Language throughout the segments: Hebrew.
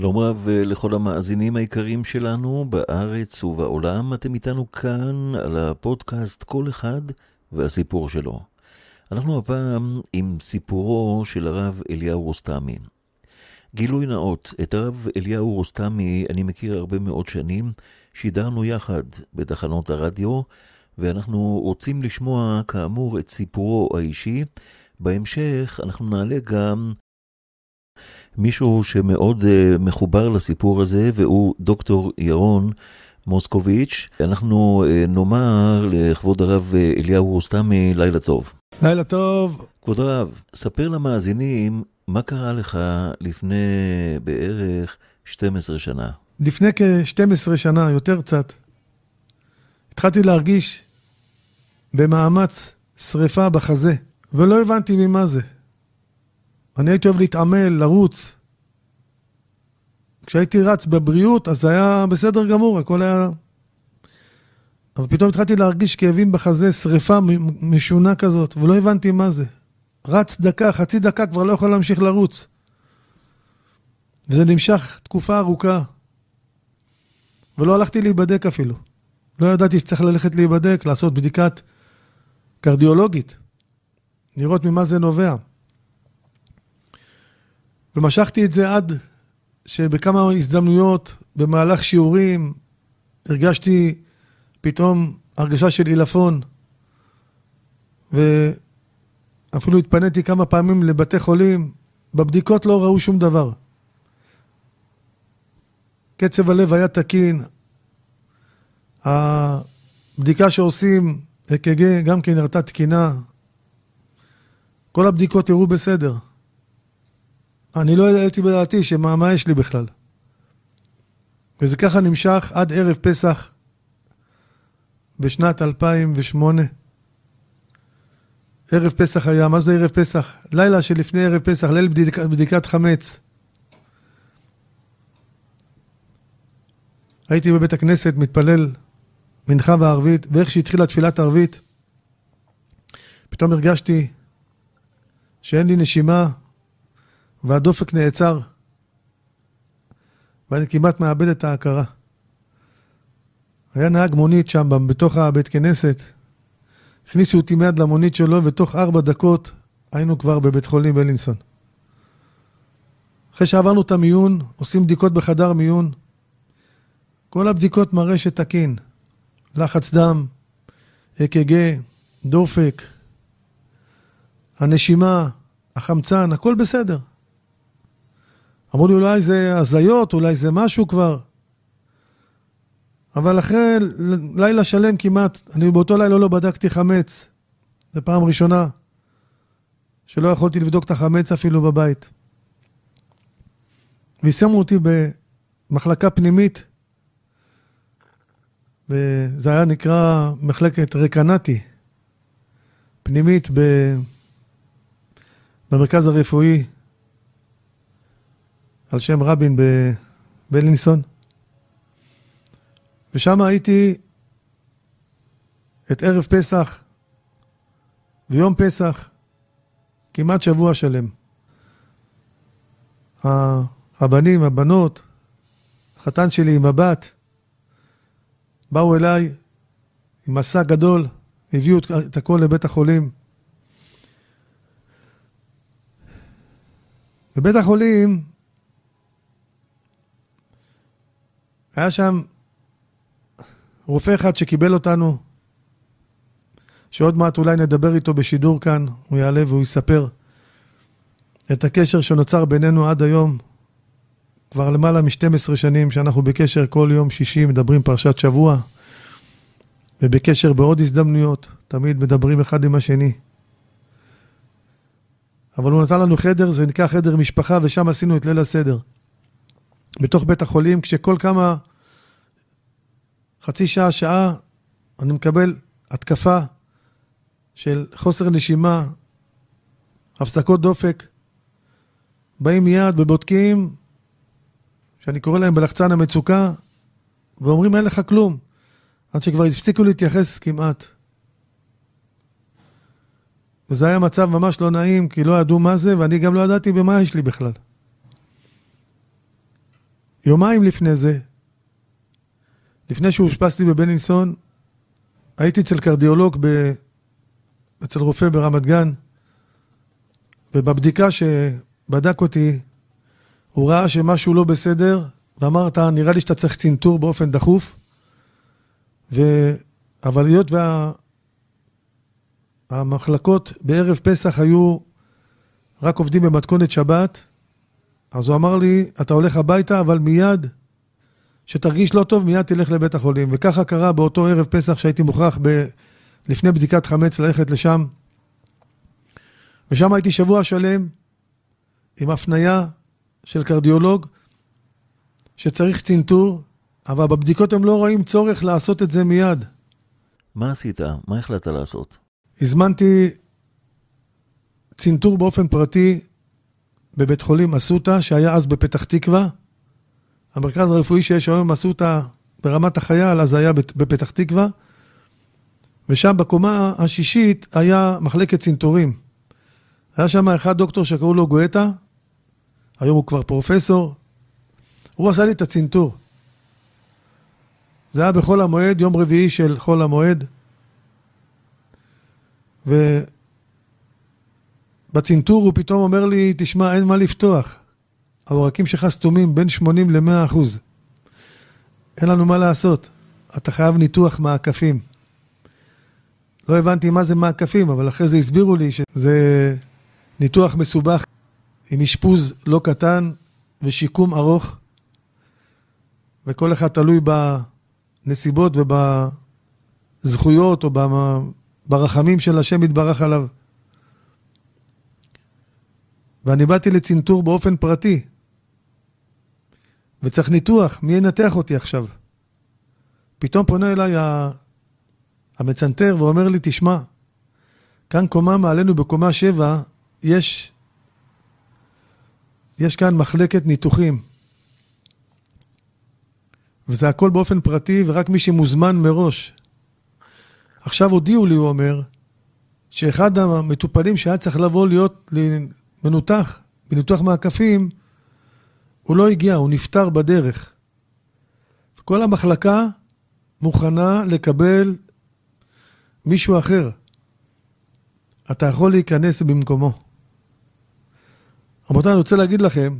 שלום רב לכל המאזינים היקרים שלנו בארץ ובעולם, אתם איתנו כאן על הפודקאסט כל אחד והסיפור שלו. אנחנו הפעם עם סיפורו של הרב אליהו רוסטמי. גילוי נאות, את הרב אליהו רוסטמי אני מכיר הרבה מאוד שנים, שידרנו יחד בתחנות הרדיו, ואנחנו רוצים לשמוע כאמור את סיפורו האישי. בהמשך אנחנו נעלה גם מישהו שמאוד uh, מחובר לסיפור הזה, והוא דוקטור ירון מוסקוביץ'. אנחנו uh, נאמר לכבוד הרב uh, אליהו רוסטמי, לילה טוב. לילה טוב. כבוד הרב, ספר למאזינים מה קרה לך לפני בערך 12 שנה. לפני כ-12 שנה, יותר קצת, התחלתי להרגיש במאמץ שריפה בחזה, ולא הבנתי ממה זה. אני הייתי אוהב להתעמל, לרוץ. כשהייתי רץ בבריאות, אז זה היה בסדר גמור, הכל היה... אבל פתאום התחלתי להרגיש כאבים בחזה, שריפה משונה כזאת, ולא הבנתי מה זה. רץ דקה, חצי דקה, כבר לא יכול להמשיך לרוץ. וזה נמשך תקופה ארוכה. ולא הלכתי להיבדק אפילו. לא ידעתי שצריך ללכת להיבדק, לעשות בדיקת קרדיולוגית, לראות ממה זה נובע. ומשכתי את זה עד שבכמה הזדמנויות, במהלך שיעורים, הרגשתי פתאום הרגשה של עילפון, ואפילו התפניתי כמה פעמים לבתי חולים, בבדיקות לא ראו שום דבר. קצב הלב היה תקין, הבדיקה שעושים, אק"ג, גם כן הראתה תקינה. כל הבדיקות הראו בסדר. אני לא העליתי בדעתי שמה מה יש לי בכלל. וזה ככה נמשך עד ערב פסח בשנת 2008. ערב פסח היה, מה זה ערב פסח? לילה שלפני ערב פסח, ליל בדיק, בדיקת חמץ. הייתי בבית הכנסת, מתפלל מנחה וערבית, ואיך שהתחילה תפילת ערבית, פתאום הרגשתי שאין לי נשימה, והדופק נעצר, ואני כמעט מאבד את ההכרה. היה נהג מונית שם, בתוך הבית כנסת, הכניסו אותי מיד למונית שלו, ותוך ארבע דקות היינו כבר בבית חולים בלינסון. אחרי שעברנו את המיון, עושים בדיקות בחדר מיון. כל הבדיקות מראה שתקין. לחץ דם, אק"ג, דופק, הנשימה, החמצן, הכל בסדר. אמרו לי, אולי זה הזיות, אולי זה משהו כבר. אבל אחרי לילה שלם כמעט, אני באותו לילה לא בדקתי חמץ. זו פעם ראשונה שלא יכולתי לבדוק את החמץ אפילו בבית. וישמו אותי במחלקה פנימית, וזה היה נקרא מחלקת רקנטי, פנימית ב... במרכז הרפואי על שם רבין בבלינסון. ושם הייתי את ערב פסח ויום פסח, כמעט שבוע שלם. הבנים, הבנות, החתן שלי עם הבת, באו אליי עם מסע גדול, הביאו את הכל לבית החולים. בבית החולים היה שם רופא אחד שקיבל אותנו, שעוד מעט אולי נדבר איתו בשידור כאן, הוא יעלה והוא יספר את הקשר שנוצר בינינו עד היום, כבר למעלה מ-12 שנים שאנחנו בקשר כל יום שישי, מדברים פרשת שבוע, ובקשר בעוד הזדמנויות, תמיד מדברים אחד עם השני. אבל הוא נתן לנו חדר, זה נקרא חדר משפחה, ושם עשינו את ליל הסדר. בתוך בית החולים, כשכל כמה חצי שעה, שעה, אני מקבל התקפה של חוסר נשימה, הפסקות דופק. באים מיד ובודקים, שאני קורא להם בלחצן המצוקה, ואומרים אין לך כלום. עד שכבר הפסיקו להתייחס כמעט. וזה היה מצב ממש לא נעים, כי לא ידעו מה זה, ואני גם לא ידעתי במה יש לי בכלל. יומיים לפני זה, לפני שאושפזתי בבלינסון, הייתי אצל קרדיולוג, ב... אצל רופא ברמת גן, ובבדיקה שבדק אותי, הוא ראה שמשהו לא בסדר, ואמרת, נראה לי שאתה צריך צנתור באופן דחוף. ו... אבל היות והמחלקות וה... בערב פסח היו רק עובדים במתכונת שבת, אז הוא אמר לי, אתה הולך הביתה, אבל מיד, שתרגיש לא טוב, מיד תלך לבית החולים. וככה קרה באותו ערב פסח שהייתי מוכרח ב... לפני בדיקת חמץ ללכת לשם. ושם הייתי שבוע שלם עם הפנייה של קרדיולוג שצריך צנתור, אבל בבדיקות הם לא רואים צורך לעשות את זה מיד. מה עשית? מה החלטת לעשות? הזמנתי צנתור באופן פרטי בבית חולים אסותא, שהיה אז בפתח תקווה. המרכז הרפואי שיש היום אסותא ברמת החייל, אז היה בפתח תקווה. ושם בקומה השישית היה מחלקת צנתורים. היה שם אחד דוקטור שקראו לו גואטה, היום הוא כבר פרופסור. הוא עשה לי את הצנתור. זה היה בחול המועד, יום רביעי של חול המועד. ובצנתור הוא פתאום אומר לי, תשמע, אין מה לפתוח. העורקים שלך סתומים בין 80 ל-100 אחוז. אין לנו מה לעשות. אתה חייב ניתוח מעקפים. לא הבנתי מה זה מעקפים, אבל אחרי זה הסבירו לי שזה ניתוח מסובך עם אשפוז לא קטן ושיקום ארוך, וכל אחד תלוי בנסיבות ובזכויות או ברחמים של השם יתברך עליו. ואני באתי לצנתור באופן פרטי, וצריך ניתוח, מי ינתח אותי עכשיו? פתאום פונה אליי המצנתר ואומר לי, תשמע, כאן קומה מעלינו בקומה שבע, יש, יש כאן מחלקת ניתוחים. וזה הכל באופן פרטי, ורק מי שמוזמן מראש. עכשיו הודיעו לי, הוא אומר, שאחד המטופלים שהיה צריך לבוא להיות מנותח, בניתוח מעקפים, הוא לא הגיע, הוא נפטר בדרך. כל המחלקה מוכנה לקבל מישהו אחר. אתה יכול להיכנס במקומו. רבותיי, אני רוצה להגיד לכם,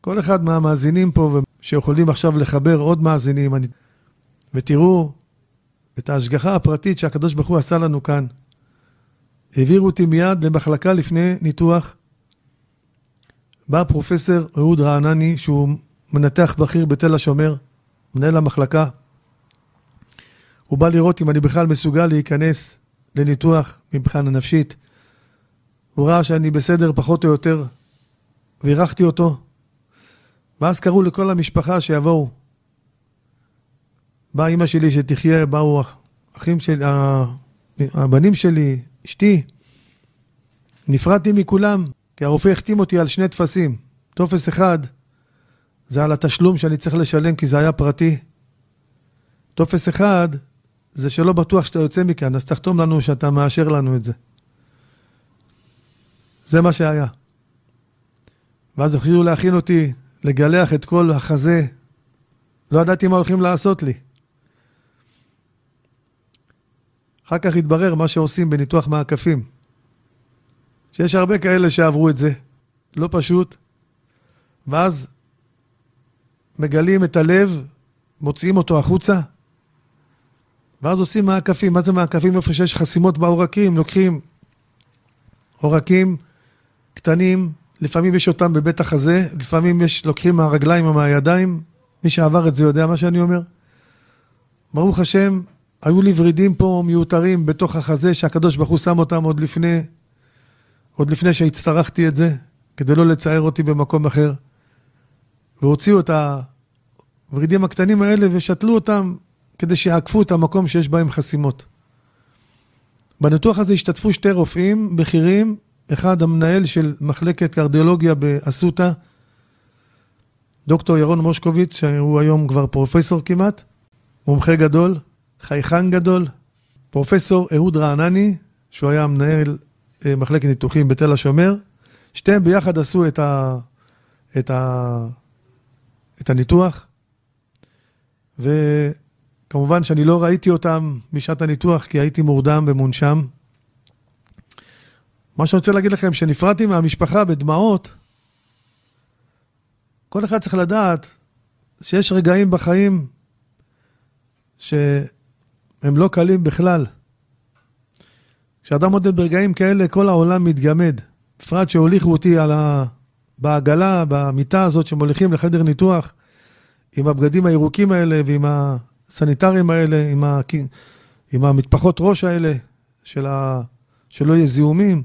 כל אחד מהמאזינים פה, שיכולים עכשיו לחבר עוד מאזינים, אני... ותראו את ההשגחה הפרטית שהקדוש ברוך הוא עשה לנו כאן. העבירו אותי מיד למחלקה לפני ניתוח. בא פרופסור אהוד רענני, שהוא מנתח בכיר בתל השומר, מנהל המחלקה. הוא בא לראות אם אני בכלל מסוגל להיכנס לניתוח מבחינה נפשית. הוא ראה שאני בסדר פחות או יותר, ואירחתי אותו. ואז קראו לכל המשפחה שיבואו. באה אימא שלי שתחיה, באו אחים שלי, הבנים שלי, אשתי. נפרדתי מכולם, כי הרופא החתים אותי על שני טפסים. טופס אחד זה על התשלום שאני צריך לשלם כי זה היה פרטי. טופס אחד זה שלא בטוח שאתה יוצא מכאן, אז תחתום לנו שאתה מאשר לנו את זה. זה מה שהיה. ואז התחילו להכין אותי, לגלח את כל החזה. לא ידעתי מה הולכים לעשות לי. אחר כך התברר מה שעושים בניתוח מעקפים. שיש הרבה כאלה שעברו את זה, לא פשוט. ואז מגלים את הלב, מוציאים אותו החוצה, ואז עושים מעקפים. מה זה מעקפים? איפה שיש חסימות בעורקים, לוקחים עורקים קטנים, לפעמים יש אותם בבית החזה, לפעמים יש, לוקחים מהרגליים או מהידיים. מי שעבר את זה יודע מה שאני אומר. ברוך השם, היו לי ורידים פה מיותרים בתוך החזה, שהקדוש ברוך הוא שם אותם עוד לפני, עוד לפני שהצטרכתי את זה, כדי לא לצייר אותי במקום אחר. והוציאו את הוורידים הקטנים האלה ושתלו אותם כדי שיעקפו את המקום שיש בהם חסימות. בניתוח הזה השתתפו שתי רופאים בכירים, אחד המנהל של מחלקת קרדיולוגיה באסותא, דוקטור ירון מושקוביץ, שהוא היום כבר פרופסור כמעט, מומחה גדול, חייכן גדול, פרופסור אהוד רענני, שהוא היה מנהל אה, מחלקת ניתוחים בתל השומר, שתיהם ביחד עשו את, ה, את את הניתוח, וכמובן שאני לא ראיתי אותם בשעת הניתוח, כי הייתי מורדם ומונשם. מה שאני רוצה להגיד לכם, שנפרדתי מהמשפחה בדמעות, כל אחד צריך לדעת שיש רגעים בחיים שהם לא קלים בכלל. כשאדם עודד ברגעים כאלה, כל העולם מתגמד. בפרט שהוליכו אותי על ה... בעגלה, במיטה הזאת שמוליכים לחדר ניתוח, עם הבגדים הירוקים האלה ועם הסניטרים האלה, עם, ה... עם המטפחות ראש האלה, של ה... שלא יהיה זיהומים.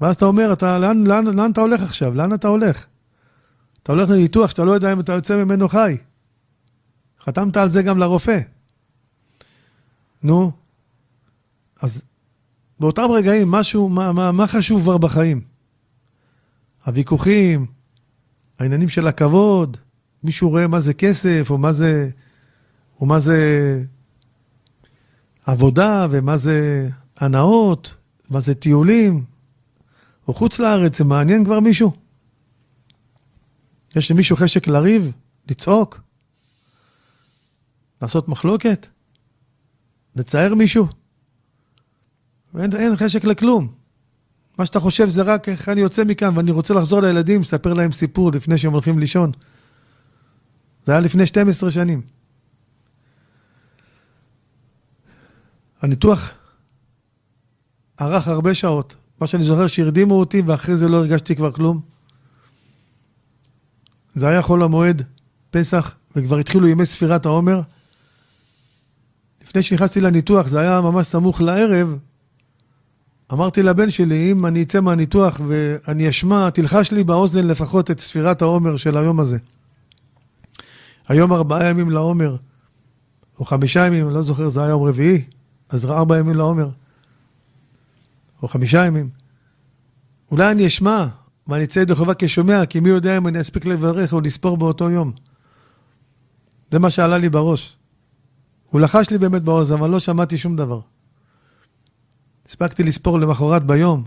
ואז אתה אומר, אתה, לאן, לאן, לאן אתה הולך עכשיו? לאן אתה הולך? אתה הולך לניתוח שאתה לא יודע אם אתה יוצא ממנו חי. חתמת על זה גם לרופא. נו, אז באותם רגעים, משהו, מה, מה, מה חשוב כבר בחיים? הוויכוחים, העניינים של הכבוד, מישהו רואה מה זה כסף, או מה זה, או מה זה עבודה, ומה זה הנאות, מה זה טיולים, או חוץ לארץ, זה מעניין כבר מישהו? יש למישהו חשק לריב, לצעוק, לעשות מחלוקת, לצייר מישהו? ואין אין חשק לכלום. מה שאתה חושב זה רק איך אני יוצא מכאן ואני רוצה לחזור לילדים, לספר להם סיפור לפני שהם הולכים לישון. זה היה לפני 12 שנים. הניתוח ארך הרבה שעות. מה שאני זוכר שהרדימו אותי ואחרי זה לא הרגשתי כבר כלום. זה היה חול המועד, פסח, וכבר התחילו ימי ספירת העומר. לפני שנכנסתי לניתוח, זה היה ממש סמוך לערב, אמרתי לבן שלי, אם אני אצא מהניתוח ואני אשמע, תלחש לי באוזן לפחות את ספירת העומר של היום הזה. היום ארבעה ימים לעומר, או חמישה ימים, אני לא זוכר, זה היה יום רביעי, אז ארבעה ימים לעומר, או חמישה ימים. אולי אני אשמע, ואני אצא ידי חובה כשומע, כי מי יודע אם אני אספיק לברך או לספור באותו יום. זה מה שעלה לי בראש. הוא לחש לי באמת באוזן, אבל לא שמעתי שום דבר. הספקתי לספור למחרת ביום,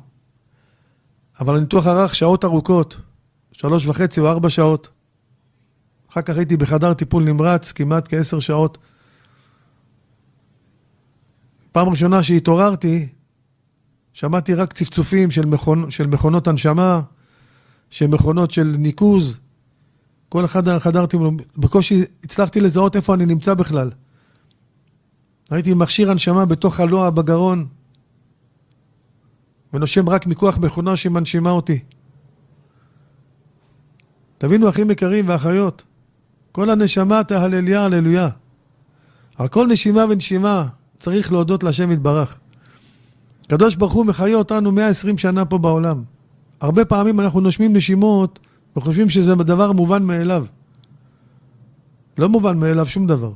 אבל הניתוח ארך שעות ארוכות, שלוש וחצי או ארבע שעות. אחר כך הייתי בחדר טיפול נמרץ כמעט כעשר שעות. פעם ראשונה שהתעוררתי, שמעתי רק צפצופים של, מכונ... של מכונות הנשמה, של מכונות של ניקוז. כל אחד חדר טיפול, בקושי הצלחתי לזהות איפה אני נמצא בכלל. עם מכשיר הנשמה בתוך הלוע בגרון, ונושם רק מכוח מכונה שמנשימה אותי. תבינו, אחים יקרים ואחיות, כל הנשמה תהלליה, הללויה. על כל נשימה ונשימה צריך להודות להשם יתברך. הקדוש ברוך הוא מחיה אותנו 120 שנה פה בעולם. הרבה פעמים אנחנו נושמים נשימות וחושבים שזה דבר מובן מאליו. לא מובן מאליו שום דבר.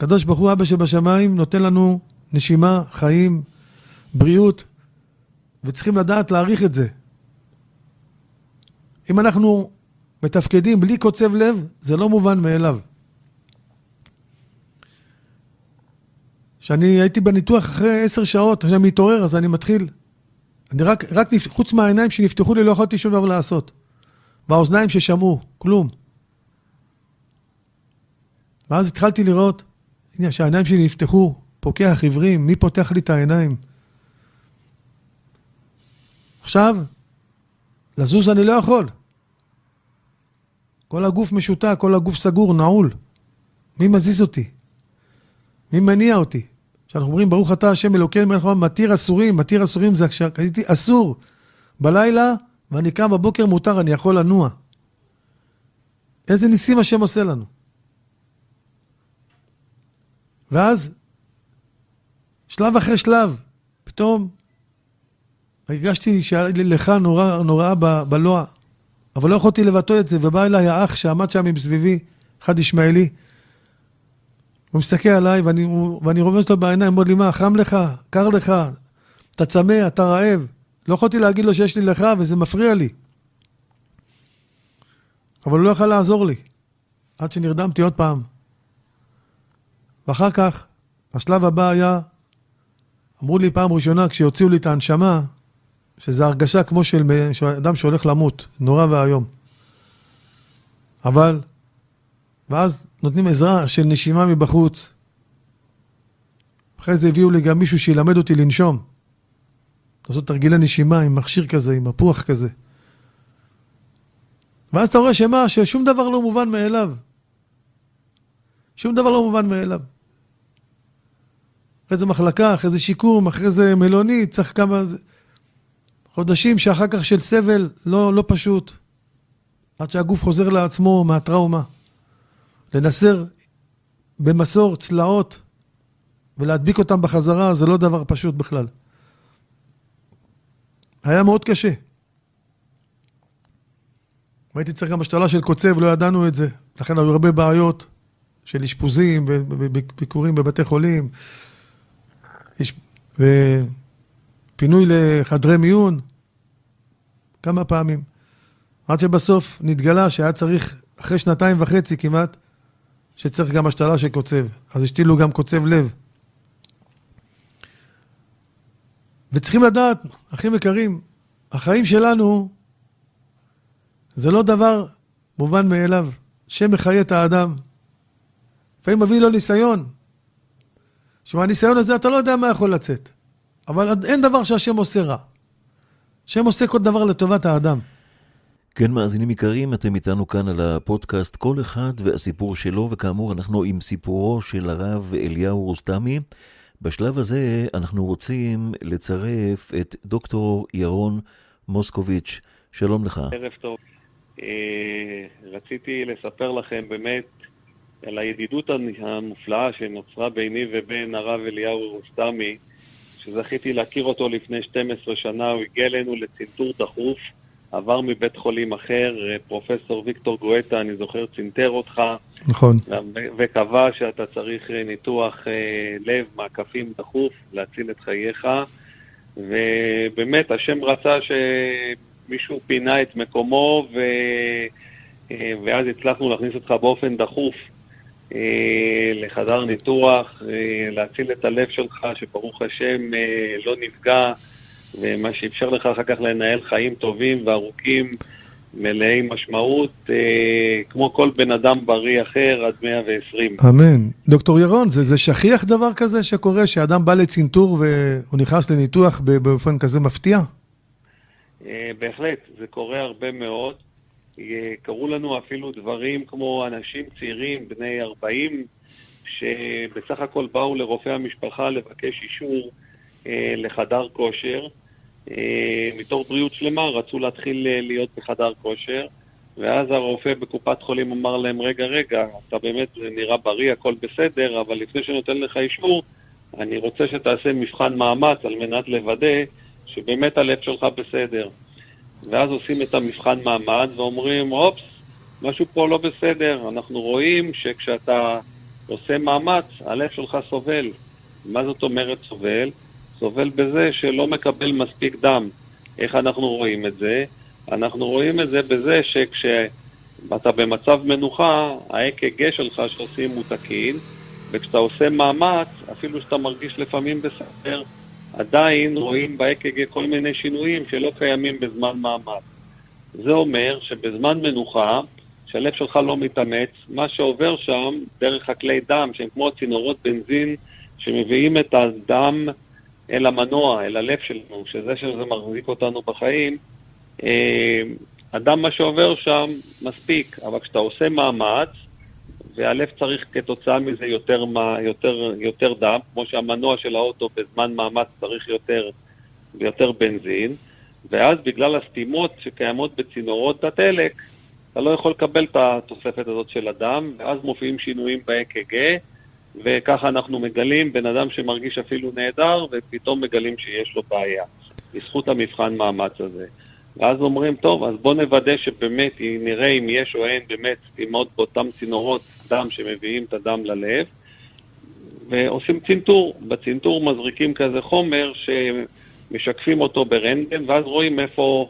הקדוש ברוך הוא, אבא שבשמיים, נותן לנו נשימה, חיים, בריאות, וצריכים לדעת להעריך את זה. אם אנחנו מתפקדים בלי קוצב לב, זה לא מובן מאליו. כשאני הייתי בניתוח אחרי עשר שעות, כשאני מתעורר, אז אני מתחיל. אני רק, רק חוץ מהעיניים שנפתחו לי, לא יכולתי שום דבר לעשות. והאוזניים ששמעו, כלום. ואז התחלתי לראות, הנה, שהעיניים שלי נפתחו, פוקח עיוורים, מי פותח לי את העיניים? עכשיו, לזוז אני לא יכול. כל הגוף משותק, כל הגוף סגור, נעול. מי מזיז אותי? מי מניע אותי? כשאנחנו אומרים, ברוך אתה השם אלוקינו מלך העולם, מתיר אסורים, מתיר אסורים זה כשהייתי אסור בלילה, ואני קם בבוקר מותר, אני יכול לנוע. איזה ניסים השם עושה לנו. ואז, שלב אחרי שלב, פתאום הרגשתי לך נורא, נוראה בלוע, אבל לא יכולתי לבטא את זה, ובא אליי האח שעמד שם מסביבי, אחד ישמעאלי. הוא מסתכל עליי, ואני, ואני רומז לו בעיניים, אומר לי, מה, חם לך? קר לך? אתה צמא? אתה רעב? לא יכולתי להגיד לו שיש לי לך, וזה מפריע לי. אבל הוא לא יכל לעזור לי, עד שנרדמתי עוד פעם. ואחר כך, השלב הבא היה, אמרו לי פעם ראשונה, כשיוציאו לי את ההנשמה, שזו הרגשה כמו של אדם שהולך למות, נורא ואיום. אבל ואז נותנים עזרה של נשימה מבחוץ. אחרי זה הביאו לי גם מישהו שילמד אותי לנשום. לעשות תרגילי נשימה עם מכשיר כזה, עם מפוח כזה. ואז אתה רואה שמה, ששום דבר לא מובן מאליו. שום דבר לא מובן מאליו. אחרי זה מחלקה, אחרי זה שיקום, אחרי זה מלונית, צריך כמה... חודשים שאחר כך של סבל לא, לא פשוט. עד שהגוף חוזר לעצמו מהטראומה. לנסר במסור צלעות ולהדביק אותם בחזרה זה לא דבר פשוט בכלל. היה מאוד קשה. והייתי צריך גם השתלה של קוצב, לא ידענו את זה. לכן היו הרבה בעיות של אשפוזים וביקורים בבתי חולים. ופינוי לחדרי מיון, כמה פעמים. עד שבסוף נתגלה שהיה צריך, אחרי שנתיים וחצי כמעט, שצריך גם השתלה של קוצב. אז השתילו גם קוצב לב. וצריכים לדעת, אחים יקרים, החיים שלנו זה לא דבר מובן מאליו. שם מחיה את האדם. לפעמים מביא לו ניסיון. שמהניסיון הזה אתה לא יודע מה יכול לצאת. אבל אין דבר שהשם עושה רע. השם עושה כל דבר לטובת האדם. כן, מאזינים יקרים, אתם איתנו כאן על הפודקאסט כל אחד והסיפור שלו, וכאמור, אנחנו עם סיפורו של הרב אליהו רוסטמי. בשלב הזה אנחנו רוצים לצרף את דוקטור ירון מוסקוביץ'. שלום לך. ערב טוב. אה, רציתי לספר לכם באמת על הידידות המופלאה שנוצרה ביני ובין הרב אליהו רוסטמי, שזכיתי להכיר אותו לפני 12 שנה, הוא הגיע אלינו לצנתור דחוף. עבר מבית חולים אחר, אה, פרופסור ויקטור גואטה, אני זוכר, צנתר אותך. נכון. וקבע שאתה צריך אה, ניתוח אה, לב, מעקפים דחוף, להציל את חייך. ובאמת, השם רצה שמישהו פינה את מקומו, ו... ואז הצלחנו להכניס אותך באופן דחוף לחדר ניתוח, להציל את הלב שלך, שברוך השם לא נפגע. ומה שאפשר לך אחר כך לנהל חיים טובים וארוכים, מלאי משמעות, אה, כמו כל בן אדם בריא אחר עד 120. אמן. דוקטור ירון, זה, זה שכיח דבר כזה שקורה, שאדם בא לצנתור והוא נכנס לניתוח באופן כזה מפתיע? אה, בהחלט, זה קורה הרבה מאוד. אה, קרו לנו אפילו דברים כמו אנשים צעירים, בני 40, שבסך הכל באו לרופא המשפחה לבקש אישור אה, לחדר כושר. אה, מתוך בריאות שלמה רצו להתחיל אה, להיות בחדר כושר, ואז הרופא בקופת חולים אמר להם, רגע, רגע, אתה באמת נראה בריא, הכל בסדר, אבל לפני שנותן לך אישור, אני רוצה שתעשה מבחן מאמץ על מנת לוודא שבאמת הלב שלך בסדר. ואז עושים את המבחן מעמד ואומרים, אופס, משהו פה לא בסדר. אנחנו רואים שכשאתה עושה מאמץ, הלב שלך סובל. מה זאת אומרת סובל? סובל בזה שלא מקבל מספיק דם. איך אנחנו רואים את זה? אנחנו רואים את זה בזה שכשאתה במצב מנוחה, ה-EKG שלך שעושים הוא תקין, וכשאתה עושה מאמץ, אפילו שאתה מרגיש לפעמים בסדר, עדיין רואים ב-EKG כל מיני שינויים שלא קיימים בזמן מאמץ. זה אומר שבזמן מנוחה, שהלב שלך לא מתאמץ, מה שעובר שם דרך הכלי דם, שהם כמו צינורות בנזין שמביאים את הדם אל המנוע, אל הלב שלנו, שזה שזה מחזיק אותנו בחיים, אה, אדם מה שעובר שם מספיק, אבל כשאתה עושה מאמץ, והלב צריך כתוצאה מזה יותר, יותר, יותר דם, כמו שהמנוע של האוטו בזמן מאמץ צריך יותר ויותר בנזין, ואז בגלל הסתימות שקיימות בצינורות הדלק, אתה לא יכול לקבל את התוספת הזאת של הדם, ואז מופיעים שינויים ב-EKG, וככה אנחנו מגלים בן אדם שמרגיש אפילו נהדר, ופתאום מגלים שיש לו בעיה, בזכות המבחן מאמץ הזה. ואז אומרים, טוב, אז בואו נוודא שבאמת נראה אם יש או אין באמת סתימות באותם צינורות דם שמביאים את הדם ללב, ועושים צנתור. בצנתור מזריקים כזה חומר שמשקפים אותו ברנטגן, ואז רואים איפה,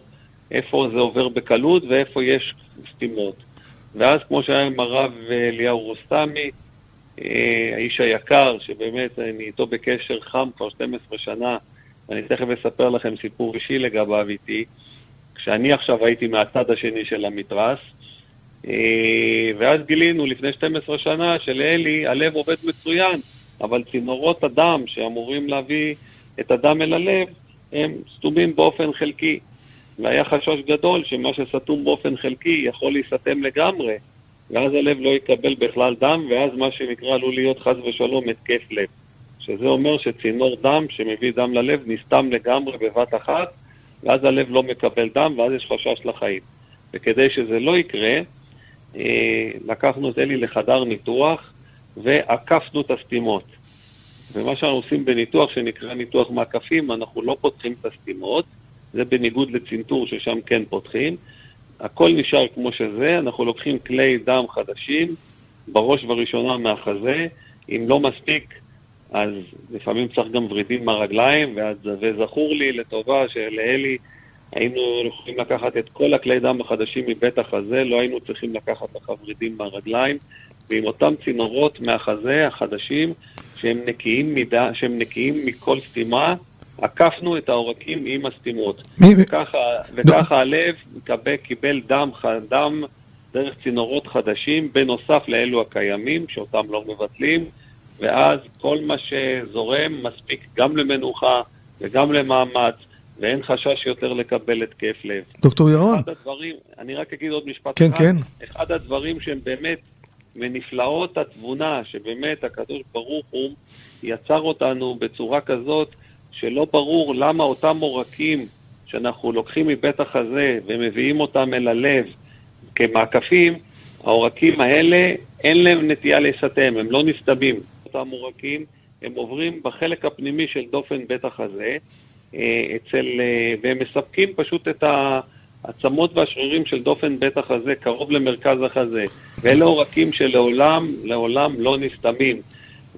איפה זה עובר בקלות ואיפה יש סתימות. ואז כמו שהיה עם הרב אליהו רוסטמי, אה, האיש היקר, שבאמת אני איתו בקשר חם כבר 12 שנה, ואני תכף אספר לכם סיפור אישי לגביו איתי. כשאני עכשיו הייתי מהצד השני של המתרס, אה, ואז גילינו לפני 12 שנה שלאלי הלב עובד מצוין, אבל צינורות הדם שאמורים להביא את הדם אל הלב, הם סתומים באופן חלקי. והיה חשש גדול שמה שסתום באופן חלקי יכול להיסתם לגמרי, ואז הלב לא יקבל בכלל דם, ואז מה שנקרא עלול להיות חס ושלום התקף לב. שזה אומר שצינור דם שמביא דם ללב נסתם לגמרי בבת אחת, ואז הלב לא מקבל דם, ואז יש חשש לחיים. וכדי שזה לא יקרה, אה, לקחנו את אלי לחדר ניתוח ועקפנו את הסתימות. ומה שאנחנו עושים בניתוח שנקרא ניתוח מעקפים, אנחנו לא פותחים את הסתימות, זה בניגוד לצנתור ששם כן פותחים. הכל נשאר כמו שזה, אנחנו לוקחים כלי דם חדשים, בראש ובראשונה מהחזה, אם לא מספיק, אז לפעמים צריך גם ורידים מהרגליים, וזכור לי לטובה שלאלי היינו יכולים לקחת את כל הכלי דם החדשים מבית החזה, לא היינו צריכים לקחת לך ורידים מהרגליים, ועם אותם צינורות מהחזה החדשים, שהם נקיים, מידה, שהם נקיים מכל סתימה, עקפנו את העורקים עם הסתימות. וככה, וככה הלב מקבל, קיבל דם, דם דרך צינורות חדשים, בנוסף לאלו הקיימים, שאותם לא מבטלים, ואז כל מה שזורם מספיק גם למנוחה וגם למאמץ, ואין חשש יותר לקבל התקף לב. דוקטור ירון. אחד הדברים, אני רק אגיד עוד משפט כן, אחד. כן. אחד הדברים שהם באמת מנפלאות התבונה, שבאמת הקדוש ברוך הוא יצר אותנו בצורה כזאת שלא ברור למה אותם עורקים שאנחנו לוקחים מבית החזה ומביאים אותם אל הלב כמעקפים, העורקים האלה אין להם נטייה להיסתם, הם לא נסתמים. אותם עורקים, הם עוברים בחלק הפנימי של דופן בית החזה, אה, אצל, אה, והם מספקים פשוט את העצמות והשרירים של דופן בית החזה קרוב למרכז החזה. ואלה עורקים שלעולם, לעולם לא נסתמים.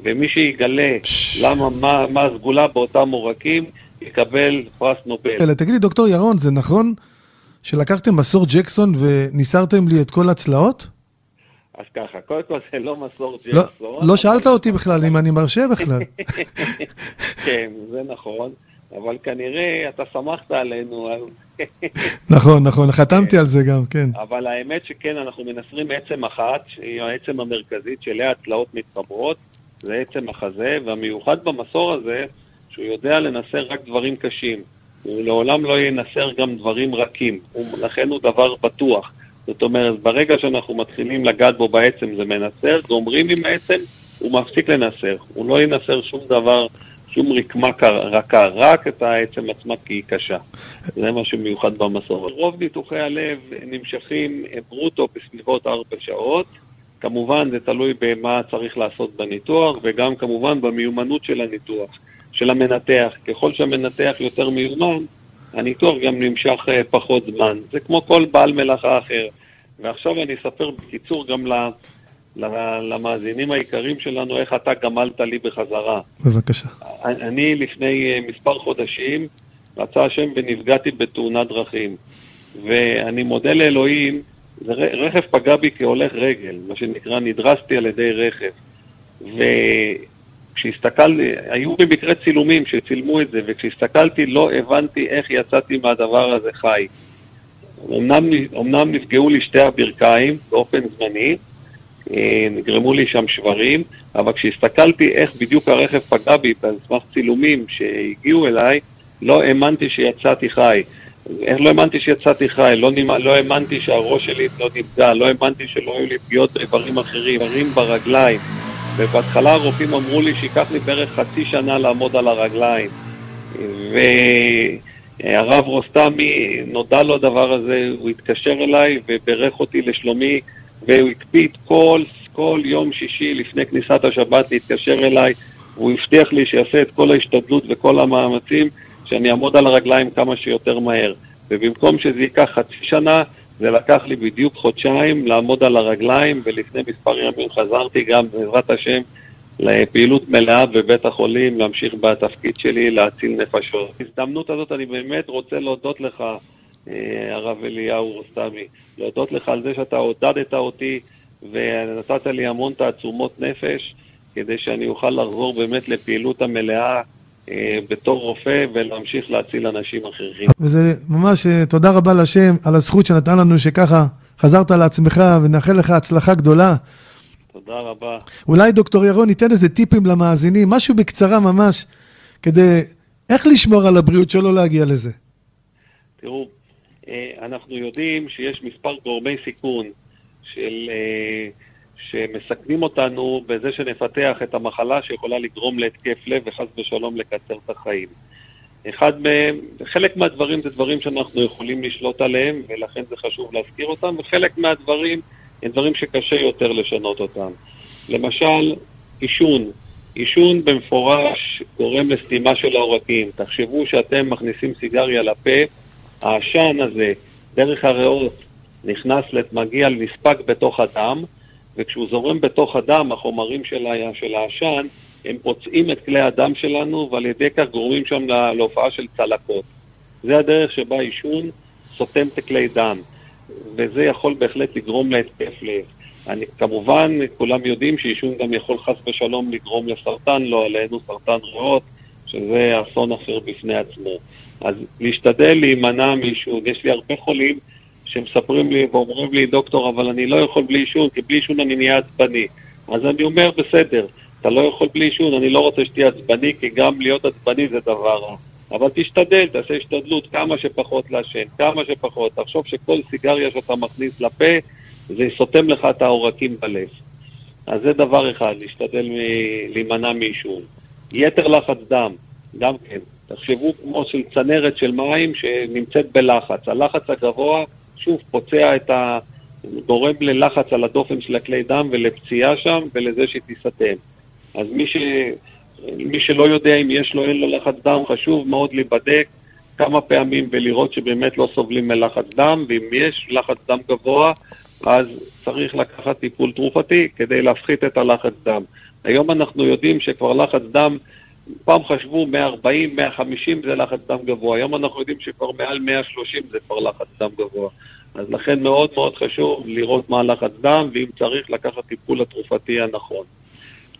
ומי שיגלה למה, מה, מה הסגולה באותם עורקים, יקבל פרס נובל. תגיד לי, דוקטור ירון, זה נכון שלקחתם מסור ג'קסון וניסרתם לי את כל הצלעות? אז ככה, קודם כל זה לא מסור לא, ג'קסון. לא, שאלת אותי בכלל אם אני מרשה בכלל. כן, זה נכון, אבל כנראה אתה שמחת עלינו. נכון, נכון, חתמתי על זה גם, כן. אבל האמת שכן, אנחנו מנסרים עצם אחת, שהיא העצם המרכזית, שאליה הצלעות מתחברות. זה עצם החזה, והמיוחד במסור הזה, שהוא יודע לנסר רק דברים קשים. הוא לעולם לא ינסר גם דברים רכים, לכן הוא דבר בטוח. זאת אומרת, ברגע שאנחנו מתחילים לגעת בו בעצם זה מנסר, גומרים עם העצם, הוא מפסיק לנסר. הוא לא ינסר שום דבר, שום רקמה רכה, רק את העצם עצמה כי היא קשה. זה מה שמיוחד במסור. רוב ניתוחי הלב נמשכים ברוטו בסביבות ארבע שעות. כמובן זה תלוי במה צריך לעשות בניתוח, וגם כמובן במיומנות של הניתוח, של המנתח. ככל שהמנתח יותר מיומן, הניתוח גם נמשך אה, פחות זמן. זה כמו כל בעל מלאכה אחר. ועכשיו אני אספר בקיצור גם למאזינים העיקריים שלנו איך אתה גמלת לי בחזרה. בבקשה. אני לפני אה, מספר חודשים, רצה השם ונפגעתי בתאונת דרכים. ואני מודה לאלוהים רכב פגע בי כהולך רגל, מה שנקרא, נדרסתי על ידי רכב. וכשהסתכלתי, היו במקרה צילומים שצילמו את זה, וכשהסתכלתי לא הבנתי איך יצאתי מהדבר הזה חי. אמנם, אמנם נפגעו לי שתי הברכיים באופן זמני, אה, נגרמו לי שם שברים, אבל כשהסתכלתי איך בדיוק הרכב פגע בי, על סמך צילומים שהגיעו אליי, לא האמנתי שיצאתי חי. איך לא האמנתי שיצאתי חי, לא, נמא, לא האמנתי שהראש שלי לא נפגע, לא האמנתי שלא היו לי פגיעות באיברים אחרים, איברים ברגליים. ובהתחלה הרופאים אמרו לי שייקח לי בערך חצי שנה לעמוד על הרגליים. והרב רוסטמי, נודע לו הדבר הזה, הוא התקשר אליי וברך אותי לשלומי, והוא הקפיד כל, כל יום שישי לפני כניסת השבת להתקשר אליי, והוא הבטיח לי שיעשה את כל ההשתדלות וכל המאמצים שאני אעמוד על הרגליים כמה שיותר מהר. ובמקום שזה ייקח חצי שנה, זה לקח לי בדיוק חודשיים לעמוד על הרגליים, ולפני מספר ימים חזרתי גם, בעזרת השם, לפעילות מלאה בבית החולים, להמשיך בתפקיד שלי, להציל נפשות. בהזדמנות הזאת אני באמת רוצה להודות לך, אה, הרב אליהו רוסטמי, להודות לך על זה שאתה עודדת אותי ונתת לי המון תעצומות נפש, כדי שאני אוכל לחזור באמת לפעילות המלאה אה, בתור רופא ולהמשיך להציל אנשים אחרים. וזה ממש, אה, תודה רבה לשם על הזכות שנתן לנו שככה חזרת לעצמך ונאחל לך הצלחה גדולה. תודה רבה. אולי דוקטור ירון ייתן איזה טיפים למאזינים, משהו בקצרה ממש, כדי איך לשמור על הבריאות שלא להגיע לזה. תראו, אה, אנחנו יודעים שיש מספר גורמי סיכון של, אה, שמסכנים אותנו בזה שנפתח את המחלה שיכולה לגרום להתקף לב וחס ושלום לקצר את החיים. אחד מהם, חלק מהדברים זה דברים שאנחנו יכולים לשלוט עליהם, ולכן זה חשוב להזכיר אותם, וחלק מהדברים הם דברים שקשה יותר לשנות אותם. למשל, עישון. עישון במפורש גורם לסתימה של העורקים. תחשבו שאתם מכניסים סיגריה לפה, העשן הזה, דרך הריאות, נכנס, מגיע, נספג בתוך הדם, וכשהוא זורם בתוך הדם, החומרים של העשן, הם פוצעים את כלי הדם שלנו, ועל ידי כך גורמים שם להופעה של צלקות. זה הדרך שבה עישון סותם את כלי דם, וזה יכול בהחלט לגרום להתקף לב. אני, כמובן, כולם יודעים שעישון גם יכול חס ושלום לגרום לסרטן, לא עלינו, סרטן ריאות, שזה אסון אחר בפני עצמו. אז להשתדל להימנע מעישון. יש לי הרבה חולים שמספרים לי ואומרים לי, דוקטור, אבל אני לא יכול בלי עישון, כי בלי עישון אני נהיה עצבני. אז אני אומר, בסדר, אתה לא יכול בלי עישון, אני לא רוצה שתהיה עצבני, כי גם להיות עצבני זה דבר רע. אבל תשתדל, תעשה השתדלות כמה שפחות לעשן, כמה שפחות. תחשוב שכל סיגריה שאתה מכניס לפה, זה סותם לך את העורקים בלב. אז זה דבר אחד, להשתדל מ- להימנע מעישון. יתר לחץ דם, גם כן. תחשבו כמו של צנרת של מים שנמצאת בלחץ. הלחץ הגבוה, שוב, פוצע את ה... גורם ללחץ על הדופן של הכלי דם ולפציעה שם ולזה שהיא תיסתם. אז מי, ש... מי שלא יודע אם יש לו, אין לו לחץ דם, חשוב מאוד להיבדק כמה פעמים ולראות שבאמת לא סובלים מלחץ דם, ואם יש לחץ דם גבוה, אז צריך לקחת טיפול תרופתי כדי להפחית את הלחץ דם. היום אנחנו יודעים שכבר לחץ דם, פעם חשבו 140, 150 זה לחץ דם גבוה, היום אנחנו יודעים שכבר מעל 130 זה כבר לחץ דם גבוה. אז לכן מאוד מאוד חשוב לראות מה הלחץ דם, ואם צריך לקחת טיפול התרופתי הנכון.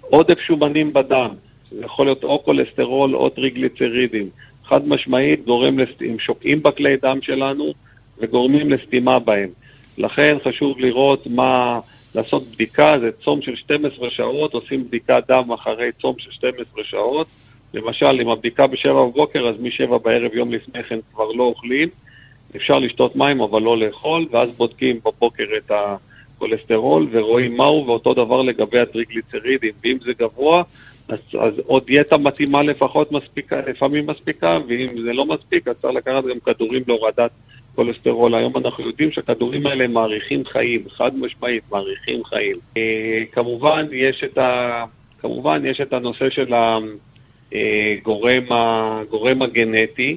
עודף שומנים בדם, זה יכול להיות או כולסטרול או טריגליצרידים. חד משמעית גורם, לסת... הם שוקעים בכלי דם שלנו וגורמים לסתימה בהם. לכן חשוב לראות מה, לעשות בדיקה, זה צום של 12 שעות, עושים בדיקת דם אחרי צום של 12 שעות. למשל, אם הבדיקה ב-7 בבוקר, אז מ-7 בערב יום לפני כן כבר לא אוכלים. אפשר לשתות מים אבל לא לאכול, ואז בודקים בבוקר את הכולסטרול ורואים מהו, ואותו דבר לגבי הטריגליצרידים. ואם זה גבוה, אז, אז עוד דיאטה מתאימה לפחות מספיקה, לפעמים מספיקה, ואם זה לא מספיק, אז צריך לקחת גם כדורים להורדת כולסטרול. היום אנחנו יודעים שהכדורים האלה מאריכים חיים, חד משמעית, מאריכים חיים. אה, כמובן, יש את ה... כמובן, יש את הנושא של הגורם, הגורם הגנטי.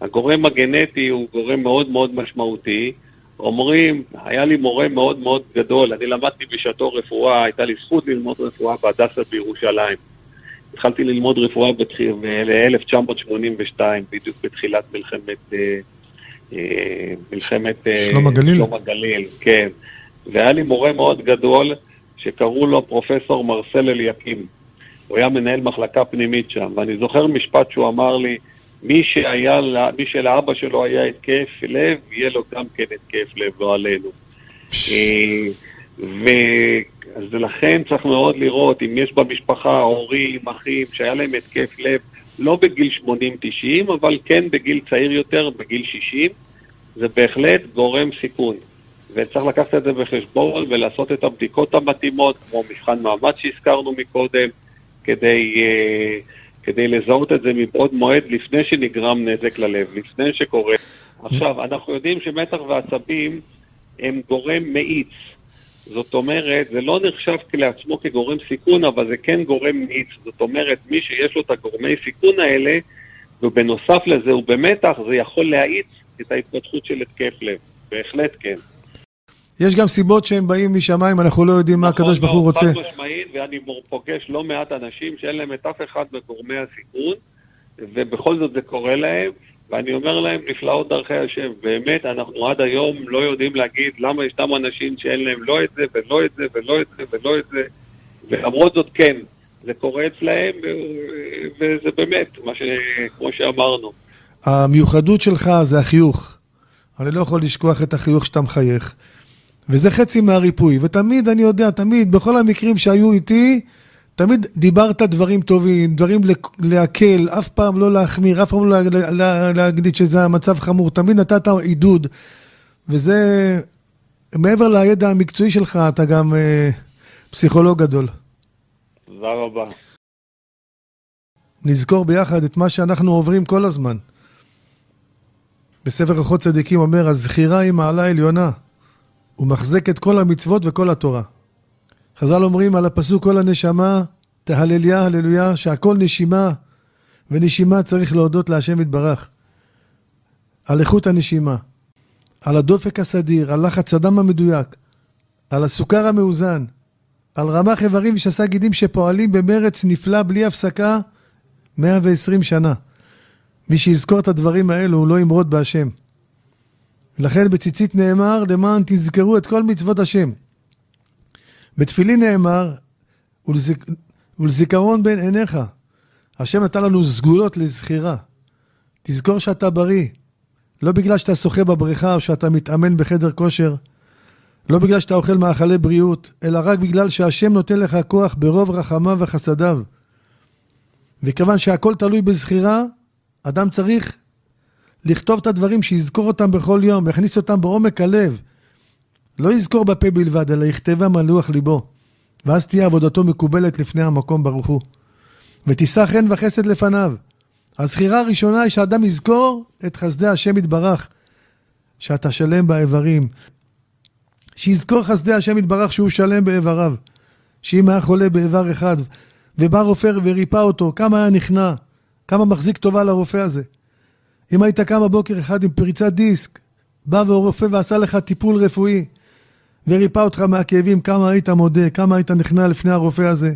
הגורם הגנטי הוא גורם מאוד מאוד משמעותי. אומרים, היה לי מורה מאוד מאוד גדול, אני למדתי בשעתו רפואה, הייתה לי זכות ללמוד רפואה בהדסה בירושלים. התחלתי ללמוד רפואה ב-1982, בדיוק בתחילת מלחמת, אה, אה, מלחמת אה, שלום הגליל. שלום הגליל, כן. והיה לי מורה מאוד גדול שקראו לו פרופסור מרסל אליקים. הוא היה מנהל מחלקה פנימית שם, ואני זוכר משפט שהוא אמר לי, מי, שהיה, מי שלאבא שלו היה התקף לב, יהיה לו גם כן התקף לב, לא עלינו. ולכן צריך מאוד לראות אם יש במשפחה הורים, אחים, שהיה להם התקף לב, לא בגיל 80-90, אבל כן בגיל צעיר יותר, בגיל 60, זה בהחלט גורם סיכון. וצריך לקחת את זה בחשבון ולעשות את הבדיקות המתאימות, כמו מבחן מאמץ שהזכרנו מקודם, כדי... Uh, כדי לזהות את זה מבעוד מועד לפני שנגרם נזק ללב, לפני שקורה. עכשיו, אנחנו יודעים שמתח ועצבים הם גורם מאיץ. זאת אומרת, זה לא נחשב לעצמו כגורם סיכון, אבל זה כן גורם מאיץ. זאת אומרת, מי שיש לו את הגורמי סיכון האלה, ובנוסף לזה הוא במתח, זה יכול להאיץ את ההתפתחות של התקף לב. בהחלט כן. יש גם סיבות שהם באים משמיים, אנחנו לא יודעים מה הקדוש ברוך הוא רוצה. חד משמעית, ואני פוגש לא מעט אנשים שאין להם את אף אחד מגורמי הסיכון, ובכל זאת זה קורה להם, ואני אומר להם, נפלאות דרכי השם. באמת, אנחנו עד היום לא יודעים להגיד למה ישנם אנשים שאין להם לא את זה, ולא את זה, ולא את זה, ולא את זה, ולמרות זאת כן, זה קורה אצלהם, וזה באמת, מה ש... כמו שאמרנו. המיוחדות שלך זה החיוך. אני לא יכול לשכוח את החיוך שאתה מחייך. וזה חצי מהריפוי. ותמיד, אני יודע, תמיד, בכל המקרים שהיו איתי, תמיד דיברת דברים טובים, דברים להקל, אף פעם לא להחמיר, אף פעם לא להגיד שזה המצב חמור, תמיד נתת עידוד. וזה, מעבר לידע המקצועי שלך, אתה גם אה, פסיכולוג גדול. תודה רבה. נזכור ביחד את מה שאנחנו עוברים כל הזמן. בספר רוחות צדיקים אומר, הזכירה היא מעלה עליונה. הוא מחזק את כל המצוות וכל התורה. חז"ל אומרים על הפסוק כל הנשמה, תהלליה, הללויה, שהכל נשימה, ונשימה צריך להודות להשם יתברך. על איכות הנשימה, על הדופק הסדיר, על לחץ הדם המדויק, על הסוכר המאוזן, על רמ"ח איברים ושסה גידים שפועלים במרץ נפלא בלי הפסקה 120 שנה. מי שיזכור את הדברים האלו, הוא לא ימרוד בהשם. ולכן בציצית נאמר, למען תזכרו את כל מצוות השם. בתפילין נאמר, ולזיק... ולזיכרון בין עיניך. השם נתן לנו סגולות לזכירה. תזכור שאתה בריא. לא בגלל שאתה שוחה בבריכה או שאתה מתאמן בחדר כושר. לא בגלל שאתה אוכל מאכלי בריאות, אלא רק בגלל שהשם נותן לך כוח ברוב רחמיו וחסדיו. וכיוון שהכל תלוי בזכירה, אדם צריך לכתוב את הדברים, שיזכור אותם בכל יום, יכניס אותם בעומק הלב. לא יזכור בפה בלבד, אלא יכתבם על לוח ליבו. ואז תהיה עבודתו מקובלת לפני המקום ברוך הוא. ותישא חן וחסד לפניו. הזכירה הראשונה היא שאדם יזכור את חסדי השם יתברך, שאתה שלם באיברים. שיזכור חסדי השם יתברך שהוא שלם באיבריו. שאם היה חולה באיבר אחד, ובא רופא וריפא אותו, כמה היה נכנע, כמה מחזיק טובה לרופא הזה. אם היית קם בבוקר אחד עם פריצת דיסק, בא ורופא ועשה לך טיפול רפואי, וריפא אותך מהכאבים, כמה היית מודה, כמה היית נכנע לפני הרופא הזה.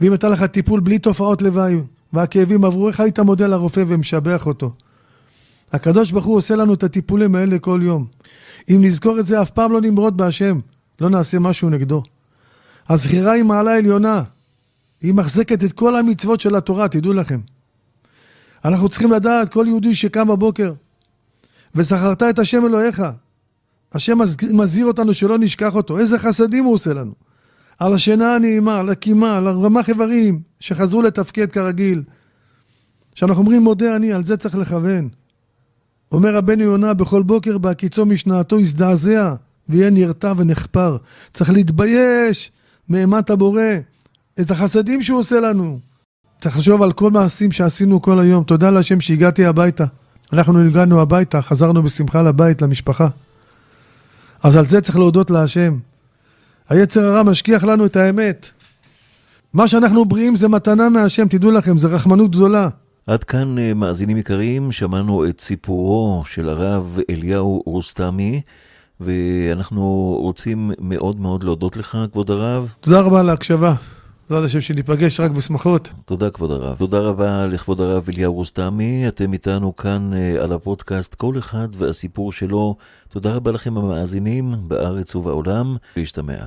ואם הייתה לך טיפול בלי תופעות לוואי, והכאבים עברו, איך היית מודה לרופא ומשבח אותו? הקדוש ברוך הוא עושה לנו את הטיפולים האלה כל יום. אם נזכור את זה, אף פעם לא נמרוד בהשם, לא נעשה משהו נגדו. הזכירה היא מעלה עליונה, היא מחזקת את כל המצוות של התורה, תדעו לכם. אנחנו צריכים לדעת, כל יהודי שקם בבוקר, וזכרת את השם אלוהיך, השם מזהיר אותנו שלא נשכח אותו. איזה חסדים הוא עושה לנו. על השינה הנעימה, על הקימה, על הרמ"ח איברים, שחזרו לתפקד כרגיל. כשאנחנו אומרים מודה אני, על זה צריך לכוון. אומר רבנו יונה, בכל בוקר בהקיצו משנתו יזדעזע, ויהיה נרתע ונחפר. צריך להתבייש מאימת הבורא, את החסדים שהוא עושה לנו. צריך לחשוב על כל מעשים שעשינו כל היום. תודה להשם שהגעתי הביתה. אנחנו הגענו הביתה, חזרנו בשמחה לבית, למשפחה. אז על זה צריך להודות להשם. היצר הרע משכיח לנו את האמת. מה שאנחנו בריאים זה מתנה מהשם, תדעו לכם, זה רחמנות גדולה. עד כאן, אה, מאזינים יקרים, שמענו את סיפורו של הרב אליהו רוסטמי, ואנחנו רוצים מאוד מאוד להודות לך, כבוד הרב. תודה רבה על ההקשבה. בעזרת השם שניפגש רק בשמחות. תודה כבוד הרב. תודה רבה לכבוד הרב אליהו רוסטמי. אתם איתנו כאן uh, על הפודקאסט כל אחד והסיפור שלו. תודה רבה לכם המאזינים בארץ ובעולם. להשתמע.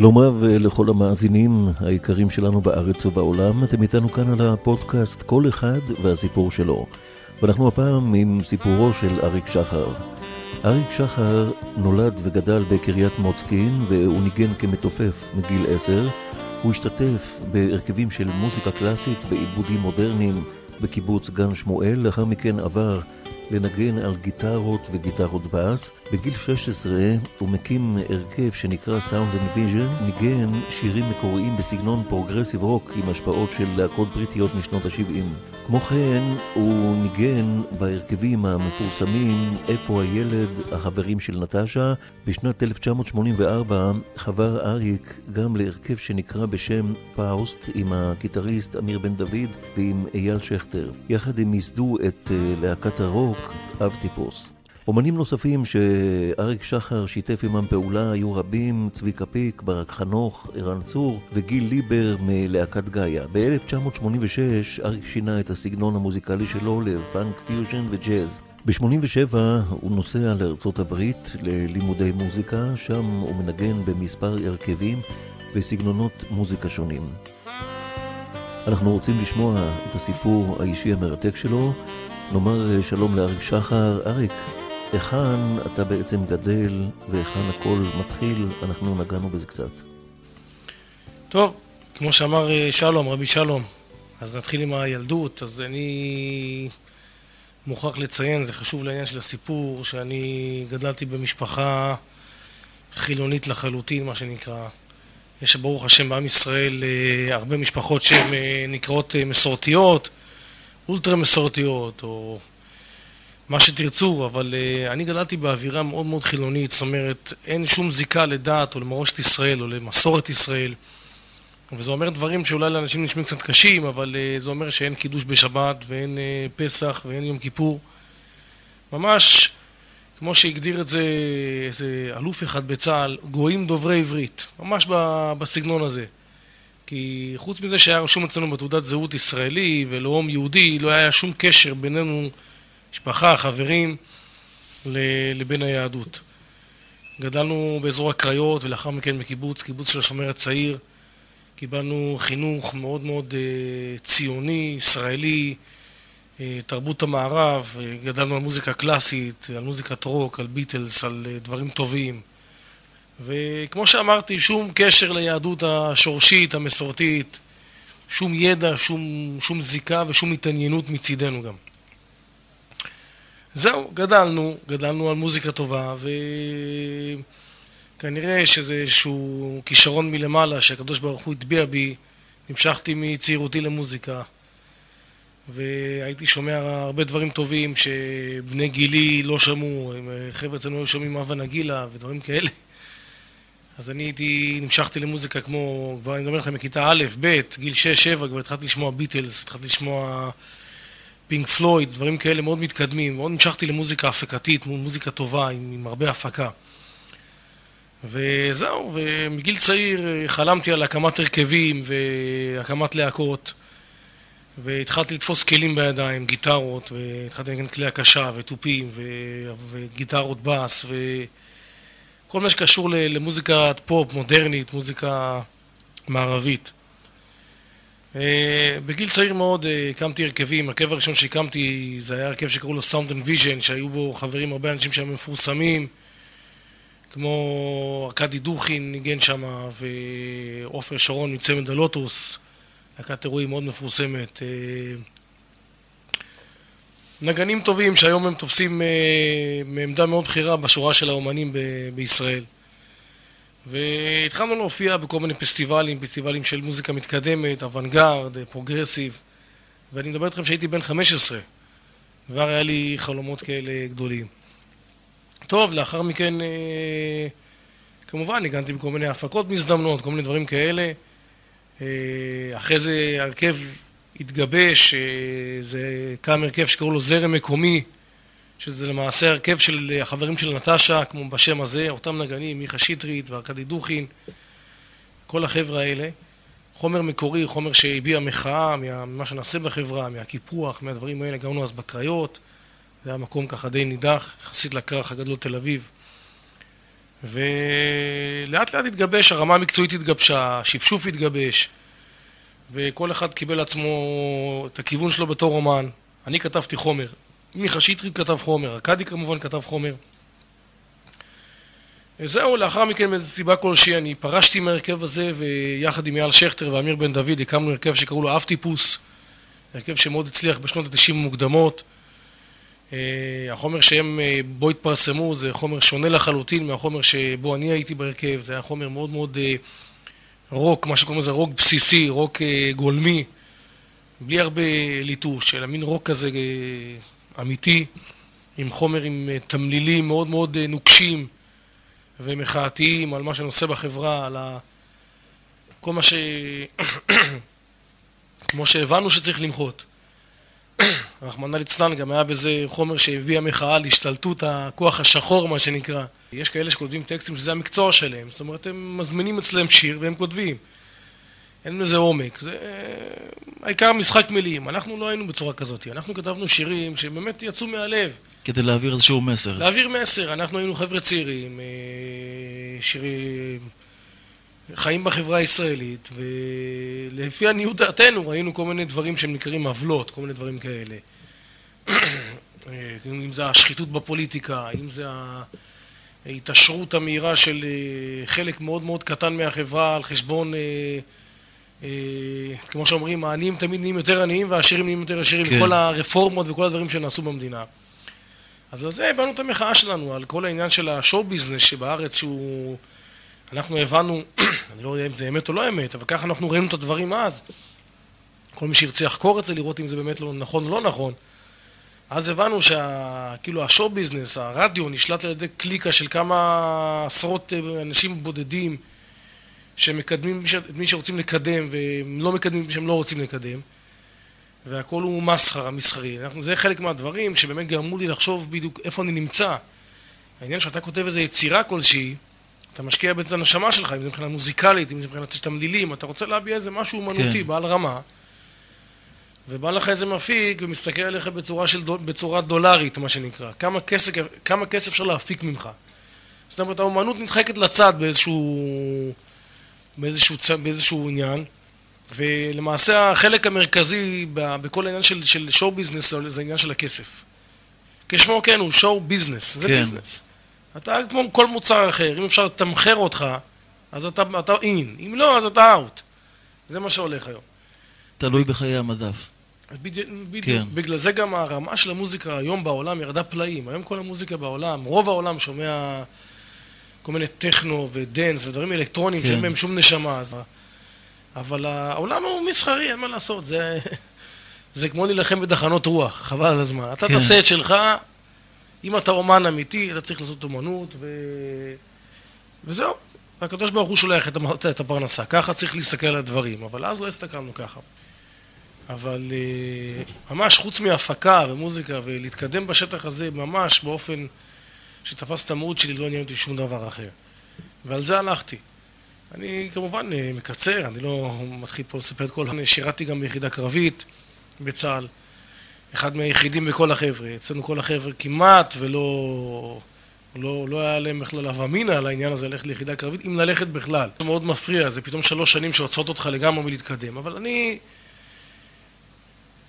שלום רב לכל המאזינים היקרים שלנו בארץ ובעולם, אתם איתנו כאן על הפודקאסט כל אחד והסיפור שלו. ואנחנו הפעם עם סיפורו של אריק שחר. אריק שחר נולד וגדל בקריית מוצקין והוא ניגן כמתופף מגיל עשר. הוא השתתף בהרכבים של מוזיקה קלאסית בעיבודים מודרניים בקיבוץ גן שמואל, לאחר מכן עבר לנגן על גיטרות וגיטרות בס. בגיל 16 הוא מקים הרכב שנקרא Sound and Vision, ניגן שירים מקוריים בסגנון progressive rock עם השפעות של להקות בריטיות משנות ה-70. כמו כן, הוא ניגן בהרכבים המפורסמים איפה הילד, החברים של נטשה. בשנת 1984 חבר אריק גם להרכב שנקרא בשם פאוסט עם הגיטריסט אמיר בן דוד ועם אייל שכטר. יחד הם ייסדו את אה, להקת הרוק אב טיפוס. אומנים נוספים שאריק שחר שיתף עמם פעולה היו רבים, צביקה פיק, ברק חנוך, ערן צור וגיל ליבר מלהקת גאיה. ב-1986 אריק שינה את הסגנון המוזיקלי שלו לפאנק פיוז'ן וג'אז. ב-87 הוא נוסע לארצות הברית ללימודי מוזיקה, שם הוא מנגן במספר הרכבים וסגנונות מוזיקה שונים. אנחנו רוצים לשמוע את הסיפור האישי המרתק שלו. נאמר שלום לאריק שחר. אריק, היכן אתה בעצם גדל והיכן הכל מתחיל? אנחנו נגענו בזה קצת. טוב, כמו שאמר אה, שלום, רבי שלום, אז נתחיל עם הילדות. אז אני מוכרח לציין, זה חשוב לעניין של הסיפור, שאני גדלתי במשפחה חילונית לחלוטין, מה שנקרא. יש ברוך השם בעם ישראל אה, הרבה משפחות שהן אה, נקראות מסורתיות, אולטרה מסורתיות, או מה שתרצו, אבל uh, אני גדלתי באווירה מאוד מאוד חילונית, זאת אומרת, אין שום זיקה לדת או למורשת ישראל או למסורת ישראל. וזה אומר דברים שאולי לאנשים נשמעים קצת קשים, אבל uh, זה אומר שאין קידוש בשבת ואין uh, פסח ואין יום כיפור. ממש, כמו שהגדיר את זה איזה אלוף אחד בצה"ל, גויים דוברי עברית. ממש בסגנון הזה. כי חוץ מזה שהיה רשום אצלנו בתעודת זהות ישראלי ולאום יהודי, לא היה שום קשר בינינו משפחה, חברים, לבין היהדות. גדלנו באזור הקריות ולאחר מכן בקיבוץ, קיבוץ של השומר הצעיר. קיבלנו חינוך מאוד מאוד uh, ציוני, ישראלי, uh, תרבות המערב, uh, גדלנו על מוזיקה קלאסית, על מוזיקת רוק, על ביטלס, על דברים טובים. וכמו שאמרתי, שום קשר ליהדות השורשית, המסורתית, שום ידע, שום, שום זיקה ושום התעניינות מצידנו גם. זהו, גדלנו, גדלנו על מוזיקה טובה, וכנראה שזה איזשהו כישרון מלמעלה שהקדוש ברוך הוא הטביע בי. המשכתי מצעירותי למוזיקה, והייתי שומע הרבה דברים טובים שבני גילי לא שמעו, חבר'ה אצלנו היו שומעים אבא נגילה ודברים כאלה. אז אני הייתי, נמשכתי למוזיקה כמו, כבר אני אומר לכם, מכיתה א', ב', גיל 6-7, כבר התחלתי לשמוע ביטלס, התחלתי לשמוע פינק פלויד, דברים כאלה מאוד מתקדמים. מאוד המשכתי למוזיקה הפקתית, מוזיקה טובה, עם, עם הרבה הפקה. וזהו, ומגיל צעיר אה, חלמתי על הקמת הרכבים והקמת להקות, והתחלתי לתפוס כלים בידיים, גיטרות, והתחלתי לנגן כלי הקשה ותופים וגיטרות בס וכל מה שקשור למוזיקת פופ מודרנית, מוזיקה מערבית. אה, בגיל צעיר מאוד אה, הקמתי הרכבים, הרכב הראשון שהקמתי זה היה הרכב שקראו לו Sound and Vision, שהיו בו חברים הרבה אנשים שהיו מפורסמים, כמו ארכדי דוכין ניגן שם, ועופר שרון מצמד הלוטוס, להקת אירועים מאוד מפורסמת. אה, נגנים טובים שהיום הם תופסים עמדה מאוד בכירה בשורה של האומנים בישראל. והתחלנו להופיע בכל מיני פסטיבלים, פסטיבלים של מוזיקה מתקדמת, אוונגרד, progressive, ואני מדבר איתכם שהייתי בן 15, כבר היה לי חלומות כאלה גדולים. טוב, לאחר מכן, אה, כמובן, ניגנתי בכל מיני הפקות מזדמנות, כל מיני דברים כאלה. אה, אחרי זה הרכב התגבש, זה קם הרכב שקראו לו זרם מקומי, שזה למעשה הרכב של החברים של נטשה, כמו בשם הזה, אותם נגנים, מיכה שטרית וארכדי דוכין, כל החבר'ה האלה. חומר מקורי, חומר שהביע מחאה ממה שנעשה בחברה, מהקיפוח, מהדברים האלה, גרנו אז בקריות, זה היה מקום ככה די נידח, יחסית לכרך הגדול תל אביב. ולאט לאט התגבש, הרמה המקצועית התגבשה, השפשוף התגבש, וכל אחד קיבל לעצמו את הכיוון שלו בתור אומן. אני כתבתי חומר, מיכה שטרית כתב חומר, ארכדי כמובן כתב חומר. זהו, לאחר מכן מאיזו סיבה כלשהי אני פרשתי מהרכב הזה ויחד עם אייל שכטר ואמיר בן דוד הקמנו הרכב שקראו לו אבטיפוס, הרכב שמאוד הצליח בשנות ה-90 המוקדמות. אה, החומר שהם אה, בו התפרסמו זה חומר שונה לחלוטין מהחומר שבו אני הייתי בהרכב, זה היה חומר מאוד מאוד אה, רוק, מה שקוראים לזה רוק בסיסי, רוק גולמי, בלי הרבה ליטוש, אלא מין רוק כזה אמיתי, עם חומר עם אה, תמלילים מאוד מאוד אה, נוקשים ומחאתיים על מה שנושא בחברה, על ה... כל מה ש... כמו שהבנו שצריך למחות. רחמנא ליצלן גם היה בזה חומר שהביא המחאה על השתלטות הכוח השחור, מה שנקרא. יש כאלה שכותבים טקסטים שזה המקצוע שלהם, זאת אומרת, הם מזמינים אצלם שיר והם כותבים. אין בזה עומק, זה העיקר משחק מילים. אנחנו לא היינו בצורה כזאת, אנחנו כתבנו שירים שבאמת יצאו מהלב. כדי להעביר איזשהו מסר. להעביר מסר, אנחנו היינו חבר'ה צעירים, אה, שירי... חיים בחברה הישראלית, ולפי עניות דעתנו ראינו כל מיני דברים שהם נקראים עוולות, כל מיני דברים כאלה. אם זה השחיתות בפוליטיקה, אם זה ההתעשרות המהירה של אה, חלק מאוד מאוד קטן מהחברה על חשבון, אה, אה, כמו שאומרים, העניים תמיד נהיים יותר עניים והעשירים נהיים יותר עשירים, כן. כל הרפורמות וכל הדברים שנעשו במדינה. אז על זה הבנו את המחאה שלנו, על כל העניין של השואו ביזנס שבארץ שהוא... אנחנו הבנו, אני לא יודע אם זה אמת או לא אמת, אבל ככה אנחנו ראינו את הדברים אז. כל מי שירצה לחקור את זה, לראות אם זה באמת לא נכון או לא נכון. אז הבנו שכאילו השואו ביזנס, הרדיו, נשלט על ידי קליקה של כמה עשרות אה, אנשים בודדים שמקדמים את מי שרוצים לקדם והם לא מקדמים מי שהם לא רוצים לקדם והכל הוא מסחרה, מסחרי. אנחנו, זה חלק מהדברים שבאמת גרמו לי לחשוב בדיוק איפה אני נמצא. העניין שאתה כותב איזו יצירה כלשהי, אתה משקיע את הנשמה שלך, אם זה מבחינה מוזיקלית, אם זה מבחינת תמלילים, אתה רוצה להביע איזה משהו אומנותי, כן. בעל רמה. ובא לך איזה מפיק ומסתכל עליך בצורה, של, בצורה דולרית, מה שנקרא. כמה כסף, כמה כסף אפשר להפיק ממך. זאת אומרת, האומנות נדחקת לצד באיזשהו, באיזשהו, באיזשהו עניין, ולמעשה החלק המרכזי בכל העניין של, של show business זה העניין של הכסף. כשמו כן, הוא show business, זה כן. business. אתה כמו כל מוצר אחר, אם אפשר לתמחר אותך, אז אתה, אתה in, אם לא, אז אתה out. זה מה שהולך היום. תלוי בחיי המדף. בדיוק, כן. בגלל זה גם הרמה של המוזיקה היום בעולם ירדה פלאים. היום כל המוזיקה בעולם, רוב העולם שומע כל מיני טכנו ודנס ודברים אלקטרוניים כן. שאין בהם שום נשמה. אז... אבל העולם הוא מסחרי, אין מה לעשות. זה, זה כמו להילחם בתחנות רוח, חבל על הזמן. אתה כן. תעשה את שלך, אם אתה אומן אמיתי, אתה צריך לעשות אומנות, ו... וזהו. הקדוש ברוך הוא שולח את הפרנסה. ככה צריך להסתכל על הדברים, אבל אז לא הסתכלנו ככה. אבל uh, ממש חוץ מהפקה ומוזיקה ולהתקדם בשטח הזה ממש באופן שתפס את המהות שלי, לא עניין אותי שום דבר אחר. ועל זה הלכתי. אני כמובן uh, מקצר, אני לא מתחיל פה לספר את כל... אני שירתי גם ביחידה קרבית בצה"ל, אחד מהיחידים בכל החבר'ה. אצלנו כל החבר'ה כמעט ולא... לא, לא היה להם בכלל הווה אמינא על העניין הזה ללכת ליחידה קרבית, אם ללכת בכלל. זה מאוד מפריע, זה פתאום שלוש שנים שעוצרות אותך לגמרי מלהתקדם. אבל אני...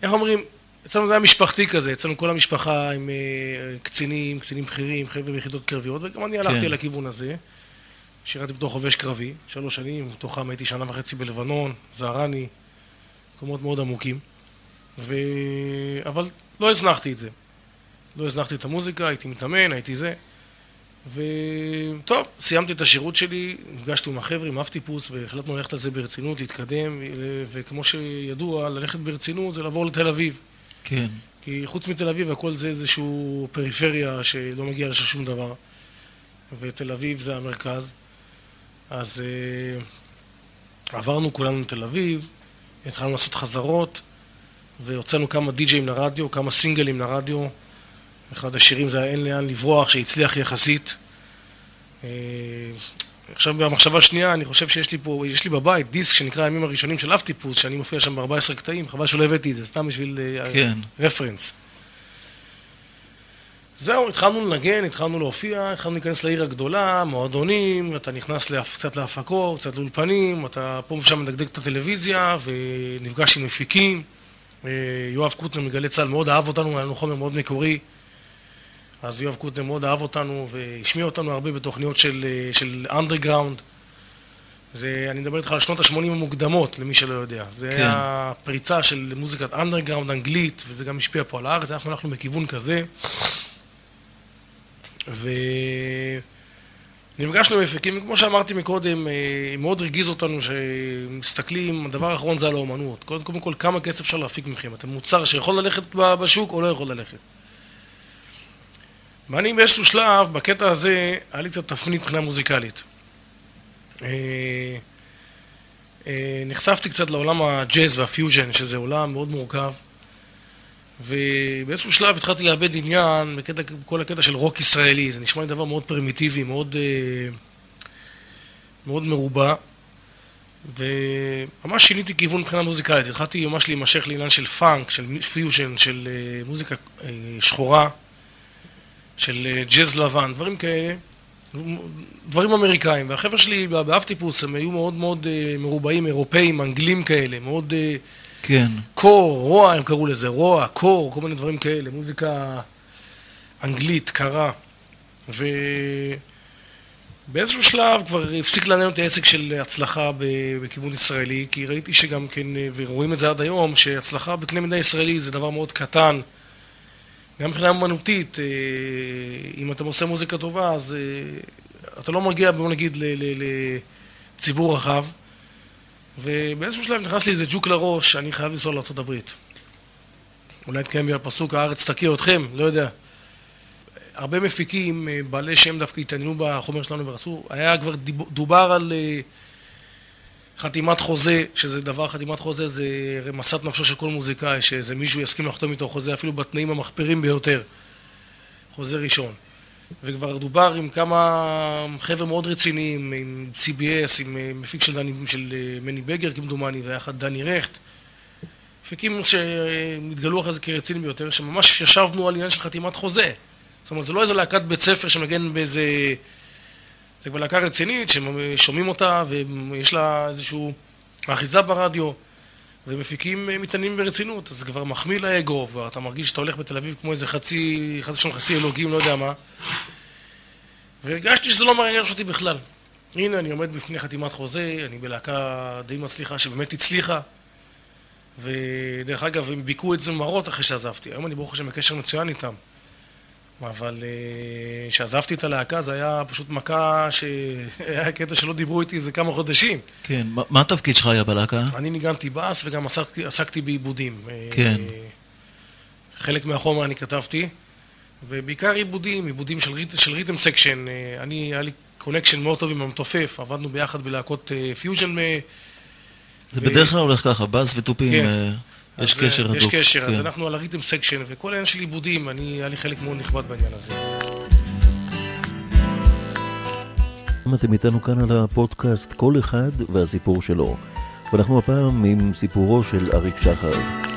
איך אומרים? אצלנו זה היה משפחתי כזה, אצלנו כל המשפחה עם uh, קצינים, קצינים בכירים, חבר'ה ביחידות קרביות, וגם אני הלכתי כן. לכיוון הזה. שירתי בתור חובש קרבי, שלוש שנים, מתוכם הייתי שנה וחצי בלבנון, זהרני, מקומות מאוד עמוקים. ו... אבל לא הזנחתי את זה. לא הזנחתי את המוזיקה, הייתי מתאמן, הייתי זה. וטוב, סיימתי את השירות שלי, נפגשתי עם החבר'ה, עם אף טיפוס, והחלטנו ללכת על זה ברצינות, להתקדם, וכמו שידוע, ללכת ברצינות זה לעבור לתל אביב. כן. כי חוץ מתל אביב הכל זה איזשהו פריפריה שלא מגיע לשם שום דבר, ותל אביב זה המרכז. אז uh, עברנו כולנו לתל אביב, התחלנו לעשות חזרות, והוצאנו כמה די-ג'אים לרדיו, כמה סינגלים לרדיו. אחד השירים זה היה אין לאן לברוח, שהצליח יחסית. אה, עכשיו במחשבה השנייה, אני חושב שיש לי פה, יש לי בבית דיסק שנקרא הימים הראשונים של אף טיפוס, שאני מופיע שם ב-14 קטעים, חבל שלא הבאתי את זה, סתם בשביל אה, כן. רפרנס. זהו, התחלנו לנגן, התחלנו להופיע, התחלנו להיכנס לעיר הגדולה, מועדונים, אתה נכנס להפ... קצת להפקות, קצת לאולפנים, אתה פה ושם מדגדג את הטלוויזיה, ונפגש עם מפיקים. אה, יואב קוטנר מגלי צה"ל מאוד אהב אותנו, היה לנו חומר מאוד מקורי. אז יואב קוטנר מאוד אהב אותנו והשמיע אותנו הרבה בתוכניות של, אה, של אנדרגראונד. זה, אני מדבר איתך על שנות ה-80 המוקדמות, למי שלא יודע. זה כן. היה פריצה של מוזיקת אנדרגראונד אנגלית, וזה גם השפיע פה על הארץ, אנחנו הלכנו בכיוון כזה. ונפגשנו עם מפיקים, כמו שאמרתי מקודם, אה, מאוד הרגיז אותנו שמסתכלים, הדבר האחרון זה על האומנות. קודם, קודם כל, כמה כסף אפשר להפיק מכם? אתם מוצר שיכול ללכת בשוק או לא יכול ללכת? ואני באיזשהו שלב, בקטע הזה, היה לי קצת תפנית מבחינה מוזיקלית. אה, אה, נחשפתי קצת לעולם הג'אז והפיוז'ן, שזה עולם מאוד מורכב, ובאיזשהו שלב התחלתי לאבד עניין בכל הקטע של רוק ישראלי, זה נשמע לי דבר מאוד פרימיטיבי, מאוד, אה, מאוד מרובע, וממש שיניתי כיוון מבחינה מוזיקלית, התחלתי ממש להימשך לעניין של פאנק, של פיוז'ן, של מוזיקה שחורה. של אה, ג'אז לבן, דברים כאלה, דברים אמריקאים. והחבר'ה שלי באפטיפוס הם היו מאוד מאוד אה, מרובעים, אירופאים, אנגלים כאלה, מאוד אה, כן. קור, רוע הם קראו לזה, רוע, קור, כל מיני דברים כאלה, מוזיקה אנגלית, קרה. ובאיזשהו שלב כבר הפסיק לעניין אותי העסק של הצלחה בכיוון ישראלי, כי ראיתי שגם כן, ורואים את זה עד היום, שהצלחה בקנה מידה ישראלי זה דבר מאוד קטן. גם מבחינה אמנותית, אה, אם אתה עושה מוזיקה טובה, אז אה, אתה לא מגיע, בוא נגיד, לציבור רחב. ובאיזשהו שלב נכנס לי איזה ג'וק לראש, אני חייב לנסוע לארה"ב. אולי תקיים בי הפסוק, הארץ תקיע אתכם, לא יודע. הרבה מפיקים, אה, בעלי שם דווקא התעניינו בחומר שלנו ורצו, היה כבר דובר על אה, חתימת חוזה, שזה דבר, חתימת חוזה זה רמסת נפשו של כל מוזיקאי, שאיזה מישהו יסכים לחתום איתו חוזה אפילו בתנאים המחפירים ביותר. חוזה ראשון. וכבר דובר עם כמה חבר'ה מאוד רציניים, עם CBS, עם אה, מפיק של, דני, של אה, מני בגר כמדומני, ויחד דני רכט. מפיקים שהתגלו אחרי זה כרציניים ביותר, שממש ישבנו על עניין של חתימת חוזה. זאת אומרת, זה לא איזה להקת בית ספר שמגן באיזה... זה כבר להקה רצינית, ששומעים אותה ויש לה איזושהי אחיזה ברדיו, ומפיקים אה, מתעניינים ברצינות, אז זה כבר מחמיא לאגו, ואתה מרגיש שאתה הולך בתל אביב כמו איזה חצי, חצי שם חצי אלוהים, לא יודע מה. והרגשתי שזה לא מרגש אותי בכלל. הנה, אני עומד בפני חתימת חוזה, אני בלהקה די מצליחה, שבאמת הצליחה. ודרך אגב, הם ביכו את זה מרות אחרי שעזבתי. היום אני ברוך השם בקשר מצוין איתם. אבל אה, כשעזבתי את הלהקה זה היה פשוט מכה שהיה קטע שלא דיברו איתי איזה כמה חודשים. כן, מה- התפקיד שלך היה בלהקה? אני ניגנתי בס וגם עסקתי, עסקתי בעיבודים. כן. אה, חלק מהחומר אני כתבתי, ובעיקר עיבודים, עיבודים של, rhyth, של rhythm section. אה, אני, היה לי connection מאוד טוב עם המתופף, עבדנו ביחד בלהקות פיוז'ן. זה ו- בדרך כלל הולך ככה, בס ותופים, כן. יש אה, קשר הדוק. יש קשר, אז כן. אנחנו על ה rhythm section, וכל העניין של עיבודים, אני, היה לי חלק מאוד נכבד בעניין הזה. אם אתם איתנו כאן על הפודקאסט כל אחד והסיפור שלו. ואנחנו הפעם עם סיפורו של אריק שחר.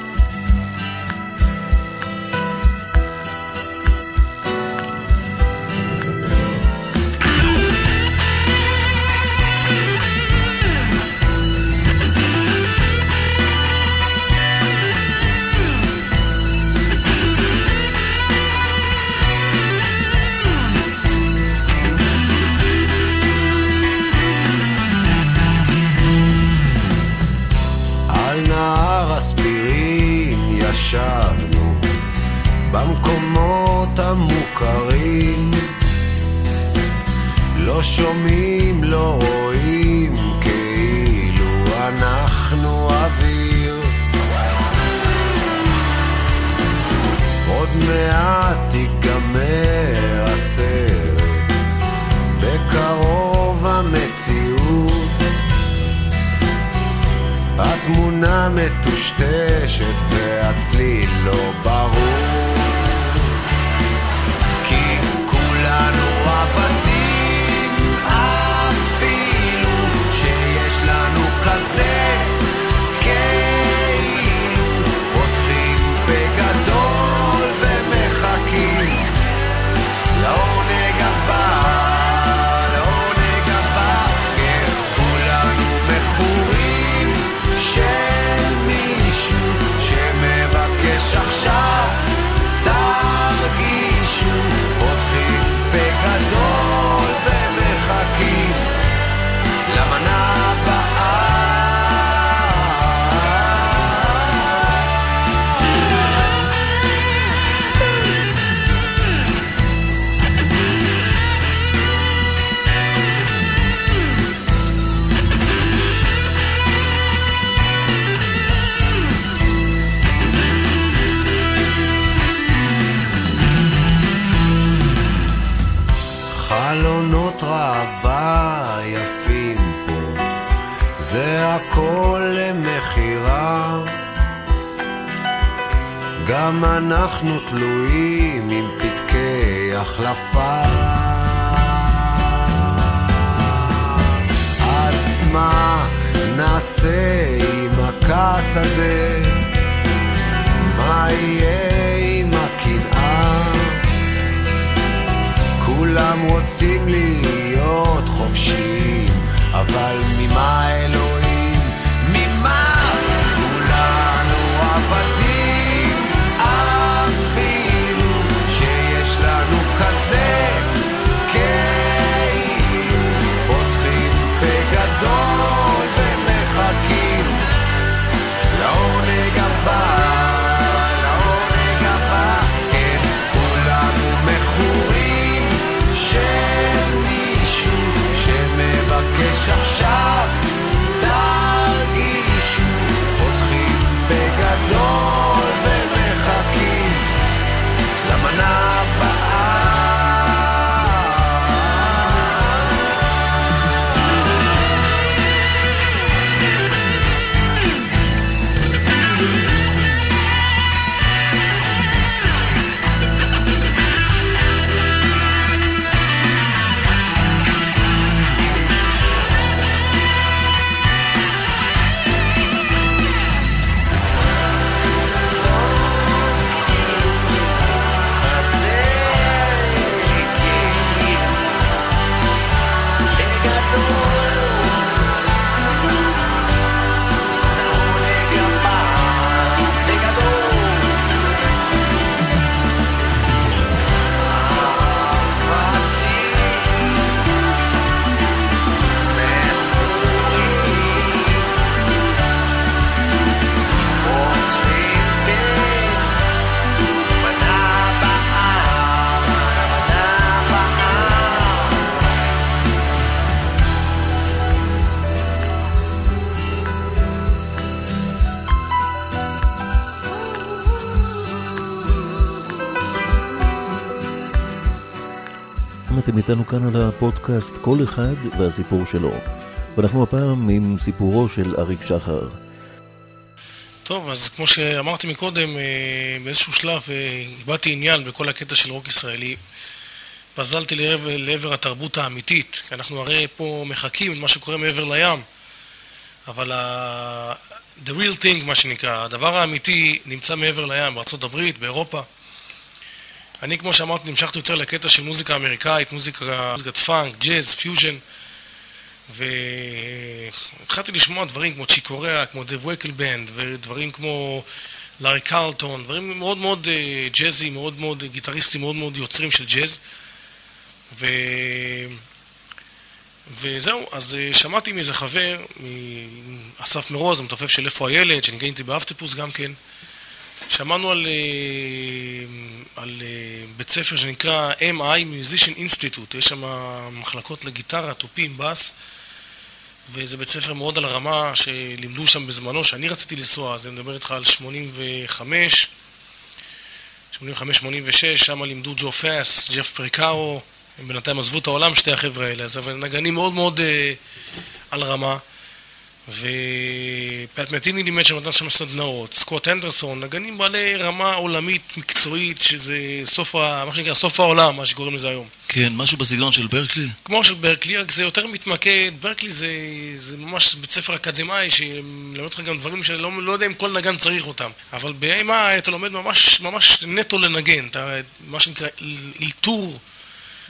איתנו כאן על הפודקאסט כל אחד והסיפור שלו. ואנחנו הפעם עם סיפורו של אריק שחר. טוב, אז כמו שאמרתי מקודם, אה, באיזשהו שלב אה, איבדתי עניין בכל הקטע של רוק ישראלי. פזלתי לעבר, לעבר התרבות האמיתית, כי אנחנו הרי פה מחכים למה שקורה מעבר לים, אבל ה... the real thing, מה שנקרא, הדבר האמיתי נמצא מעבר לים, הברית, באירופה. אני, כמו שאמרתי, נמשכתי יותר לקטע של מוזיקה אמריקאית, מוזיקה, מוזיקת פאנק, ג'אז, פיוז'ן, והתחלתי לשמוע דברים כמו צ'יק קוריאה, כמו Dave Weckl Band, ודברים כמו לארי קרלטון, דברים מאוד מאוד אה, ג'אזי, מאוד מאוד, גיטריסטים מאוד מאוד יוצרים של ג'אז. ו... וזהו, אז אה, שמעתי מאיזה חבר, מאסף מרוז, המתופף של איפה הילד, שניגן איתי באבטיפוס גם כן. שמענו על, אה, על אה, בית ספר שנקרא MI, Musician Institute, יש שם מחלקות לגיטרה, תופים, בס, וזה בית ספר מאוד על רמה שלימדו שם בזמנו, שאני רציתי לנסוע, אז אני מדבר איתך על 85, 85-86, שם לימדו ג'ו פאס, ג'ף פריקאו, הם בינתיים עזבו את העולם, שתי החבר'ה האלה, אז נגנים מאוד מאוד אה, על רמה. ופט מטיני לימד שם נתן שם סדנאות, סקוט אנדרסון, נגנים בעלי רמה עולמית מקצועית, שזה סוף, ה, מה שנקרא סוף העולם, מה שקוראים לזה היום. כן, משהו בסגנון של ברקלי? כמו של ברקלי, רק זה יותר מתמקד, ברקלי זה, זה ממש בית ספר אקדמאי שמלמד אותך גם דברים שאני לא, לא יודע אם כל נגן צריך אותם, אבל ב-MI אתה לומד ממש, ממש נטו לנגן, אתה, מה שנקרא אלתור.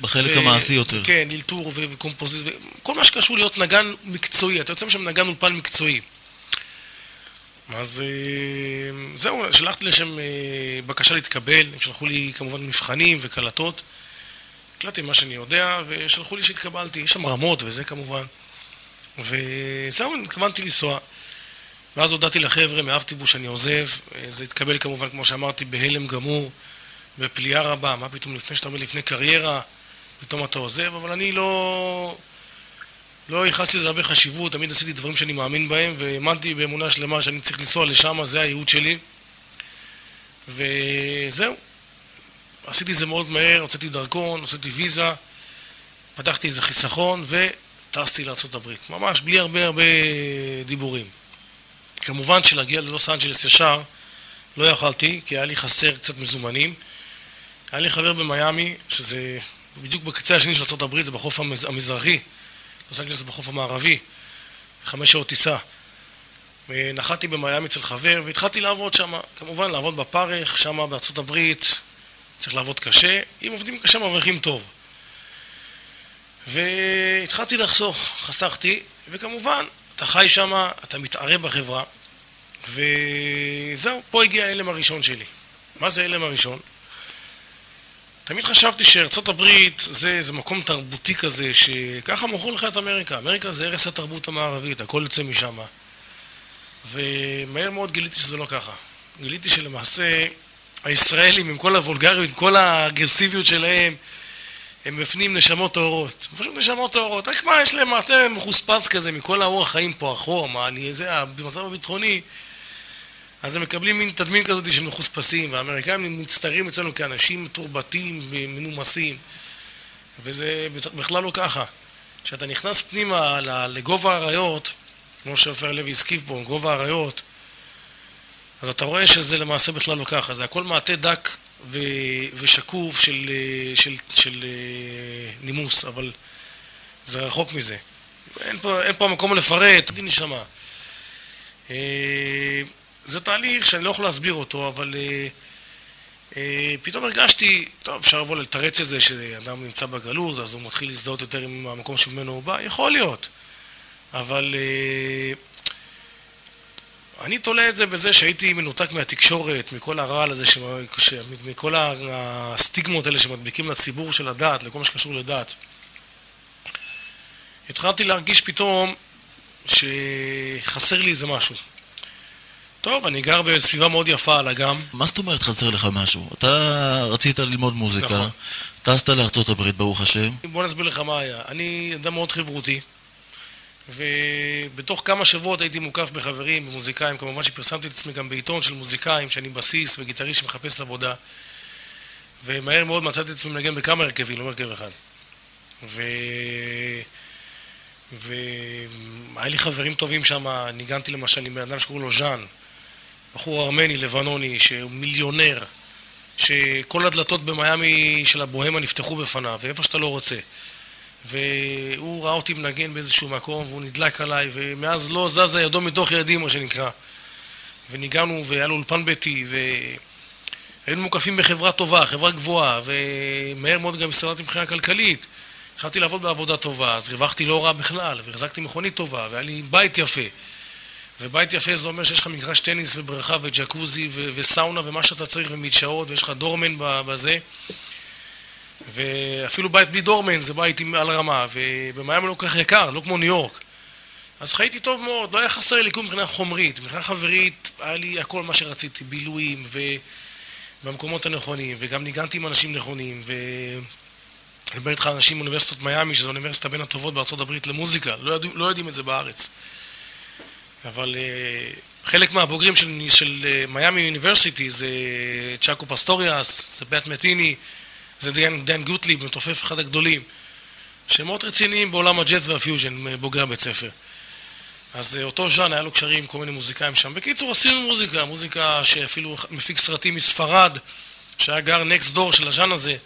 בחלק המעשי יותר. כן, אלתור וקומפוזיציה, כל מה שקשור להיות נגן מקצועי, אתה יוצא משם נגן אולפן מקצועי. אז אה, זהו, שלחתי לשם אה, בקשה להתקבל, הם שלחו לי כמובן מבחנים וקלטות. הקלטתי מה שאני יודע, ושלחו לי שהתקבלתי, יש שם רמות וזה כמובן. וזהו, התכוונתי לנסוע. ואז הודעתי לחבר'ה מאבטיבוס שאני עוזב, אה, זה התקבל כמובן, כמו שאמרתי, בהלם גמור, בפליאה רבה, מה פתאום לפני שאתה אומר לפני קריירה, פתאום אתה עוזב, אבל אני לא... לא ייחסתי לזה הרבה חשיבות, תמיד עשיתי דברים שאני מאמין בהם, והאמנתי באמונה שלמה שאני צריך לנסוע לשם, זה הייעוד שלי. וזהו. עשיתי את זה מאוד מהר, הוצאתי דרכון, הוצאתי ויזה, פתחתי איזה חיסכון וטסתי לארה"ב. ממש בלי הרבה הרבה דיבורים. כמובן שלהגיע ללוס אנג'לס ישר לא יכלתי, כי היה לי חסר קצת מזומנים. היה לי חבר במיאמי, שזה בדיוק בקצה השני של ארה"ב, זה בחוף המז... המזרחי. לוס אנג'לס זה בחוף המערבי, חמש שעות טיסה. ונחתתי במיאמי אצל חבר, והתחלתי לעבוד שם, כמובן לעבוד בפרך, שם בארצות הברית, צריך לעבוד קשה, אם עובדים קשה מרוויחים טוב. והתחלתי לחסוך, חסכתי, וכמובן, אתה חי שם, אתה מתערב בחברה, וזהו, פה הגיע ההלם הראשון שלי. מה זה ההלם הראשון? תמיד חשבתי שארצות הברית זה, זה מקום תרבותי כזה, שככה מכרו לך את אמריקה. אמריקה זה ערש התרבות המערבית, הכל יוצא משם. ומהר מאוד גיליתי שזה לא ככה. גיליתי שלמעשה הישראלים, עם כל הוולגריות, עם כל האגרסיביות שלהם, הם בפנים נשמות טהורות. פשוט נשמות טהורות. רק מה, יש להם מעטה מחוספס כזה מכל האורח חיים פה, מה, אני, זה, במצב הביטחוני, אז הם מקבלים מין תדמין כזאת של מחוספסים, והאמריקאים מצטיירים אצלנו כאנשים מתורבתים ומנומסים, וזה בכלל לא ככה. כשאתה נכנס פנימה לגובה האריות, כמו שעופר לוי הזכיר פה, גובה האריות, אז אתה רואה שזה למעשה בכלל לא ככה, זה הכל מעטה דק ו... ושקוף של, של, של, של נימוס, אבל זה רחוק מזה. אין פה, אין פה מקום לפרט, דין נשמה. זה תהליך שאני לא יכול להסביר אותו, אבל אה, אה, פתאום הרגשתי, טוב, אפשר לבוא לתרץ את זה שאדם נמצא בגלות, אז הוא מתחיל להזדהות יותר עם המקום שממנו הוא בא, יכול להיות. אבל אה, אני תולה את זה בזה שהייתי מנותק מהתקשורת, מכל הרעל הזה, ש... ש... מכל הסטיגמות האלה שמדביקים לציבור של הדת, לכל מה שקשור לדת. התחלתי להרגיש פתאום שחסר לי איזה משהו. טוב, אני גר בסביבה מאוד יפה על אגם. מה זאת אומרת חסר לך משהו? אתה רצית ללמוד מוזיקה, נכון. טסת לארצות הברית, ברוך השם. בוא נסביר לך מה היה. אני אדם מאוד חברותי, ובתוך כמה שבועות הייתי מוקף בחברים, במוזיקאים, כמובן שפרסמתי את עצמי גם בעיתון של מוזיקאים, שאני בסיס וגיטריסט שמחפש עבודה. ומהר מאוד מצאתי את עצמי מנגן בכמה הרכבים, לא הרכב אחד. ו... והיה לי חברים טובים שם, ניגנתי למשל עם אדם שקוראים לו ז'אן, בחור ארמני, לבנוני, שהוא מיליונר, שכל הדלתות במיאמי של הבוהמה נפתחו בפניו, ואיפה שאתה לא רוצה. והוא ראה אותי מנגן באיזשהו מקום, והוא נדלק עליי, ומאז לא זזה ידו מתוך ידי, מה שנקרא. וניגענו, והיה לו אולפן ביתי, והיינו מוקפים בחברה טובה, חברה גבוהה, ומהר מאוד גם הסתדרתי מבחינה כלכלית. התחלתי לעבוד בעבודה טובה, אז הרווחתי לא רע בכלל, והחזקתי מכונית טובה, והיה לי בית יפה. ובית יפה זה אומר שיש לך מגרש טניס ובריכה וג'קוזי ו- וסאונה ומה שאתה צריך ומדשאות, ויש לך דורמן בזה. ואפילו בית בלי דורמן זה בית עם על רמה, ובמיאמי לא כל כך יקר, לא כמו ניו יורק. אז חייתי טוב מאוד, לא היה חסר לי כלום מבחינה חומרית. מבחינה חברית היה לי הכל מה שרציתי, בילויים ובמקומות הנכונים, וגם ניגנתי עם אנשים נכונים, ו... אני מדבר איתך על אנשים מאוניברסיטת מיאמי, שזו האוניברסיטה בין הטובות בארצות הברית למוזיקה, לא, יודע, לא יודעים את זה בארץ. אבל אה, חלק מהבוגרים של, של אה, Miami University זה ג'אקו פסטוריוס, זה פט מת'יני, זה דני, דני גוטליב, מתופף אחד הגדולים. שמות רציניים בעולם הג'אז והפיוז'ן, אה, בוגרי הבית ספר. אז אותו ז'אן, היה לו קשרים עם כל מיני מוזיקאים שם. בקיצור, עשינו מוזיקה, מוזיקה שאפילו מפיק סרטים מספרד, שהיה גר נקסט דור של הז'אן הזה.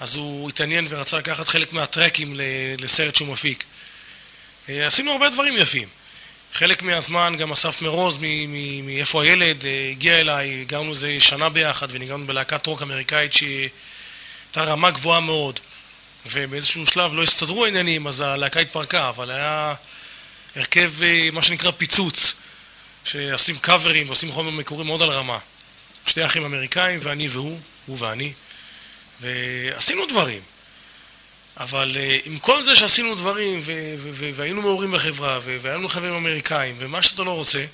אז הוא התעניין ורצה לקחת חלק מהטרקים לסרט שהוא מפיק. עשינו הרבה דברים יפים. חלק מהזמן גם אסף מרוז, מאיפה הילד, הגיע אליי, גרנו איזה שנה ביחד וניגענו בלהקת רוק אמריקאית שהייתה רמה גבוהה מאוד. ובאיזשהו שלב לא הסתדרו העניינים, אז הלהקה התפרקה, אבל היה הרכב, מה שנקרא פיצוץ, שעושים קאברים ועושים חומר מקורי מאוד על רמה. שתי אחים אמריקאים ואני והוא, הוא ואני. ועשינו דברים. אבל uh, עם כל זה שעשינו דברים, והיינו מעורים בחברה, ו- והיו לנו חברים אמריקאים, ומה שאתה לא רוצה,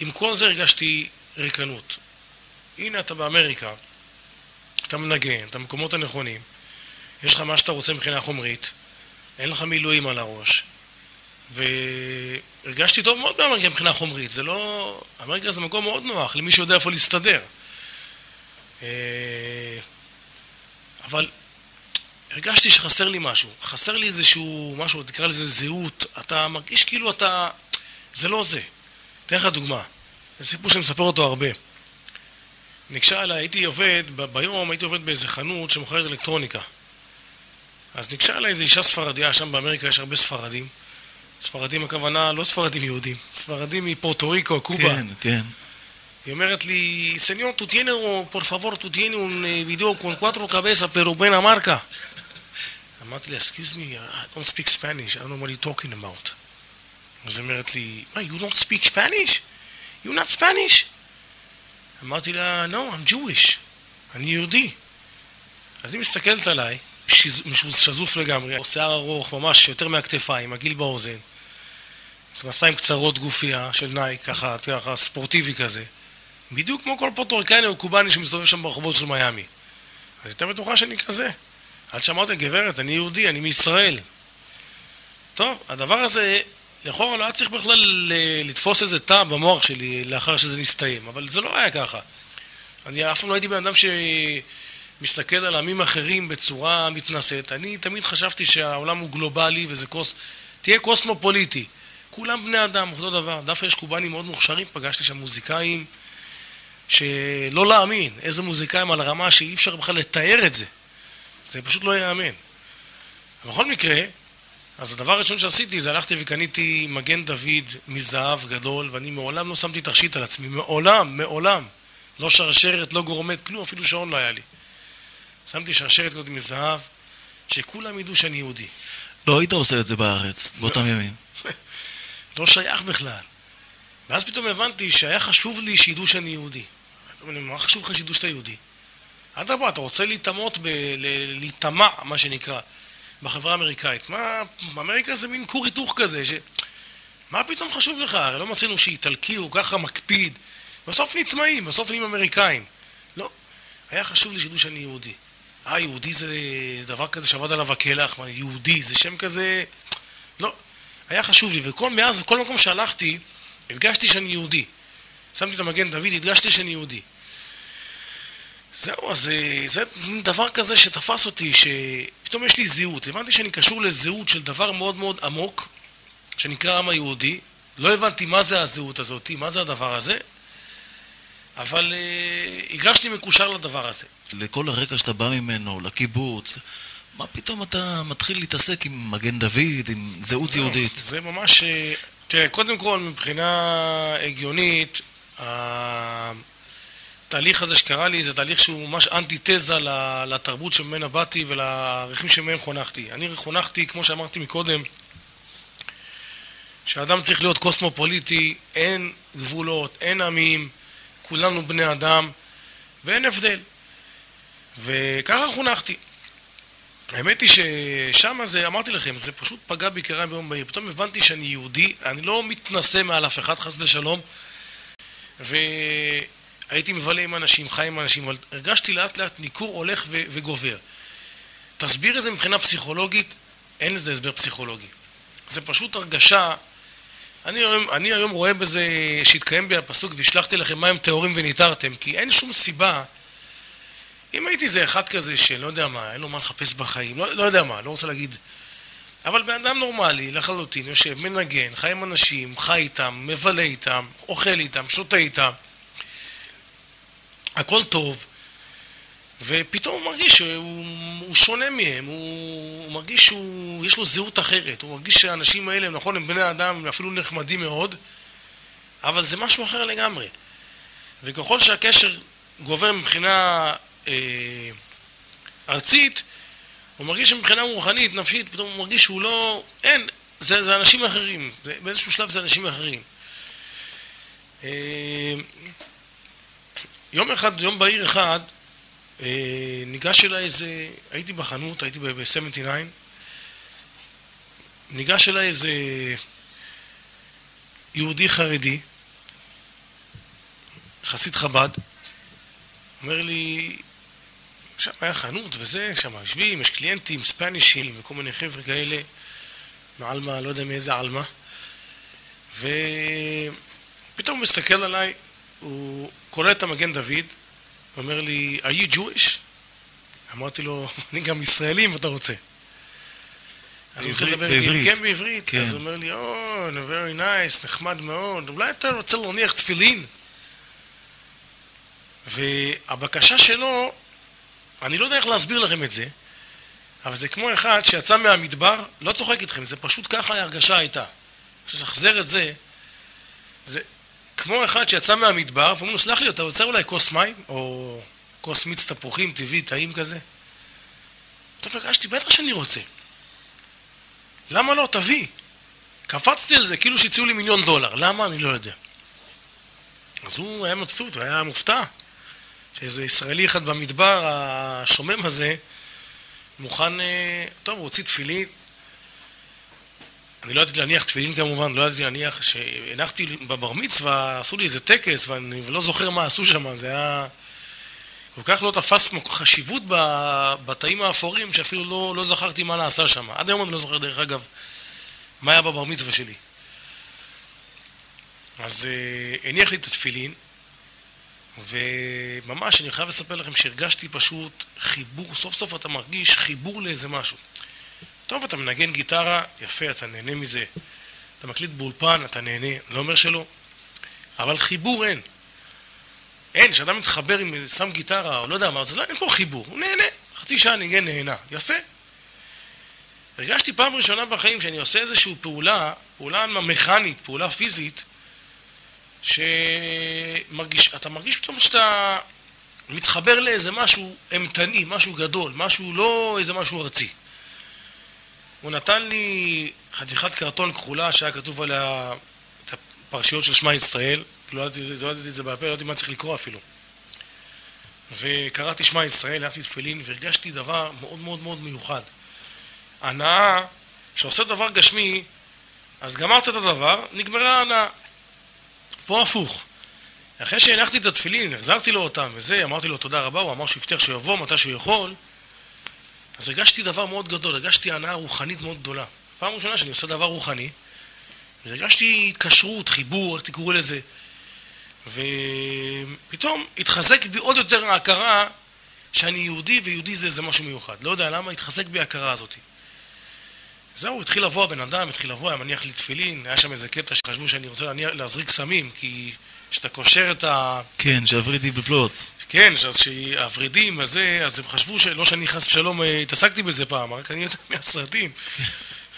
עם כל זה הרגשתי ריקנות. הנה אתה באמריקה, אתה מנגן, אתה במקומות הנכונים, יש לך מה שאתה רוצה מבחינה חומרית, אין לך מילואים על הראש, והרגשתי טוב מאוד באמריקה מבחינה חומרית, זה לא... אמריקה זה מקום מאוד נוח למי שיודע איפה להסתדר. Uh, אבל הרגשתי שחסר לי משהו. חסר לי איזשהו משהו, תקרא לזה זהות. אתה מרגיש כאילו אתה... זה לא זה. אתן לך דוגמה. זה סיפור שאני מספר אותו הרבה. ניגשה אליי, הייתי עובד, ב- ביום הייתי עובד באיזה חנות שמוכרת אלקטרוניקה. אז ניגשה אליי איזו אישה ספרדיה, שם באמריקה יש הרבה ספרדים. ספרדים הכוונה לא ספרדים יהודים, ספרדים מפורטו ריקו, קובה. כן, כן. היא אומרת לי, סניור, tú tienes, por favor, tú tienes un eh, video con cuatro cabezas, pero buena marca. אמרתי לה, excuse me, I don't speak Spanish, I don't know what you're talking about. אז היא אומרת לי, מה, you don't speak Spanish? You not Spanish? אמרתי לה, no, I'm Jewish, אני יהודי. אז היא מסתכלת עליי, שז- שזוף לגמרי, שיער ארוך, ממש יותר מהכתפיים, עגיל באוזן, מכנסיים קצרות גופייה של נייק, ככה, ככה, ספורטיבי כזה. בדיוק כמו כל פוטורקני או קובאני שמסתובב שם ברחובות של מיאמי. אז הייתה בטוחה שאני כזה. עד שאמרתי, גברת, אני יהודי, אני מישראל. טוב, הדבר הזה, לכאורה לא היה צריך בכלל ל- לתפוס איזה תא במוח שלי לאחר שזה נסתיים, אבל זה לא היה ככה. אני אף פעם לא הייתי בן אדם שמסתכל על עמים אחרים בצורה מתנשאת. אני תמיד חשבתי שהעולם הוא גלובלי וזה קוס... תהיה קוסמופוליטי. כולם בני אדם, אותו דבר. דווקא יש קובנים מאוד מוכשרים, פגשתי שם מוזיקאים שלא להאמין, איזה מוזיקאים על הרמה שאי אפשר בכלל לתאר את זה. זה פשוט לא ייאמן. בכל מקרה, אז הדבר הראשון שעשיתי זה הלכתי וקניתי מגן דוד מזהב גדול, ואני מעולם לא שמתי תכשיט על עצמי, מעולם, מעולם. לא שרשרת, לא גורמט, כלום, אפילו שעון לא היה לי. שמתי שרשרת כזאת מזהב, שכולם ידעו שאני יהודי. לא היית עושה את זה בארץ, באותם ימים. לא שייך בכלל. ואז פתאום הבנתי שהיה חשוב לי שידעו שאני יהודי. מה חשוב לך שידעו שאתה יהודי? אדרבה, אתה רוצה להיטמעות, להיטמע, מה שנקרא, בחברה האמריקאית. מה, אמריקה זה מין כור היתוך כזה, ש... מה פתאום חשוב לך? הרי לא מצאנו שאיטלקי הוא ככה מקפיד. בסוף נטמעים, בסוף נהיים אמריקאים. לא, היה חשוב לי שידעו שאני יהודי. אה, יהודי זה דבר כזה שעבד עליו הקלח, מה, יהודי, זה שם כזה... לא, היה חשוב לי, וכל מאז, כל מקום שהלכתי, הדגשתי שאני יהודי. שמתי את המגן דוד, הדגשתי שאני יהודי. זהו, אז אה, זה דבר כזה שתפס אותי, שפתאום יש לי זהות. הבנתי שאני קשור לזהות של דבר מאוד מאוד עמוק, שנקרא העם היהודי. לא הבנתי מה זה הזהות הזאת, מה זה הדבר הזה, אבל אה, הרגשתי מקושר לדבר הזה. לכל הרקע שאתה בא ממנו, לקיבוץ, מה פתאום אתה מתחיל להתעסק עם מגן דוד, עם זהות זהו, יהודית? זה ממש... אה, תראה, קודם כל, מבחינה הגיונית, התהליך הזה שקרה לי זה תהליך שהוא ממש אנטיתזה לתרבות שממנה באתי ולערכים שמהם חונכתי. אני חונכתי, כמו שאמרתי מקודם, שאדם צריך להיות קוסמופוליטי, אין גבולות, אין עמים, כולנו בני אדם, ואין הבדל. וככה חונכתי. האמת היא ששם זה, אמרתי לכם, זה פשוט פגע בי כרעם ביום בהיר. פתאום הבנתי שאני יהודי, אני לא מתנשא מעל אף אחד, חס ושלום, והייתי מבלה עם אנשים, חי עם אנשים, אבל הרגשתי לאט לאט ניכור הולך ו- וגובר. תסביר את זה מבחינה פסיכולוגית, אין לזה הסבר פסיכולוגי. זה פשוט הרגשה, אני היום, אני היום רואה בזה שהתקיים בי הפסוק והשלחתי לכם מים טהורים וניתרתם, כי אין שום סיבה אם הייתי איזה אחד כזה שלא יודע מה, אין לו מה לחפש בחיים, לא, לא יודע מה, לא רוצה להגיד... אבל בן אדם נורמלי, לחלוטין, יושב, מנגן, חי עם אנשים, חי איתם, מבלה איתם, אוכל איתם, שותה איתם, הכל טוב, ופתאום הוא מרגיש שהוא הוא שונה מהם, הוא, הוא מרגיש שיש לו זהות אחרת, הוא מרגיש שהאנשים האלה, נכון, הם בני אדם, הם אפילו נחמדים מאוד, אבל זה משהו אחר לגמרי. וככל שהקשר גובר מבחינה אה, ארצית, הוא מרגיש שמבחינה רוחנית, נפשית, פתאום הוא מרגיש שהוא לא... אין, זה, זה אנשים אחרים. זה, באיזשהו שלב זה אנשים אחרים. אה, יום אחד, יום בהיר אחד, אה, ניגש אליי איזה... הייתי בחנות, הייתי ב-79, ניגש אליי איזה יהודי חרדי, חסיד חב"ד, אומר לי, שם היה חנות וזה, שם יושבים, יש קליינטים, ספנישים וכל מיני חבר'ה כאלה, מעלמה, לא יודע מאיזה עלמה. ופתאום הוא מסתכל עליי, הוא קורא את המגן דוד, אומר לי, are you Jewish? אמרתי לו, אני גם ישראלי אם אתה רוצה. אז הוא התחיל לדבר איתי. כן, בעברית. כן. אז הוא אומר לי, או, oh, very nice, נחמד מאוד, אולי אתה רוצה להניח תפילין? והבקשה שלו, אני לא יודע איך להסביר לכם את זה, אבל זה כמו אחד שיצא מהמדבר, לא צוחק איתכם, זה פשוט ככה ההרגשה הייתה. ששחזר את זה, זה כמו אחד שיצא מהמדבר, ואומרים לו, סלח לי, אתה רוצה אולי כוס מים? או כוס מיץ תפוחים טבעי, טעים כזה? פתאום הרגשתי, בטח שאני רוצה. למה לא? תביא. קפצתי על זה, כאילו שהציעו לי מיליון דולר. למה? אני לא יודע. אז הוא היה מבסוט, הוא היה מופתע. שאיזה ישראלי אחד במדבר השומם הזה מוכן, אה, טוב, הוא הוציא תפילין. אני לא ידעתי להניח תפילין כמובן, לא ידעתי להניח, שהנחתי בבר מצווה, עשו לי איזה טקס, ואני לא זוכר מה עשו שם, זה היה... כל כך לא תפס חשיבות בתאים האפורים, שאפילו לא, לא זכרתי מה נעשה שם. עד היום אני לא זוכר, דרך אגב, מה היה בבר מצווה שלי. אז אה, הניח לי את התפילין, וממש, אני חייב לספר לכם שהרגשתי פשוט חיבור, סוף סוף אתה מרגיש חיבור לאיזה משהו. טוב, אתה מנגן גיטרה, יפה, אתה נהנה מזה. אתה מקליט באולפן, אתה נהנה, לא אומר שלא. אבל חיבור אין. אין, כשאדם מתחבר עם, שם גיטרה, או לא יודע מה, זה לא, אין פה חיבור, הוא נהנה. חצי שעה ניגן נהנה, יפה. הרגשתי פעם ראשונה בחיים שאני עושה איזושהי פעולה, פעולה מכנית, פעולה פיזית, שמרגיש, אתה מרגיש פתאום שאתה מתחבר לאיזה משהו אימתני, משהו גדול, משהו לא איזה משהו ארצי. הוא נתן לי חתיכת קרטון כחולה שהיה כתוב עליה את הפרשיות של שמע ישראל, לא ידעתי, לא את זה בעל פה, לא ידעתי מה צריך לקרוא אפילו. וקראתי שמע ישראל, הלכתי תפילין, והרגשתי דבר מאוד מאוד מאוד מיוחד. הנאה, שעושה דבר גשמי, אז גמרת את הדבר, נגמרה ההנאה. פה הפוך. אחרי שהנחתי את התפילין, החזרתי לו אותם וזה, אמרתי לו תודה רבה, הוא אמר שהוא הבטיח שהוא יבוא מתי שהוא יכול, אז הרגשתי דבר מאוד גדול, הרגשתי הנאה רוחנית מאוד גדולה. פעם ראשונה שאני עושה דבר רוחני, והרגשתי התקשרות, חיבור, איך תקראו לזה. ופתאום התחזק בי עוד יותר ההכרה שאני יהודי, ויהודי זה איזה משהו מיוחד. לא יודע למה, התחזק בי ההכרה הזאת. זהו, התחיל לבוא הבן אדם, התחיל לבוא, היה מניח לי תפילין, היה שם איזה קטע שחשבו שאני רוצה להזריק סמים, כי כשאתה קושר את ה... כן, שהוורידי בפלוט. כן, אז שהוורידים אז הם חשבו שלא שאני חס ושלום אה, התעסקתי בזה פעם, רק אני יודע מהסרטים.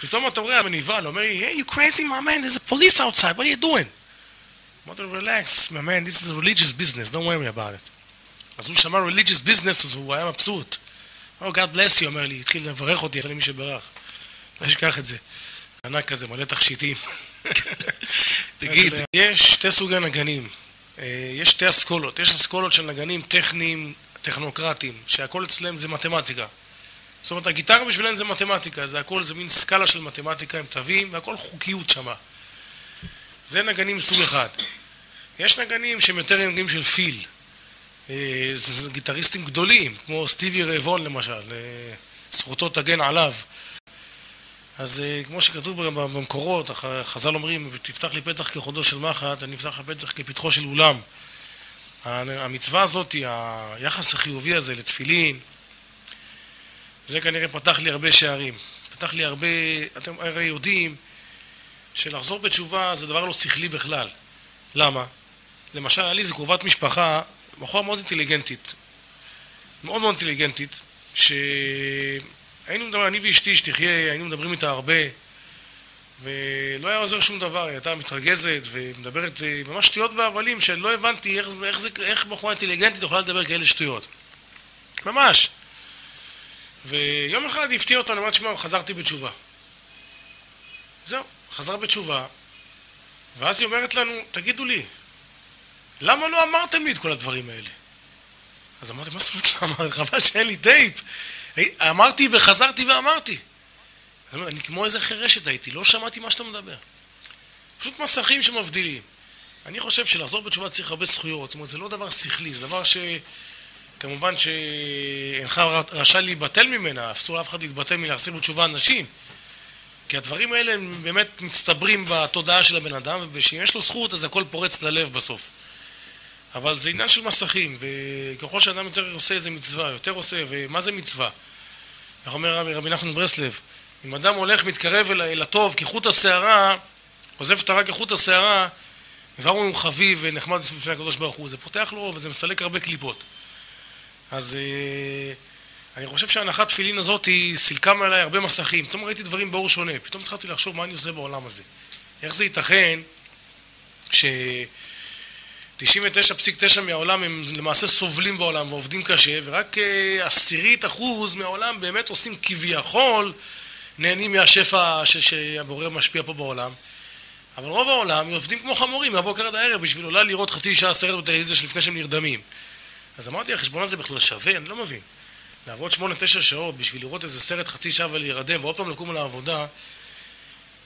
פתאום אתה רואה, המנוול אומר לי, hey, you crazy, my man, there's a police outside, what are you doing? אמרתי לו, relax, my man, this is a religious business, don't worry about it. אז הוא שמע religious business, אז הוא היה מבסוט. Oh, God bless you, אומר לי, התחיל לברך אותי, אחרי מי שברך. לא אשכח את זה. ענק כזה, מלא תכשיטים. תגיד, יש שתי סוגי נגנים. אה, יש שתי אסכולות. יש אסכולות של נגנים טכניים, טכנוקרטיים, שהכל אצלם זה מתמטיקה. זאת אומרת, הגיטרה בשבילם זה מתמטיקה, זה הכל, זה מין סקאלה של מתמטיקה עם תווים, והכל חוקיות שמה. זה נגנים מסוג אחד. יש נגנים שהם יותר נגנים של פיל. אה, זה גיטריסטים גדולים, כמו סטיבי רבון למשל, אה, זכותו תגן עליו. אז אה, כמו שכתוב במקורות, חז"ל אומרים, תפתח לי פתח כחודו של מחט, אני אפתח לך פתח כפתחו של אולם. המצווה הזאת, היחס החיובי הזה לתפילין, זה כנראה פתח לי הרבה שערים. פתח לי הרבה, אתם הרי יודעים שלחזור בתשובה זה דבר לא שכלי בכלל. למה? למשל, היה לי איזה קרובת משפחה, בחורה מאוד אינטליגנטית, מאוד מאוד אינטליגנטית, ש... היינו מדברים, אני ואשתי שתחיה, היינו מדברים איתה הרבה, ולא היה עוזר שום דבר, היא הייתה מתרגזת ומדברת אה, ממש שטויות והבלים, שלא הבנתי איך, איך, זה, איך בחורה אינטליגנטית יכולה לדבר כאלה שטויות. ממש. ויום אחד היא הפתיעה אותנו, אמרת שמע, חזרתי בתשובה. זהו, חזר בתשובה, ואז היא אומרת לנו, תגידו לי, למה לא אמרתם לי את כל הדברים האלה? אז אמרתי, מה זאת אומרת? חבל שאין לי טייפ. אמרתי וחזרתי ואמרתי. אני כמו איזה חירשת הייתי, לא שמעתי מה שאתה מדבר. פשוט מסכים שמבדילים. אני חושב שלחזור בתשובה צריך הרבה זכויות, זאת אומרת, זה לא דבר שכלי, זה דבר ש... כמובן שאינך רשאי להיבטל ממנה, אסור לאף אחד להתבטל מלהחזיר בתשובה אנשים. כי הדברים האלה הם באמת מצטברים בתודעה של הבן אדם, ושאם יש לו זכות אז הכל פורץ ללב בסוף. אבל זה עניין של מסכים, וככל שאדם יותר עושה איזה מצווה, יותר עושה, ומה זה מצווה? איך אומר רבי, רבי נחמן ברסלב, אם אדם הולך, מתקרב אל, אל הטוב כחוט השערה, עוזב את הרע כחוט השערה, כבר הוא חביב ונחמד בפני הקדוש ברוך הוא, זה פותח לו וזה מסלק הרבה קליפות. אז אה, אני חושב שהנחת תפילין הזאת היא סילקה מעליי הרבה מסכים. פתאום ראיתי דברים באור שונה, פתאום התחלתי לחשוב מה אני עושה בעולם הזה. איך זה ייתכן ש... 99.9 מהעולם הם למעשה סובלים בעולם ועובדים קשה, ורק אה, עשירית אחוז מהעולם באמת עושים כביכול, נהנים מהשפע ש- שהבורא משפיע פה בעולם. אבל רוב העולם עובדים כמו חמורים מהבוקר עד הערב בשביל אולי לראות חצי שעה סרט בטלוויזיה שלפני שהם נרדמים. אז אמרתי, החשבון הזה בכלל שווה? אני לא מבין. לעבוד שמונה, תשע שעות בשביל לראות איזה סרט חצי שעה ולהירדם, ועוד פעם לקום לעבודה,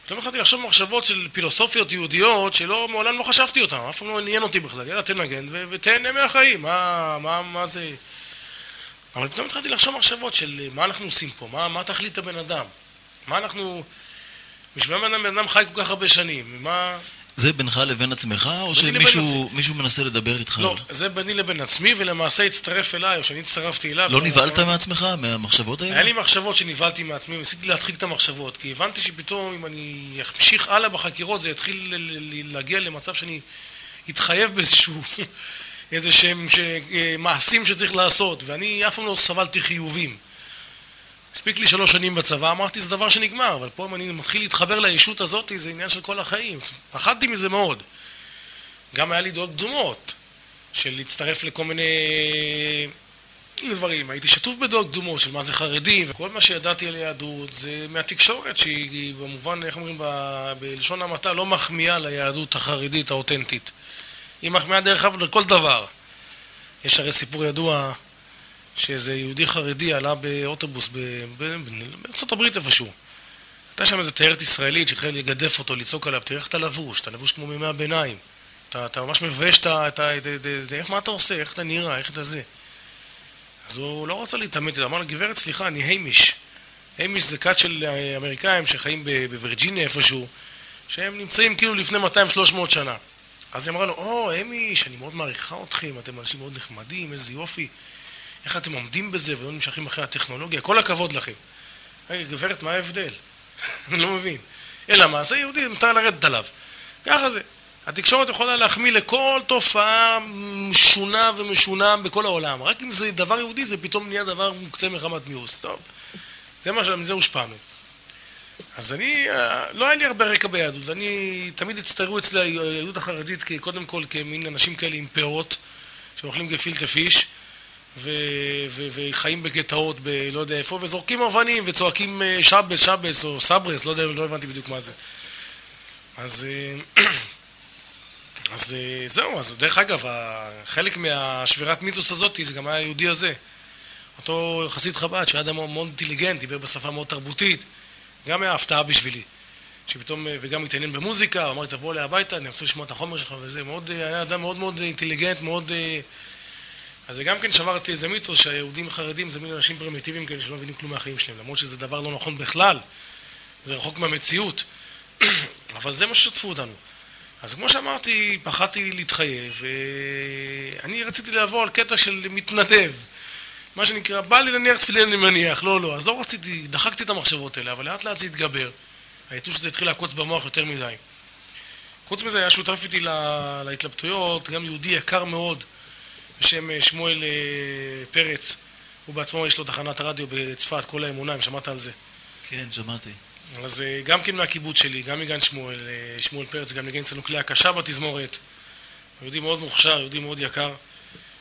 פתאום התחלתי לחשוב מחשבות של פילוסופיות יהודיות שלא, מעולם לא חשבתי אותן, אף פעם לא עניין אותי בכלל. יאללה, תנגן ותהנה מהחיים, מה, מה, מה זה... אבל פתאום התחלתי לחשוב מחשבות של מה אנחנו עושים פה, מה, מה תכלית הבן אדם, מה אנחנו... בשביל מה בן אדם חי כל כך הרבה שנים, מה... זה בינך לבין עצמך, או לבין שמישהו מישהו מנסה לדבר איתך? לא, זה ביני לבין עצמי, ולמעשה הצטרף אליי, או שאני הצטרפתי אליו. לא נבהלת מעצמך, מהמחשבות האלה? היה לי מחשבות שנבהלתי מעצמי, ניסיתי להדחיק את המחשבות, כי הבנתי שפתאום אם אני אמשיך הלאה בחקירות, זה יתחיל ל- ל- להגיע למצב שאני אתחייב באיזשהו, איזה שהם ש- אה, מעשים שצריך לעשות, ואני אף פעם לא סבלתי חיובים. הספיק לי שלוש שנים בצבא, אמרתי זה דבר שנגמר, אבל פה אם אני מתחיל להתחבר לישות הזאת, זה עניין של כל החיים. פחדתי מזה מאוד. גם היה לי דעות קדומות, של להצטרף לכל מיני דברים. הייתי שטוף בדעות קדומות של מה זה חרדי, וכל מה שידעתי על יהדות זה מהתקשורת, שהיא במובן, איך אומרים, ב- בלשון המעטה, לא מחמיאה ליהדות החרדית האותנטית. היא מחמיאה דרך אגב לכל דבר. יש הרי סיפור ידוע שאיזה יהודי חרדי עלה באוטובוס בארצות הברית איפשהו. הייתה שם איזה תיירת ישראלית שהחלה לגדף אותו, לצעוק עליו, תראה איך אתה לבוש, אתה לבוש כמו מימי הביניים. אתה, אתה ממש מבייש את ה... איך, מה אתה עושה? איך אתה נראה? איך אתה זה? אז הוא לא רצה להתעמת איתו, אמר לו, גברת, סליחה, אני היימיש. היימיש זה כת של אה, אמריקאים שחיים בווירג'יניה איפשהו, שהם נמצאים כאילו לפני 200-300 שנה. אז היא אמרה לו, או, היימיש, אני מאוד מעריכה אתכם, אתם אנשים מאוד נחמדים, איזה יופי. איך אתם עומדים בזה ולא נמשכים אחרי הטכנולוגיה? כל הכבוד לכם. רגע, גברת, מה ההבדל? אני לא מבין. אלא מה? זה יהודי, מותר לרדת עליו. ככה זה. התקשורת יכולה להחמיא לכל תופעה משונה ומשונה בכל העולם. רק אם זה דבר יהודי, זה פתאום נהיה דבר מוקצה מחמת מיאוס. טוב, זה מה שמזה הושפענו. אז אני, אה, לא היה לי הרבה רקע ביהדות. אני, תמיד הצטיירו אצלי היהדות החרדית קודם כל כמין אנשים כאלה עם פאות, שאוכלים גפילטה פיש, וחיים בגטאות בלא יודע איפה, וזורקים אבנים וצועקים אה, שבס, שבס או סברס, לא יודע, לא הבנתי בדיוק מה זה. אז... אה, אז אה, זהו, אז דרך אגב, חלק מהשבירת מיתוס הזאת זה גם היה היהודי הזה. אותו חסיד חב"ד, שהיה אדם מאוד אינטליגנט, דיבר בשפה מאוד תרבותית, גם היה הפתעה בשבילי. שפתאום, וגם התעניין במוזיקה, אמר לי, תבוא אליי הביתה, אני רוצה לשמוע את החומר שלך וזה, מאוד, היה אדם מאוד מאוד אינטליגנט, מאוד... אז זה גם כן שבר אותי איזה מיתוס שהיהודים החרדים זה מין אנשים פרימיטיביים כאלה שלא מבינים כלום מהחיים שלהם, למרות שזה דבר לא נכון בכלל, זה רחוק מהמציאות, אבל זה מה ששתפו אותנו. אז כמו שאמרתי, פחדתי להתחייב, ואני רציתי לעבור על קטע של מתנדב. מה שנקרא, בא לי להניח תפילין אני מניח, לא, לא. אז לא רציתי, דחקתי את המחשבות האלה, אבל לאט לאט זה התגבר. היתוש הזה התחיל לעקוץ במוח יותר מדי. חוץ מזה, היה שותף איתי לה, להתלבטויות, גם יהודי יקר מאוד, בשם אה, שמואל אה, פרץ. הוא בעצמו, יש לו תחנת רדיו בצפת, כל האמונה, אם שמעת על זה. כן, שמעתי. אז אה, גם כן מהקיבוץ שלי, גם מגן שמואל, שמואל פרץ, גם ניגן אצלנו כלי הקשה בתזמורת. יהודי מאוד מוכשר, יהודי מאוד יקר,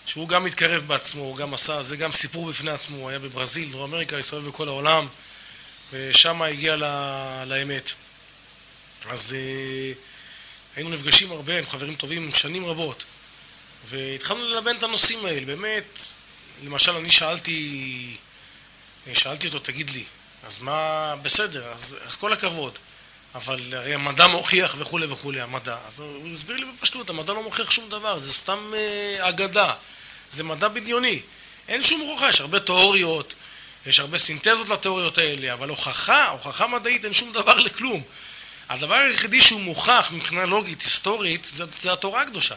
שהוא גם מתקרב בעצמו, הוא גם עשה, זה גם סיפור בפני עצמו, הוא היה בברזיל, דרום אמריקה, הסתובב בכל העולם, ושם הגיע ל- לאמת. אז היינו נפגשים הרבה, היינו חברים טובים שנים רבות, והתחלנו ללבן את הנושאים האלה, באמת, למשל, אני שאלתי, שאלתי אותו, תגיד לי, אז מה, בסדר, אז, אז כל הכבוד. אבל הרי המדע מוכיח וכולי וכולי, המדע. אז הוא הסביר לי בפשטות, המדע לא מוכיח שום דבר, זה סתם אה, אגדה. זה מדע בדיוני. אין שום הוכחה, יש הרבה תיאוריות, יש הרבה סינתזות לתיאוריות האלה, אבל הוכחה, הוכחה מדעית, אין שום דבר לכלום. הדבר היחידי שהוא מוכח מבחינה לוגית, היסטורית, זה, זה התורה הקדושה.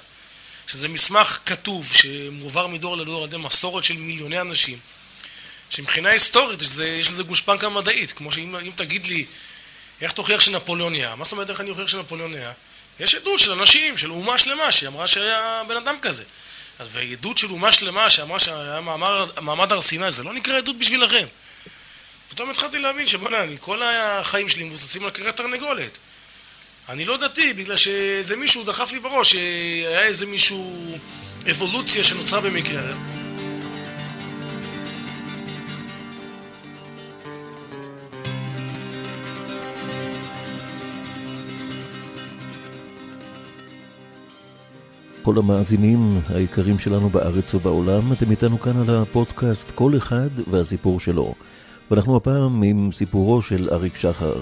שזה מסמך כתוב, שמועבר מדור לדור על ידי מסורת של מיליוני אנשים. שמבחינה היסטורית יש לזה- יש לזה גושפנקה מדעית, כמו שאם אם תגיד לי, איך תוכיח שנפוליאון היה? מה זאת אומרת איך אני אוכיח שנפוליאון היה? יש עדות של אנשים, של אומה שלמה, שאמרה שהיה בן אדם כזה. אז ועדות של אומה שלמה שאמרה שהיה מעמד, מעמד הר סיני, זה לא נקרא עדות בשבילכם. פתאום התחלתי להבין שבוא'נה, כל החיים שלי מבוססים על קרית תרנגולת. אני לא דתי, בגלל שאיזה מישהו דחף לי בראש, שהיה איזה מישהו, אבולוציה שנוצרה במקרה. כל המאזינים היקרים שלנו בארץ ובעולם, אתם איתנו כאן על הפודקאסט כל אחד והסיפור שלו. ואנחנו הפעם עם סיפורו של אריק שחר.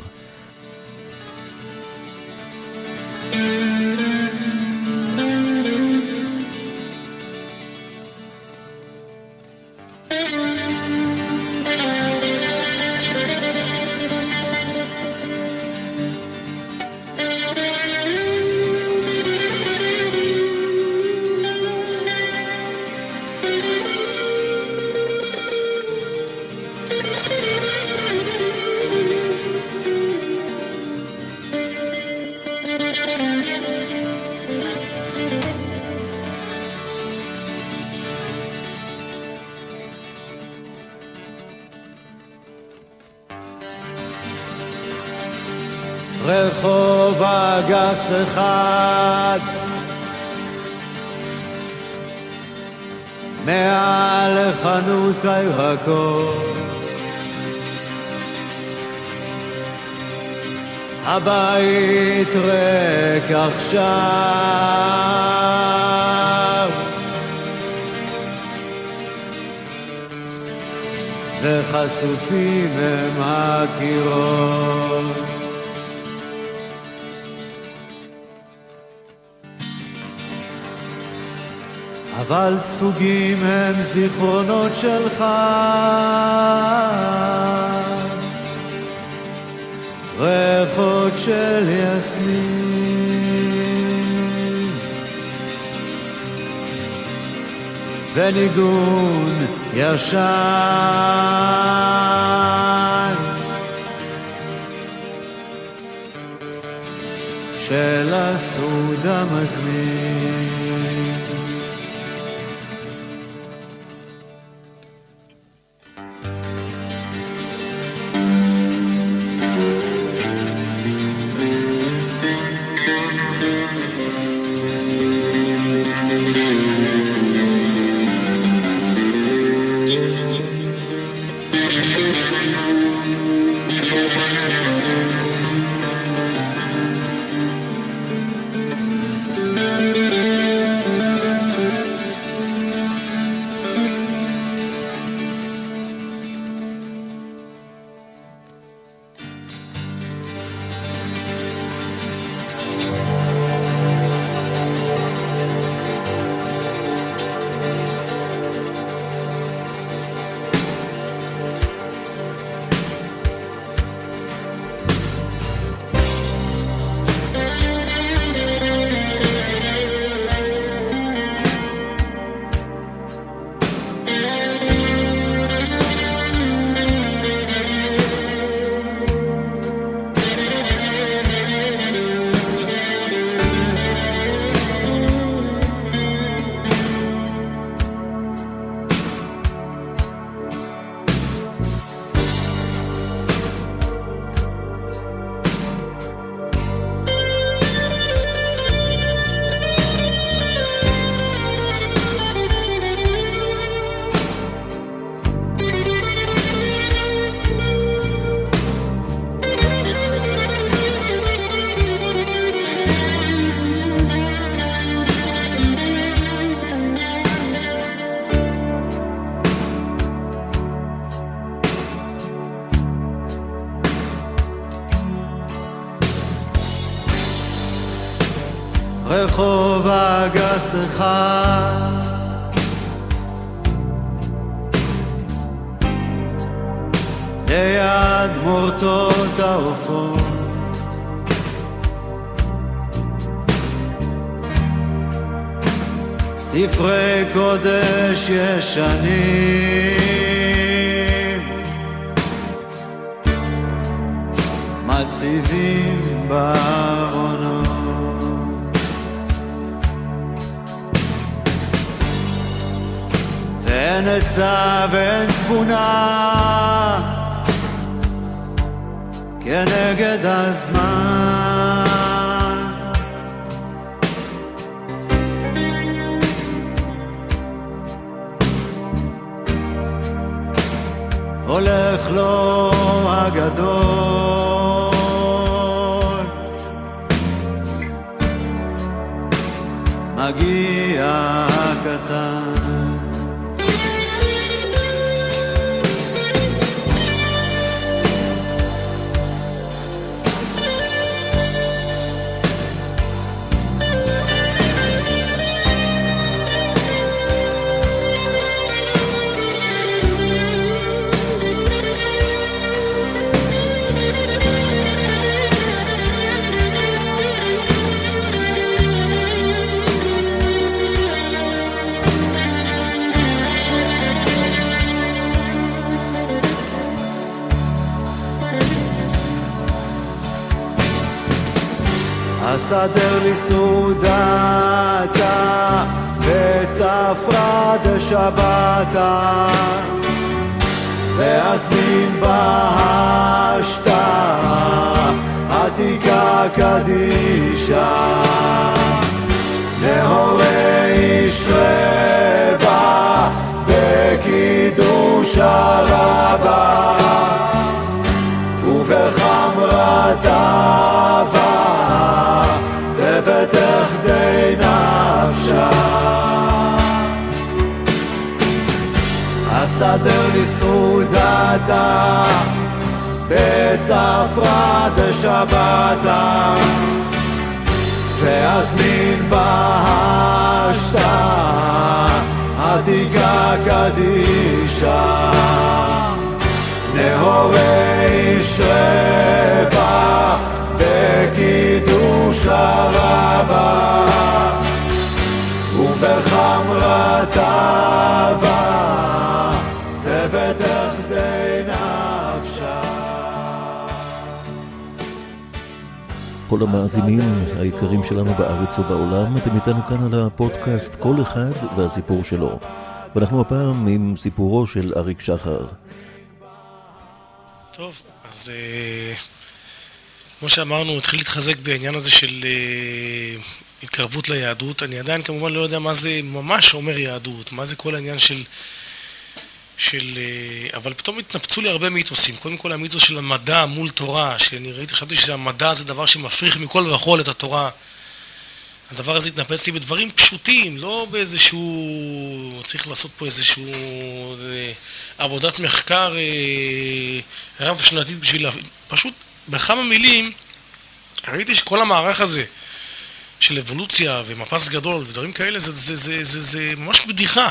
gegaan. הם זיכרונות שלך. ריחות של יסמין. וניגון ישן. של הסעוד המזמין אגס בקידוש הרבה ובחמרת אהבה תבטח די נפשה. הסדר לי סעודתה בצפרא דשבתה ואזמין בהשתה עתיקה קדישה. נהורי שרבה בקידוש הרבה. ובחמרת אהבה כל המאזינים היקרים שלנו בארץ ובעולם, אתם איתנו כאן על הפודקאסט כל אחד והסיפור שלו. ואנחנו הפעם עם סיפורו של אריק שחר. טוב, אז אה, כמו שאמרנו, הוא התחיל להתחזק בעניין הזה של אה, התקרבות ליהדות. אני עדיין כמובן לא יודע מה זה ממש אומר יהדות, מה זה כל העניין של... של... אה, אבל פתאום התנפצו לי הרבה מיתוסים. קודם כל המיתוס של המדע מול תורה, שאני ראיתי, חשבתי שהמדע זה דבר שמפריך מכל וכול את התורה. הדבר הזה התנפץ לי בדברים פשוטים, לא באיזשהו... צריך לעשות פה איזשהו... אה, עבודת מחקר אה, רב שנתית בשביל להבין. פשוט בכמה מילים ראיתי שכל המערך הזה של אבולוציה ומפס גדול ודברים כאלה זה, זה, זה, זה, זה ממש בדיחה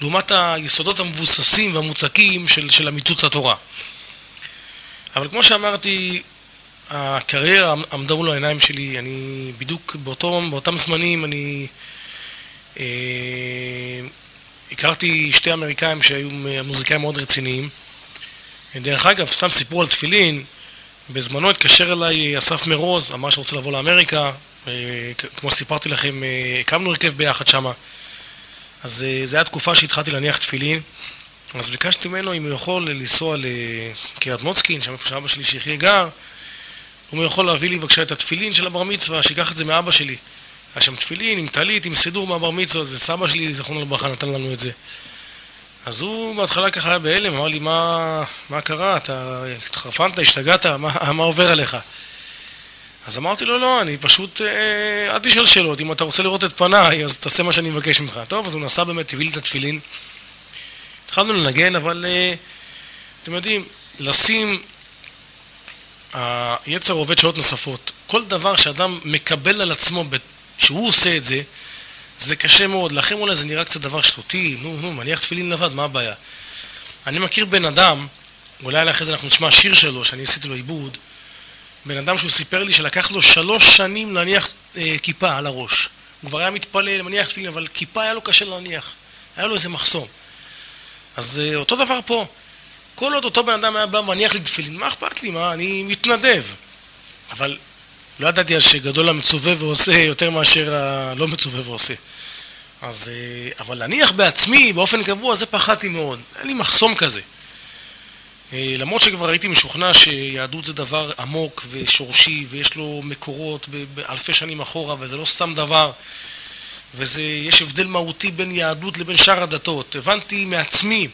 לעומת היסודות המבוססים והמוצקים של, של אמיתות התורה. אבל כמו שאמרתי, הקריירה עמדה מול העיניים שלי, אני בדיוק באותו, באותם זמנים אני אה, הכרתי שתי אמריקאים שהיו מוזיקאים מאוד רציניים. דרך אגב, סתם סיפור על תפילין, בזמנו התקשר אליי אסף מרוז, אמר שרוצה לבוא לאמריקה, אה, כמו שסיפרתי לכם, אה, הקמנו הרכב ביחד שמה. אז אה, זו הייתה תקופה שהתחלתי להניח תפילין, אז ביקשתי ממנו אם הוא יכול לנסוע לקריית מוצקין, שם איפה שאבא שלי שיחיה גר, אם הוא יכול להביא לי בבקשה את התפילין של הבר מצווה, שייקח את זה מאבא שלי. היה שם תפילין עם טלית, עם סידור מהבר מצווה, זה סבא שלי, זכרונו לברכה, נתן לנו את זה. אז הוא בהתחלה ככה היה בהלם, אמר לי, מה, מה קרה? אתה התחרפנת, השתגעת, מה, מה עובר עליך? אז אמרתי לו, לא, אני פשוט, אה, אל תשאל שאלות, אם אתה רוצה לראות את פניי, אז תעשה מה שאני מבקש ממך. טוב, אז הוא נסע באמת, הביא לי את התפילין. התחלנו לנגן, אבל אה, אתם יודעים, לשים, היצר עובד שעות נוספות. כל דבר שאדם מקבל על עצמו, שהוא עושה את זה, זה קשה מאוד. לכם אולי זה נראה קצת דבר שטותי, נו, נו, מניח תפילין לבד, מה הבעיה? אני מכיר בן אדם, אולי אחרי זה אנחנו נשמע שיר שלו, שאני עשיתי לו עיבוד, בן אדם שהוא סיפר לי שלקח לו שלוש שנים להניח אה, כיפה על הראש. הוא כבר היה מתפלל, מניח תפילין, אבל כיפה היה לו קשה להניח. היה לו איזה מחסום. אז אה, אותו דבר פה. כל עוד אותו בן אדם היה בא מניח לי תפילין, מה אכפת לי? מה, אני מתנדב. אבל לא ידעתי אז שגדול המצווה ועושה יותר מאשר הלא מצווה ועושה. אז, אה, אבל להניח בעצמי באופן קבוע, זה פחדתי מאוד. אין לי מחסום כזה. אה, למרות שכבר הייתי משוכנע שיהדות זה דבר עמוק ושורשי ויש לו מקורות באלפי שנים אחורה וזה לא סתם דבר ויש הבדל מהותי בין יהדות לבין שאר הדתות. הבנתי מעצמי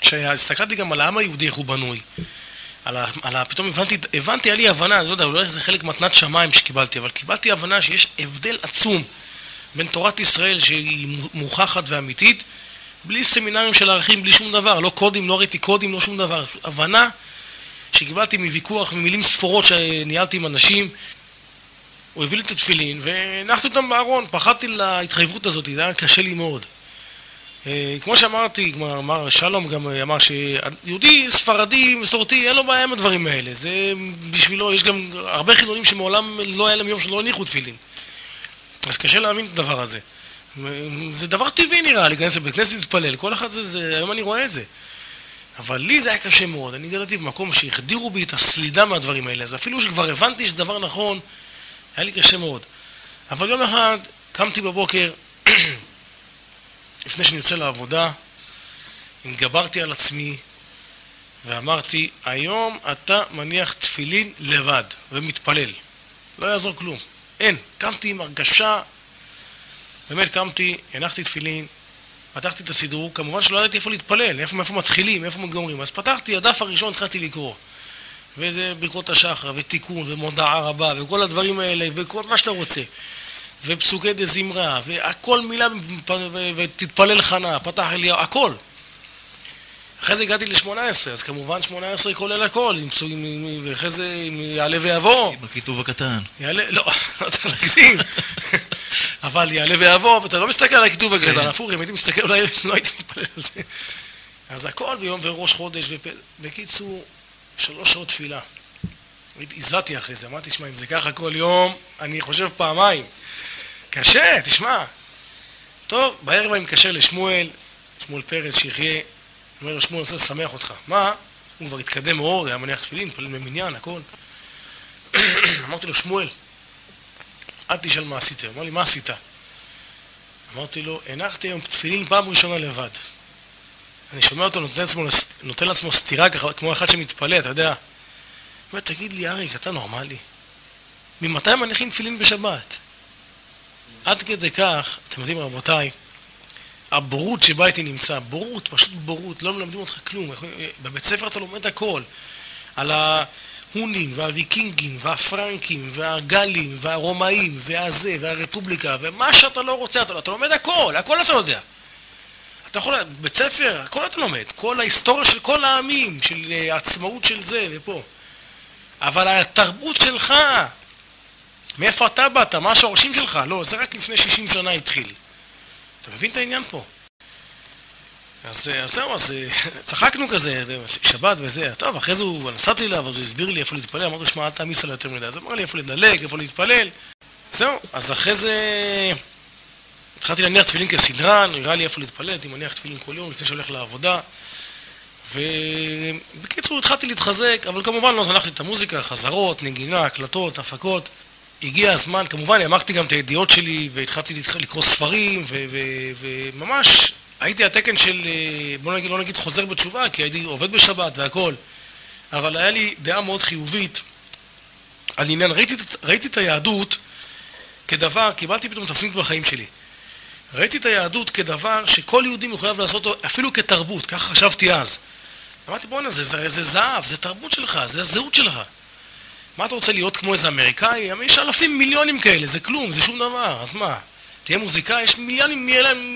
כשהסתכלתי גם על העם היהודי, איך הוא בנוי, על ה, על ה, פתאום הבנתי, הבנתי, היה לי הבנה, אני לא יודע, אולי זה חלק מתנת שמיים שקיבלתי, אבל קיבלתי הבנה שיש הבדל עצום בין תורת ישראל, שהיא מוכחת ואמיתית, בלי סמינרים של ערכים, בלי שום דבר, לא קודים, לא ראיתי קודים, לא שום דבר. הבנה שקיבלתי מוויכוח, ממילים ספורות שניהלתי עם אנשים. הוא הביא לי את התפילין, והנחתי אותם בארון, פחדתי להתחייבות הזאת, זה היה קשה לי מאוד. אה, כמו שאמרתי, כמו אמר שלום גם אמר שיהודי ספרדי מסורתי אין לו בעיה עם הדברים האלה זה בשבילו, יש גם הרבה חילונים שמעולם לא היה להם יום שלא הניחו תפילין אז קשה להאמין את הדבר הזה זה דבר טבעי נראה, להיכנס לבית כנסת להתפלל, כל אחד זה, זה, היום אני רואה את זה אבל לי זה היה קשה מאוד, אני גדלתי במקום שהחדירו בי את הסלידה מהדברים האלה אז אפילו שכבר הבנתי שזה דבר נכון, היה לי קשה מאוד אבל יום אחד קמתי בבוקר לפני שאני יוצא לעבודה, התגברתי על עצמי ואמרתי, היום אתה מניח תפילין לבד ומתפלל. לא יעזור כלום. אין. קמתי עם הרגשה, באמת קמתי, הנחתי תפילין, פתחתי את הסידור, כמובן שלא ידעתי איפה להתפלל, איפה, איפה מתחילים, איפה גומרים. אז פתחתי, הדף הראשון התחלתי לקרוא. וזה ברכות השחר, ותיקון, ומודעה רבה, וכל הדברים האלה, וכל מה שאתה רוצה. ופסוקי דה זמרה, והכל מילה, ותתפלל חנה, פתח אליהו, הכל. אחרי זה הגעתי ל-18, אז כמובן 18 כולל הכל, ואחרי זה יעלה ויבוא. עם הכיתוב הקטן. יעלה, לא, לא צריך להגזים. אבל יעלה ויבוא, ואתה לא מסתכל על הכיתוב כן. הפוך, אם הייתי מסתכל, אולי לא הייתי מתפלל על זה. אז הכל ביום וראש חודש, בקיצור, שלוש שעות תפילה. הזעתי אחרי זה, אמרתי, שמע, אם זה ככה כל יום, אני חושב פעמיים. קשה, תשמע. טוב, בערב אני מתקשר לשמואל, שמואל פרץ, שיחיה. אומר לו, שמואל, אני רוצה לשמח אותך. מה? הוא כבר התקדם מאוד, היה מניח תפילין, מתפלל במניין, הכל. אמרתי לו, שמואל, אל תשאל מה עשית. אמר לי, מה עשית? אמרתי לו, הנחתי היום תפילין פעם ראשונה לבד. אני שומע אותו נותן לעצמו, נותן לעצמו סטירה ככה, כמו אחד שמתפלא, אתה יודע. הוא אומר, תגיד לי, אריק, אתה נורמלי? ממתי מניחים תפילין בשבת? עד כדי כך, אתם יודעים רבותיי, הבורות שבה הייתי נמצא, בורות, פשוט בורות, לא מלמדים אותך כלום, בבית ספר אתה לומד הכל, על ההונים והוויקינגים והפרנקים והגלים והרומאים והזה והרפובליקה ומה שאתה לא רוצה, אתה, אתה לומד הכל, הכל אתה יודע. אתה יכול, בית ספר, הכל אתה לומד, כל ההיסטוריה של כל העמים, של העצמאות של זה ופה. אבל התרבות שלך, מאיפה אתה באת? מה השורשים שלך? לא, זה רק לפני 60 שנה התחיל. אתה מבין את העניין פה? אז, אז זהו, אז צחקנו כזה, שבת וזה, טוב, אחרי זה הוא, נסעתי אליו, אז הוא הסביר לי איפה להתפלל, אמרתי לו, שמע, אל תעמיס עליו יותר מדי, אז הוא אמר לי איפה לדלג, איפה להתפלל, זהו, אז אחרי זה התחלתי להניח תפילין כסדרן, נראה לי איפה להתפלל, הייתי מניח תפילין כל יום לפני שהולך לעבודה, ובקיצור התחלתי להתחזק, אבל כמובן לא זנחתי את המוזיקה, חזרות, נגינה, הקלטות, הפקות. הגיע הזמן, כמובן העמקתי גם את הידיעות שלי והתחלתי לקרוא ספרים וממש הייתי התקן של, אה, בוא נגיד, לא נגיד חוזר בתשובה, כי הייתי עובד בשבת והכל, אבל היה לי דעה מאוד חיובית על עניין, ראיתי, ראיתי את היהדות כדבר, קיבלתי פתאום תפנית בחיים שלי. ראיתי את היהדות כדבר שכל יהודי מחויב לעשות אותו, אפילו כתרבות, ככה חשבתי אז. אמרתי, בואנה, זה, זה, זה זהב, זה תרבות שלך, זה הזהות שלך. מה אתה רוצה להיות כמו איזה אמריקאי? יש אלפים מיליונים כאלה, זה כלום, זה שום דבר, אז מה? תהיה מוזיקאי, יש מיליונים,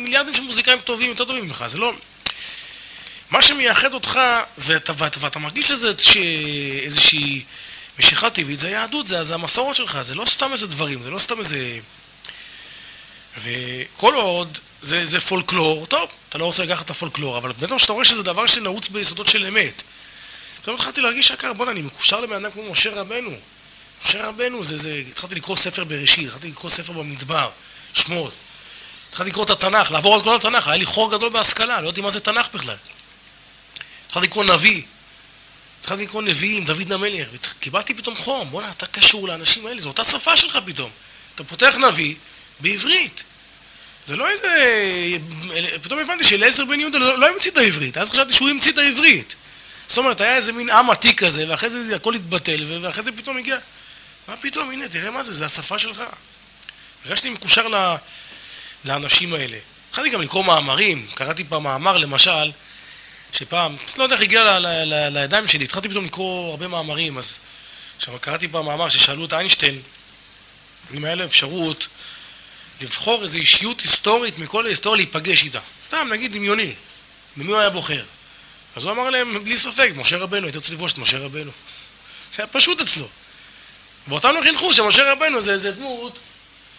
מיליארדים של מוזיקאים טובים, יותר טובים ממך, זה לא... מה שמייחד אותך, ואתה, ואתה, ואתה מרגיש לזה איזושהי משיכה טבעית, זה היהדות, זה, זה המסורת שלך, זה לא סתם איזה דברים, זה לא סתם איזה... וכל עוד זה, זה פולקלור, טוב, אתה לא רוצה לקחת את הפולקלור, אבל בטח שאתה רואה שזה דבר שנעוץ ביסודות של אמת. פתאום התחלתי להרגיש יקר, בואנה, אני מקושר לבן אדם כמו משה רבנו. משה רבנו זה, זה, התחלתי לקרוא ספר בראשית, התחלתי לקרוא ספר במדבר, שמות. התחלתי לקרוא את התנ"ך, לעבור על כל התנ"ך, היה לי חור גדול בהשכלה, לא יודעים מה זה תנ"ך בכלל. התחלתי לקרוא נביא, התחלתי לקרוא נביאים, דוד המלך, וקיבלתי פתאום חום, בואנה, אתה קשור לאנשים האלה, זו אותה שפה שלך פתאום. אתה פותח נביא בעברית. זה לא איזה... פתאום הבנתי שאליעזר בן יהודה לא, לא המציא את העברית, אז חשבתי שהוא המציא את העברית. זאת אומרת, היה איזה מין עם עתיק כזה, ואחרי זה הכל התבטל, ואחרי זה פתאום הגיע... מה פתאום, הנה, תראה מה זה, זה השפה שלך. הרגשתי מקושר. לאנשים האלה. התחלתי גם לקרוא מאמרים, קראתי פעם מאמר למשל, שפעם, לא יודע איך הגיע לידיים שלי, התחלתי פתאום לקרוא הרבה מאמרים, אז עכשיו קראתי פעם מאמר ששאלו את איינשטיין אם היה לו אפשרות לבחור איזו אישיות היסטורית מכל ההיסטוריה להיפגש איתה. סתם, נגיד דמיוני. במי הוא היה בוחר? אז הוא אמר להם, בלי ספק, משה רבנו, הייתי רוצה לפגוש את משה רבנו. זה היה פשוט אצלו. ואותנו חינכו שמשה רבנו זה איזה דמות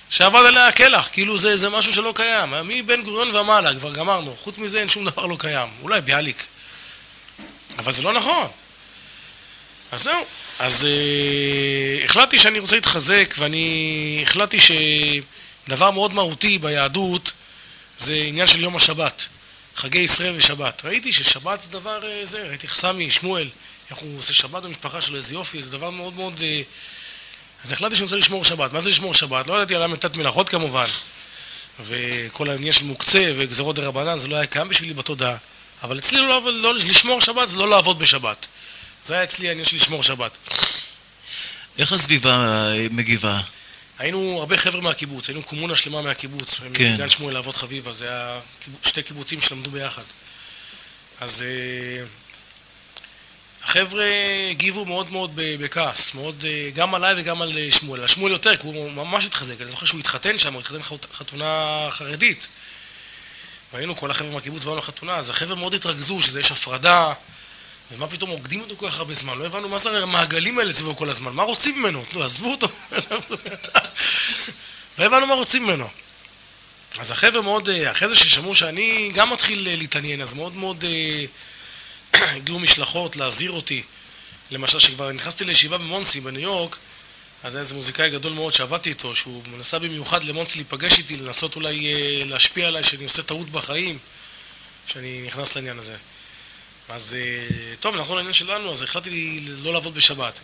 שעבד עליה הקלח, כאילו זה, זה משהו שלא קיים. מבן גוריון ומעלה, כבר גמרנו. חוץ מזה אין שום דבר לא קיים. אולי ביאליק. אבל זה לא נכון. אז זהו. אז אה, החלטתי שאני רוצה להתחזק, ואני החלטתי שדבר מאוד מהותי ביהדות זה עניין של יום השבת. חגי ישראל ושבת. ראיתי ששבת זה דבר אה, זה, ראיתי איך סמי, שמואל, איך הוא עושה שבת במשפחה שלו, איזה יופי, זה דבר מאוד מאוד... אה, אז החלטתי שאני רוצה לשמור שבת. מה זה לשמור שבת? לא ידעתי על ל"ט מלאכות כמובן, וכל העניין של מוקצה וגזרות דה רבנן, זה לא היה קיים בשבילי בתודעה. אבל אצלי לא, לא, לשמור שבת זה לא לעבוד בשבת. זה היה אצלי העניין של לשמור שבת. איך הסביבה אה, מגיבה? היינו הרבה חבר'ה מהקיבוץ, היינו קומונה שלמה מהקיבוץ. כן. מגן שמואל לאבות חביבה, זה היה שתי קיבוצים שלמדו ביחד. אז אה, החבר'ה הגיבו מאוד מאוד בכעס, מאוד, אה, גם עליי וגם על אה, שמואל. על שמואל יותר, כי הוא ממש התחזק. אני זוכר שהוא התחתן שם, הוא התחתן חת- חתונה חרדית. והיינו כל החבר'ה מהקיבוץ באנו לחתונה, אז החבר'ה מאוד התרכזו שזה יש הפרדה, ומה פתאום עוקדים אותו כל כך הרבה זמן? לא הבנו מה זה המעגלים האלה סביבו כל הזמן, מה רוצים ממנו? נו, עזבו אותו. לא הבנו מה רוצים ממנו. אז החבר'ה מאוד, אה, אחרי זה ששמעו שאני גם מתחיל להתעניין, אז מאוד מאוד אה, הגיעו משלחות להזהיר אותי. למשל, שכבר נכנסתי לישיבה במונסי בניו יורק, אז היה איזה מוזיקאי גדול מאוד שעבדתי איתו, שהוא נסע במיוחד למונסי להיפגש איתי, לנסות אולי אה, להשפיע עליי שאני עושה טעות בחיים, שאני נכנס לעניין הזה. אז אה, טוב, נחזור לעניין שלנו, אז החלטתי לא לעבוד בשבת.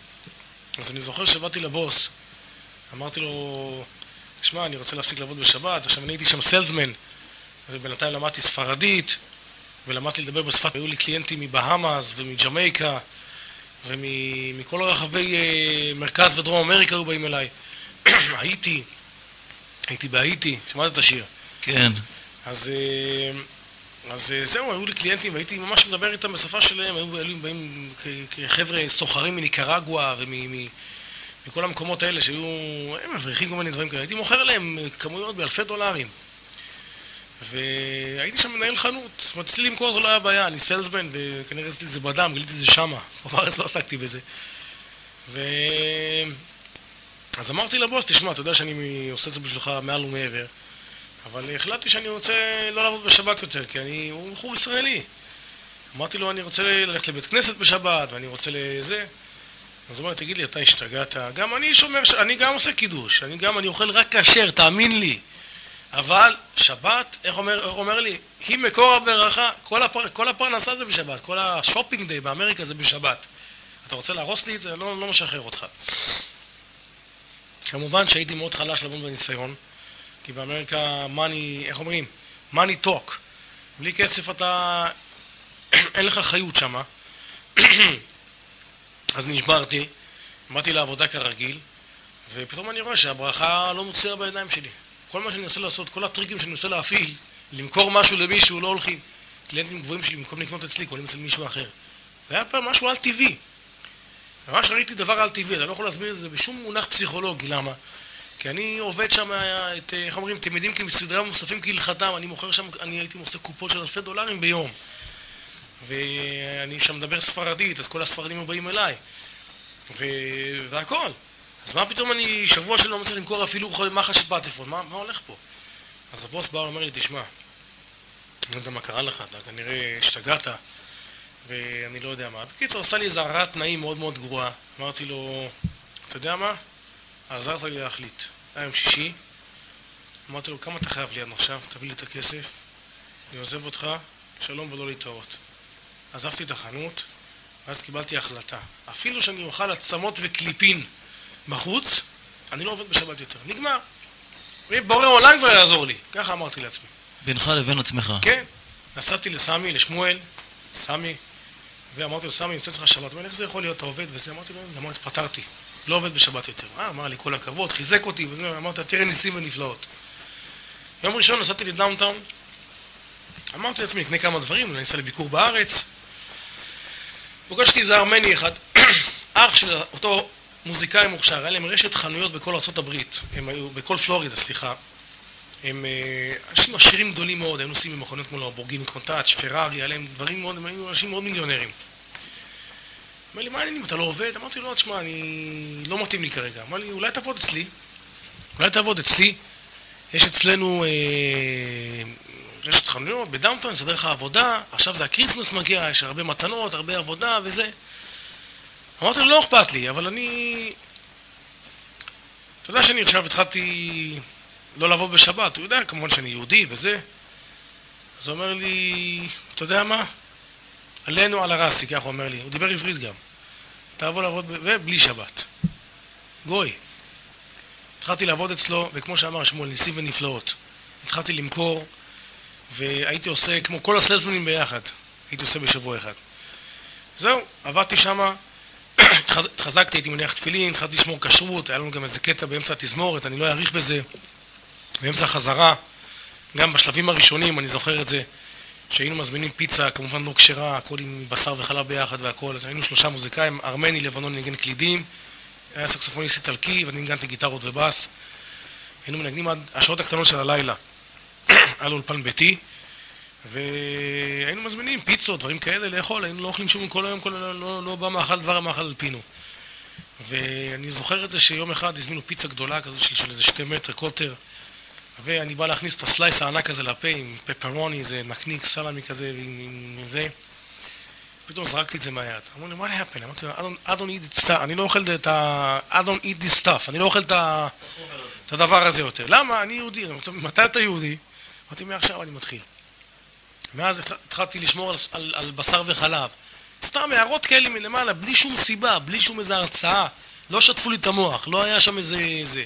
אז אני זוכר שבאתי לבוס, אמרתי לו, שמע, אני רוצה להפסיק לעבוד בשבת, עכשיו אני הייתי שם סלזמן, ובינתיים למדתי ספרדית, ולמדתי לדבר בשפת, היו לי קליינטים מבהאמאס ומג'מייקה, ומכל רחבי אה, מרכז ודרום אמריקה היו באים אליי. הייתי, הייתי בהאיטי, שמעת את השיר. כן. אז, אה, אז אה, זהו, היו לי קליינטים, והייתי ממש מדבר איתם בשפה שלהם, היו באים כ- כחבר'ה סוחרים מניקרגואה ומכל המקומות האלה שהיו, הם מבריחים כל מיני דברים כאלה, הייתי מוכר להם כמויות באלפי דולרים. והייתי שם מנהל חנות, זאת אומרת, אצלי למכור זה לא היה בעיה, אני סיילסמן, וכנראה אצלי זה בדם, גיליתי את זה שמה, בארץ לא עסקתי בזה. ו... אז אמרתי לבוס, תשמע, אתה יודע שאני עושה את זה בשבילך מעל ומעבר, אבל החלטתי שאני רוצה לא לעבוד בשבת יותר, כי אני, הוא בחור ישראלי. אמרתי לו, אני רוצה ללכת לבית כנסת בשבת, ואני רוצה לזה. אז הוא אומר, תגיד לי, אתה השתגעת? גם אני שומר, אני גם עושה קידוש, אני גם, אני אוכל רק כשר, תאמין לי. אבל שבת, איך אומר, איך אומר לי? היא מקור הברכה, כל, הפר, כל הפרנסה זה בשבת, כל השופינג דיי באמריקה זה בשבת. אתה רוצה להרוס לי את זה? לא, לא משחרר אותך. כמובן שהייתי מאוד חלש לעבוד בניסיון, כי באמריקה money, איך אומרים? money talk. בלי כסף אתה, אין לך חיות שמה. אז נשברתי, באתי לעבודה כרגיל, ופתאום אני רואה שהברכה לא מוציאה בידיים שלי. כל מה שאני מנסה לעשות, כל הטריקים שאני מנסה להפעיל, למכור משהו למישהו, לא הולכים. קליינטים גבוהים שלי, במקום לקנות אצלי, קונים אצל מישהו אחר. זה היה פעם משהו על-טבעי. ממש ראיתי דבר על-טבעי, אתה לא יכול להסביר את זה בשום מונח פסיכולוגי, למה? כי אני עובד שם, את, איך אומרים, אתם יודעים, כמסדרי מוספים כהלכתם, אני מוכר שם, אני הייתי עושה קופות של אלפי דולרים ביום. ואני שם מדבר ספרדית, אז כל הספרדים היו באים אליי. ו... והכל. אז מה פתאום אני שבוע שלא מצליח למכור אפילו מחש פטפון, מה, מה הולך פה? אז הבוס בא ואומר לי, תשמע, אני לא יודע מה קרה לך, אתה כנראה השתגעת, ואני לא יודע מה. בקיצור, עשה לי איזה הרעת תנאים מאוד מאוד גרועה. אמרתי לו, אתה יודע מה? עזרת לי להחליט. היה יום שישי, אמרתי לו, כמה אתה חייב לי עד עכשיו? תביא לי את הכסף, אני עוזב אותך, שלום ולא להתראות. עזבתי את החנות, ואז קיבלתי החלטה. אפילו שאני אוכל עצמות וקליפין בחוץ, אני לא עובד בשבת יותר. נגמר. בורא עולם כבר יעזור לי. ככה אמרתי לעצמי. בינך לבין עצמך. כן. נסעתי לסמי, לשמואל, סמי, ואמרתי לו, סמי, אני עושה אצלך שבת. הוא אומר, איך זה יכול להיות, אתה עובד? וזה, אמרתי לו, אמרתי, פתרתי. לא עובד בשבת יותר. אה, אמר לי, כל הכבוד, חיזק אותי, וזה, אמרתי, תראה ניסים ונפלאות. יום ראשון נסעתי ל downtown, אמרתי לעצמי, נקנה כמה דברים, אולי ניסע לביקור בארץ, פוגשתי איזה ארמני אחד, אח של אותו מוזיקאי מוכשר, היה להם רשת חנויות בכל ארה"ב, הם היו, בכל פלורידה, סליחה. הם אה, אנשים עשירים גדולים מאוד, היו נוסעים במכוניות כמו לרבורגיני קונטאץ', פרארי, היה להם דברים מאוד, הם היו אנשים מאוד מיליונרים. אמר לי, מה העניינים, אתה לא עובד? אמרתי לו, תשמע, אני... לא מתאים לי כרגע. אמר לי, אולי תעבוד אצלי. אולי תעבוד אצלי. יש אצלנו אה, רשת חנויות ב downtown, נסדר לך עבודה, עכשיו זה ה Christmas מגיע, יש הרבה מתנות, הרבה עבודה וזה. אמרתי לו, לא אכפת לי, אבל אני... אתה יודע שאני עכשיו התחלתי לא לעבוד בשבת, הוא יודע כמובן שאני יהודי וזה. אז הוא אומר לי, אתה יודע מה? עליי ועל ראשי, ככה הוא אומר לי, הוא דיבר עברית גם. תעבור לעבוד, ב... ובלי שבת. גוי. התחלתי לעבוד אצלו, וכמו שאמר שמואל, ניסים ונפלאות. התחלתי למכור, והייתי עושה, כמו כל הסלזמנים ביחד, הייתי עושה בשבוע אחד. זהו, עבדתי שמה, התחזקתי, הייתי מניח תפילין, התחלתי לשמור כשרות, היה לנו גם איזה קטע באמצע התזמורת, אני לא אאריך בזה, באמצע החזרה, גם בשלבים הראשונים, אני זוכר את זה, שהיינו מזמינים פיצה, כמובן לא כשרה, הכל עם בשר וחלב ביחד והכל, אז היינו שלושה מוזיקאים, ארמני, לבנון, ניגן קלידים, היה סקסופוניסט איטלקי, ואני ניגנתי גיטרות ובאס. היינו מנגנים עד השעות הקטנות של הלילה, על אולפן ביתי, והיינו מזמינים פיצות, דברים כאלה לאכול, היינו לא אוכלים שום כל היום, כל היום לא, לא בא מאכל דבר המאכל על פינו. ואני זוכר את זה שיום אחד הזמינו פיצה גדולה כזו של, של איזה שתי מטר קוטר, ואני בא להכניס את ה slice הענק הזה לפה עם פפרוני, איזה נקניק סלמי כזה, עם, עם, עם זה. פתאום זרקתי את זה מהיד. אמרו לי, מה happened? אמרתי לו, I don't, eat it stuff, אני לא אוכל את ה... I don't eat this stuff, אני לא אוכל את, הדבר הזה יותר. למה? אני יהודי. מתי אתה יהודי? אמרתי, מעכשיו אני מתחיל. מאז התחלתי לשמור על, על, על בשר וחלב. סתם הערות כאלה מלמעלה, בלי שום סיבה, בלי שום איזה הרצאה. לא שטפו לי את המוח, לא היה שם איזה... איזה.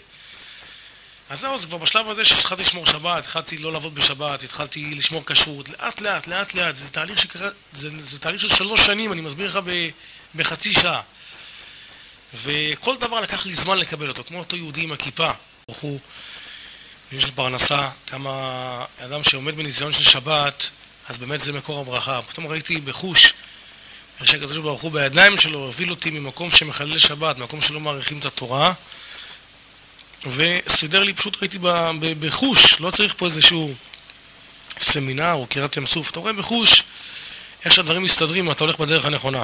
אז זהו, זה כבר בשלב הזה שהתחלתי לשמור שבת, התחלתי לא לעבוד בשבת, התחלתי לשמור כשרות, לאט לאט, לאט לאט, זה תהליך שקרה, זה, זה תהליך של שלוש שנים, אני מסביר לך ב, בחצי שעה. וכל דבר לקח לי זמן לקבל אותו, כמו אותו יהודי עם הכיפה, ברוך הוא, יש לו פרנסה, כמה אדם שעומד בניסיון של שבת, אז באמת זה מקור הברכה. פתאום ראיתי בחוש איך שהקדוש ברוך הוא בידיים שלו הוביל אותי ממקום שמחלל שבת, מקום שלא מעריכים את התורה, וסידר לי, פשוט ראיתי בחוש, לא צריך פה איזשהו סמינר או קריאת ים סוף, אתה רואה בחוש איך שהדברים מסתדרים, אתה הולך בדרך הנכונה.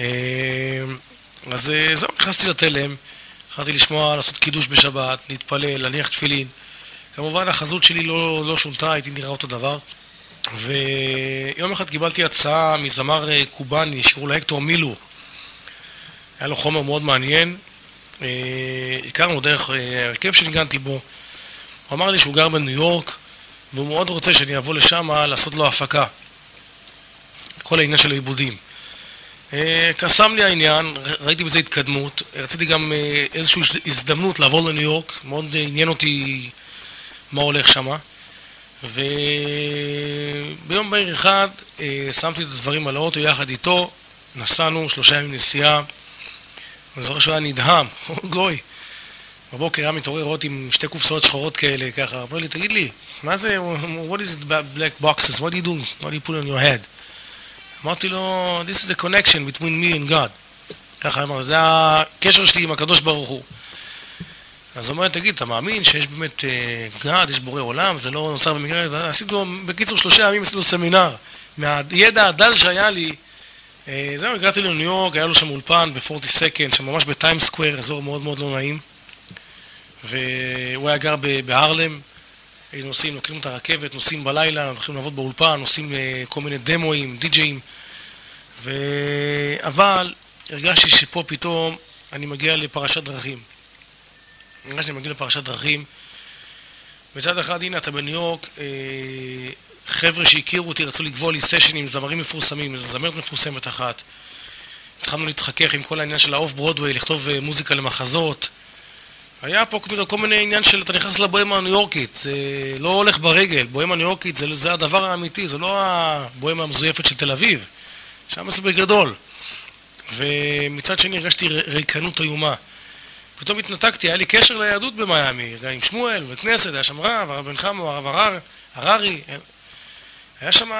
אה, אז אה, זהו, נכנסתי לתלם, התחלתי לשמוע, לעשות קידוש בשבת, להתפלל, להניח תפילין. כמובן החזות שלי לא, לא שונתה, הייתי נראה אותו דבר. ויום אחד קיבלתי הצעה מזמר אה, קובאני שקראו לו הקטור מילו. היה לו חומר מאוד מעניין. אה, הכרנו דרך אה, הרכב שניגנתי בו. הוא אמר לי שהוא גר בניו יורק והוא מאוד רוצה שאני אבוא לשם לעשות לו הפקה. כל העניין של העיבודים. קסם לי העניין, ראיתי בזה התקדמות, רציתי גם איזושהי הזדמנות לעבור לניו יורק, מאוד עניין אותי מה הולך שמה. וביום בהיר אחד אה, שמתי את הדברים על האוטו יחד איתו, נסענו שלושה ימים נסיעה. אני זוכר שהוא היה נדהם, גוי. בבוקר היה מתעורר אותי עם שתי קופסאות שחורות כאלה, ככה. אמר לי, תגיד לי, מה זה, what is it black boxes, what do you do, what do you put on your head? אמרתי לו, this is the connection between me and God. ככה אמר, זה הקשר שלי עם הקדוש ברוך הוא. אז הוא אומר, תגיד, אתה מאמין שיש באמת God, יש בורא עולם, זה לא נוצר במקרה, עשיתי לו, בקיצור, שלושה ימים עשיתי לו סמינר. מהידע הדל שהיה לי, זהו, הגעתי לניו יורק, היה לו שם אולפן ב-40 second, שם ממש ב Times Square, אזור מאוד מאוד לא נעים. והוא היה גר בהרלם, היינו נוסעים, לוקחים את הרכבת, נוסעים בלילה, הולכים לעבוד באולפן, עושים כל מיני דמואים, די-ג'אים. ו... אבל הרגשתי שפה פתאום אני מגיע לפרשת דרכים. נראה שאני מגיע לפרשת דרכים. מצד אחד, הנה, אתה בניו יורק, אה, חבר'ה שהכירו אותי רצו לקבוע לי סשן עם זמרים מפורסמים, איזו זמרת מפורסמת אחת. התחלנו להתחכך עם כל העניין של האוף ברודוויי, לכתוב אה, מוזיקה למחזות. היה פה כל, מיני עניין של אתה נכנס לבוהמה הניו יורקית, זה לא הולך ברגל, בוהמה הניו יורקית זה, זה הדבר האמיתי, זה לא הבוהמה המזויפת של תל אביב, שם זה בגדול. ומצד שני הרגשתי ריקנות איומה. פתאום התנתקתי, היה לי קשר ליהדות במיאמי, גם עם שמואל, בית כנסת, היה שם רב, הרב בן חמו, הרב הרר, הררי, היה שם,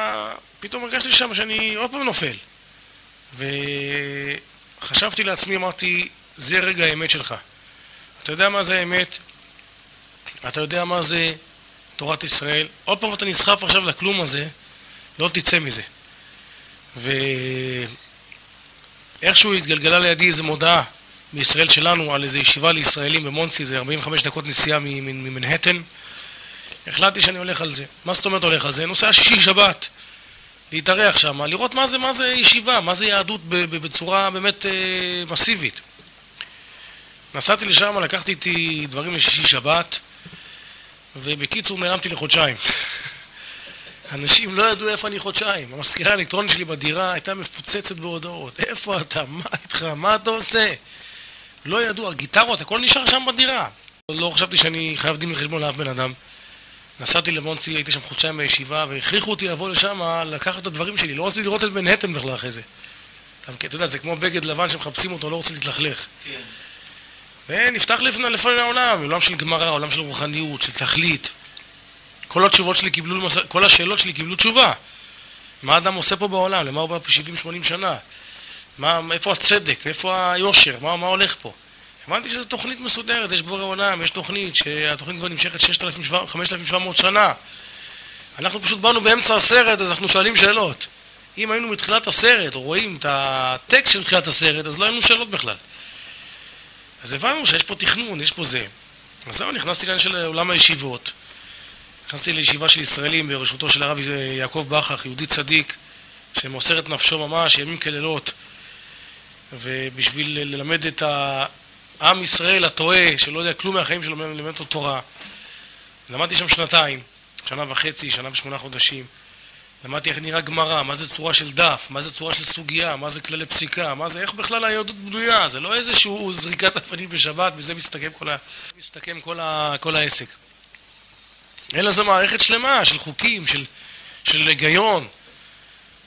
פתאום הרגשתי שם שאני עוד פעם נופל. וחשבתי לעצמי, אמרתי, זה רגע האמת שלך. אתה יודע מה זה האמת? אתה יודע מה זה תורת ישראל? עוד פעם אתה נסחף עכשיו לכלום הזה, לא תצא מזה. ואיכשהו התגלגלה לידי איזו מודעה מישראל שלנו על איזו ישיבה לישראלים במונסי, זה 45 דקות נסיעה ממנהטן. החלטתי שאני הולך על זה. מה זאת אומרת הולך על זה? נוסע שישי שבת. להתארח שם, לראות מה זה, מה זה ישיבה, מה זה יהדות בצורה באמת אה, מסיבית. נסעתי לשם, לקחתי איתי דברים לשישי שבת, ובקיצור נעלמתי לחודשיים. אנשים לא ידעו איפה אני חודשיים. המזכירה האלקטרונית שלי בדירה הייתה מפוצצת בהודעות. איפה אתה? מה איתך? מה אתה עושה? לא ידעו, הגיטרות, הכל נשאר שם בדירה. לא חשבתי שאני חייב דין וחשבון לאף בן אדם. נסעתי למונסי, הייתי שם חודשיים בישיבה, והכריחו אותי לבוא לשם, לקחת את הדברים שלי. לא רציתי לראות את מנהטן בכלל אחרי זה. אתה יודע, זה כמו בגד לבן שמחפשים אותו, לא רוצה להתלכלך. כן. ונפתח לפני, לפני העולם, עולם של גמרא, עולם של רוחניות, של תכלית. כל התשובות שלי קיבלו, כל השאלות שלי קיבלו תשובה. מה האדם עושה פה בעולם? למה הוא בא פה 70-80 שנה? מה, איפה הצדק? איפה היושר? מה, מה הולך פה? הבנתי שזו תוכנית מסודרת, יש בורא עולם, יש תוכנית, שהתוכנית כבר נמשכת 5,700 שנה. אנחנו פשוט באנו באמצע הסרט, אז אנחנו שואלים שאלות. אם היינו מתחילת הסרט, או רואים את הטקסט של תחילת הסרט, אז לא היינו שאלות בכלל. אז הבנו שיש פה תכנון, יש פה זה. אז זהו, נכנסתי לעניין של עולם הישיבות. נכנסתי לישיבה של ישראלים בראשותו של הרב יעקב בכך, יהודי צדיק, שמוסר את נפשו ממש ימים כלילות, ובשביל ללמד את העם ישראל הטועה, שלא יודע כלום מהחיים שלו, ללמד אותו תורה. למדתי שם שנתיים, שנה וחצי, שנה ושמונה חודשים. למדתי איך נראה גמרא, מה זה צורה של דף, מה זה צורה של סוגיה, מה זה כללי פסיקה, מה זה, איך בכלל היהדות בנויה, זה לא איזשהו זריקת אבנים בשבת, בזה מסתכם כל, ה, מסתכם כל, ה, כל העסק. אלא זו מערכת שלמה של חוקים, של, של היגיון.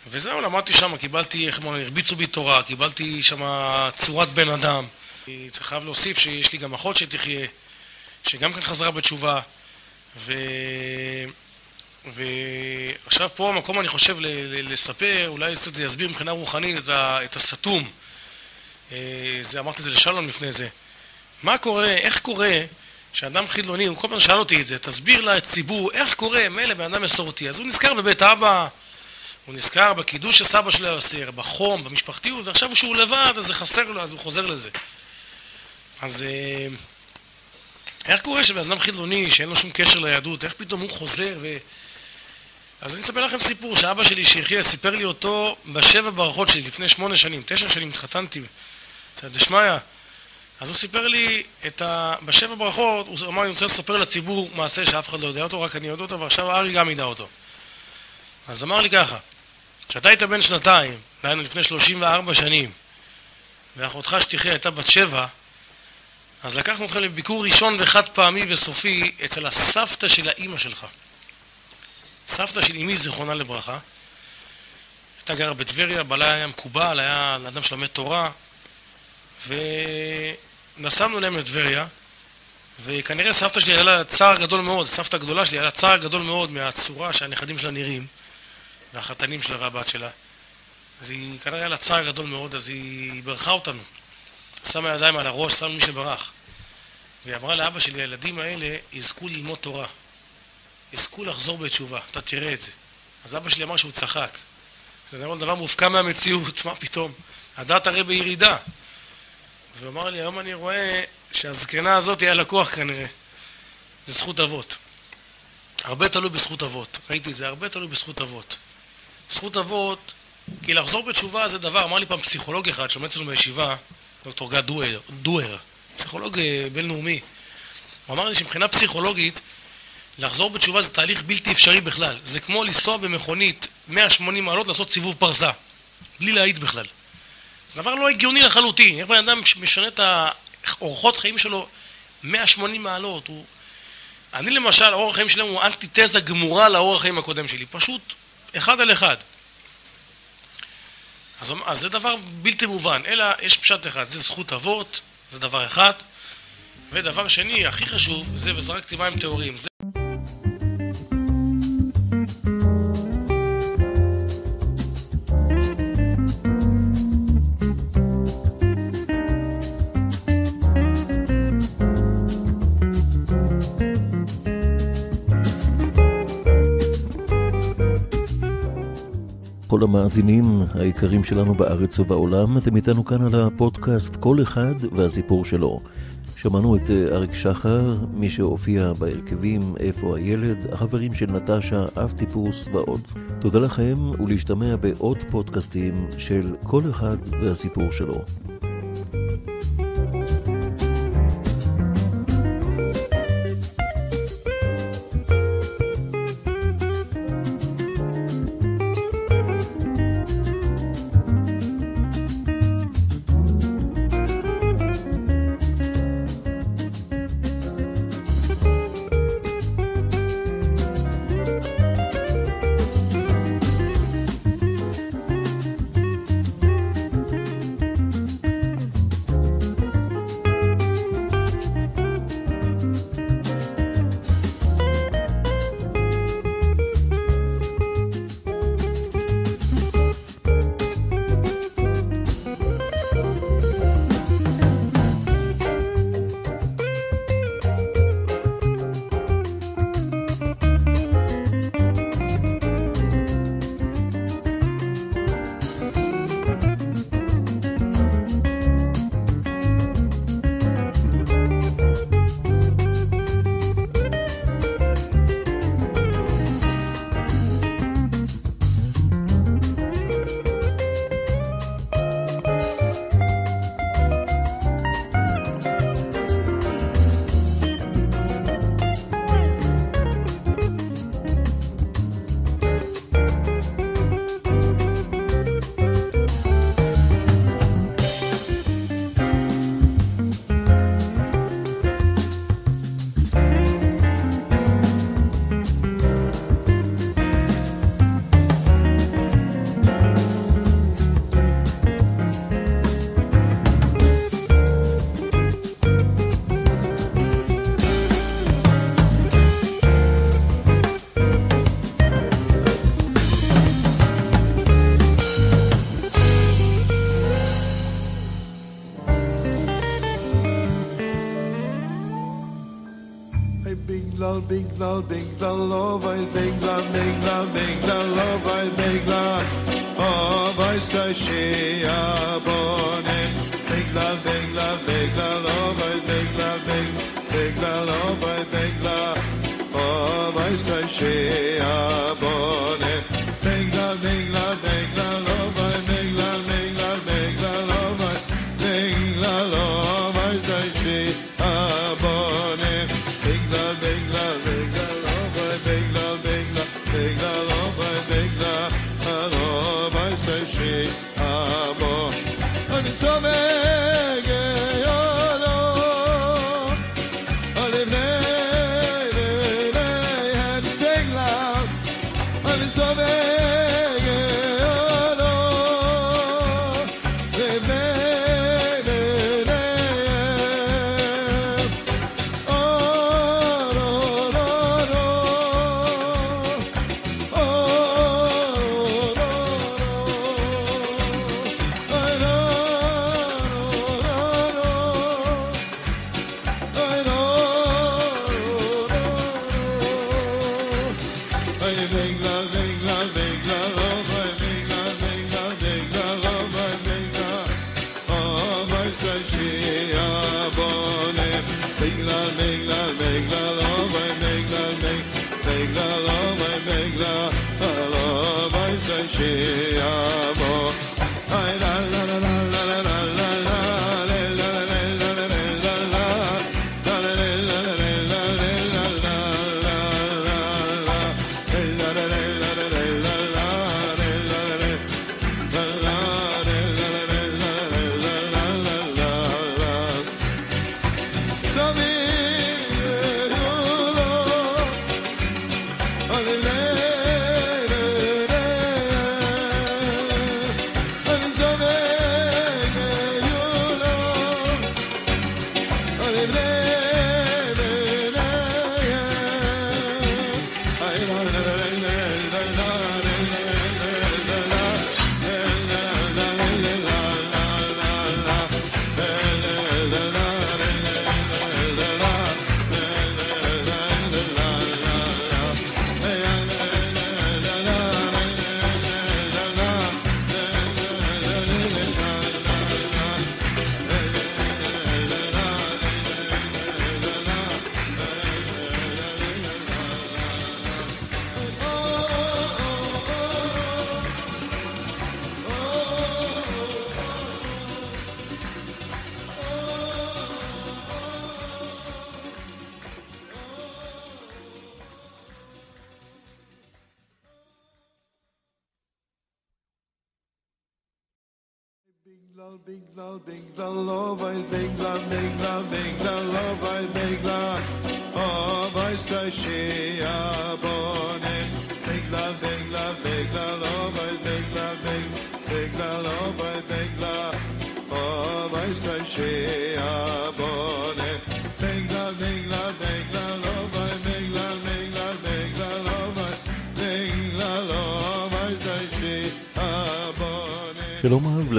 וזהו, למדתי שם, קיבלתי, איך אמרנו, הרביצו בי תורה, קיבלתי שם צורת בן אדם. אני חייב להוסיף שיש לי גם אחות שתחיה, שגם כן חזרה בתשובה. ו... ועכשיו פה המקום אני חושב לספר, אולי קצת להסביר מבחינה רוחנית את, את הסתום. אה, זה, אמרתי את זה לשלום לפני זה. מה קורה, איך קורה שאדם חילוני, הוא כל פעם שאל אותי את זה, תסביר לציבור איך קורה, מילא בן אדם מסורתי. אז הוא נזכר בבית אבא, הוא נזכר בקידוש שסבא שלו היה עושה, בחום, במשפחתיות, ועכשיו כשהוא לבד, אז זה חסר לו, אז הוא חוזר לזה. אז אה, איך קורה שבן אדם חילוני, שאין לו שום קשר ליהדות, איך פתאום הוא חוזר ו... אז אני אספר לכם סיפור שאבא שלי שיחיה סיפר לי אותו בשבע ברכות שלי לפני שמונה שנים, תשע שנים התחתנתי, דשמיא. אז הוא סיפר לי את ה... בשבע ברכות, הוא אמר לי, אני רוצה לספר לציבור מעשה שאף אחד לא יודע אותו, רק אני יודע אותו, ועכשיו ארי גם ידע אותו. אז אמר לי ככה, כשאתה היית בן שנתיים, דהיינו לפני 34 שנים, ואחותך שתחיה הייתה בת שבע, אז לקחנו אתכם לביקור ראשון וחד פעמי וסופי אצל הסבתא של האימא שלך. סבתא של אמי, זיכרונה לברכה, הייתה גרה בטבריה, בעלה היה מקובל, היה אדם שלומד תורה, ונסענו להם לטבריה, וכנראה סבתא שלי היה לה צער גדול מאוד, סבתא הגדולה שלי היה לה צער גדול מאוד מהצורה שהנכדים שלה נראים, והחתנים שלה והבת שלה. אז היא כנראה היה לה צער גדול מאוד, אז היא ברכה אותנו. שמה ידיים על הראש, שמה מי שברח. והיא אמרה לאבא שלי, הילדים האלה יזכו ללמוד תורה. יזכו לחזור בתשובה, אתה תראה את זה. אז אבא שלי אמר שהוא צחק. זה נראה דבר מופקע מהמציאות, מה פתאום? הדת הרי בירידה. והוא אמר לי, היום אני רואה שהזקנה הזאת היא הלקוח כנראה. זה זכות אבות. הרבה תלוי בזכות אבות. ראיתי את זה, הרבה תלוי בזכות אבות. זכות אבות, כי לחזור בתשובה זה דבר, אמר לי פעם פסיכולוג אחד שעומד אצלנו בישיבה, דוקטור גד דואר, דואר, פסיכולוג אה, בינלאומי. הוא אמר לי שמבחינה פסיכולוגית, לחזור בתשובה זה תהליך בלתי אפשרי בכלל. זה כמו לנסוע במכונית 180 מעלות לעשות סיבוב פרסה, בלי להעיד בכלל. דבר לא הגיוני לחלוטין. איך בן אדם משנה את האורחות חיים שלו 180 מעלות? הוא... אני למשל, האורח חיים שלנו הוא אנטיתזה גמורה לאורח חיים הקודם שלי. פשוט אחד על אחד. אז, אז זה דבר בלתי מובן, אלא יש פשט אחד, זה זכות אבות, זה דבר אחד, ודבר שני, הכי חשוב, זה וזה רק טבעיים טהורים. לכל המאזינים היקרים שלנו בארץ ובעולם. אתם איתנו כאן על הפודקאסט כל אחד והסיפור שלו. שמענו את אה, אריק שחר, מי שהופיע בהרכבים "איפה הילד", החברים של נטשה, אב טיפוס ועוד. תודה לכם ולהשתמע בעוד פודקאסטים של כל אחד והסיפור שלו. dingla, dingla, lovaj, dingla, dingla, dingla, lovaj, dingla, ovaj stajšija bonem. Dingla, dingla, dingla, lovaj, dingla, dingla, Oh, I say she.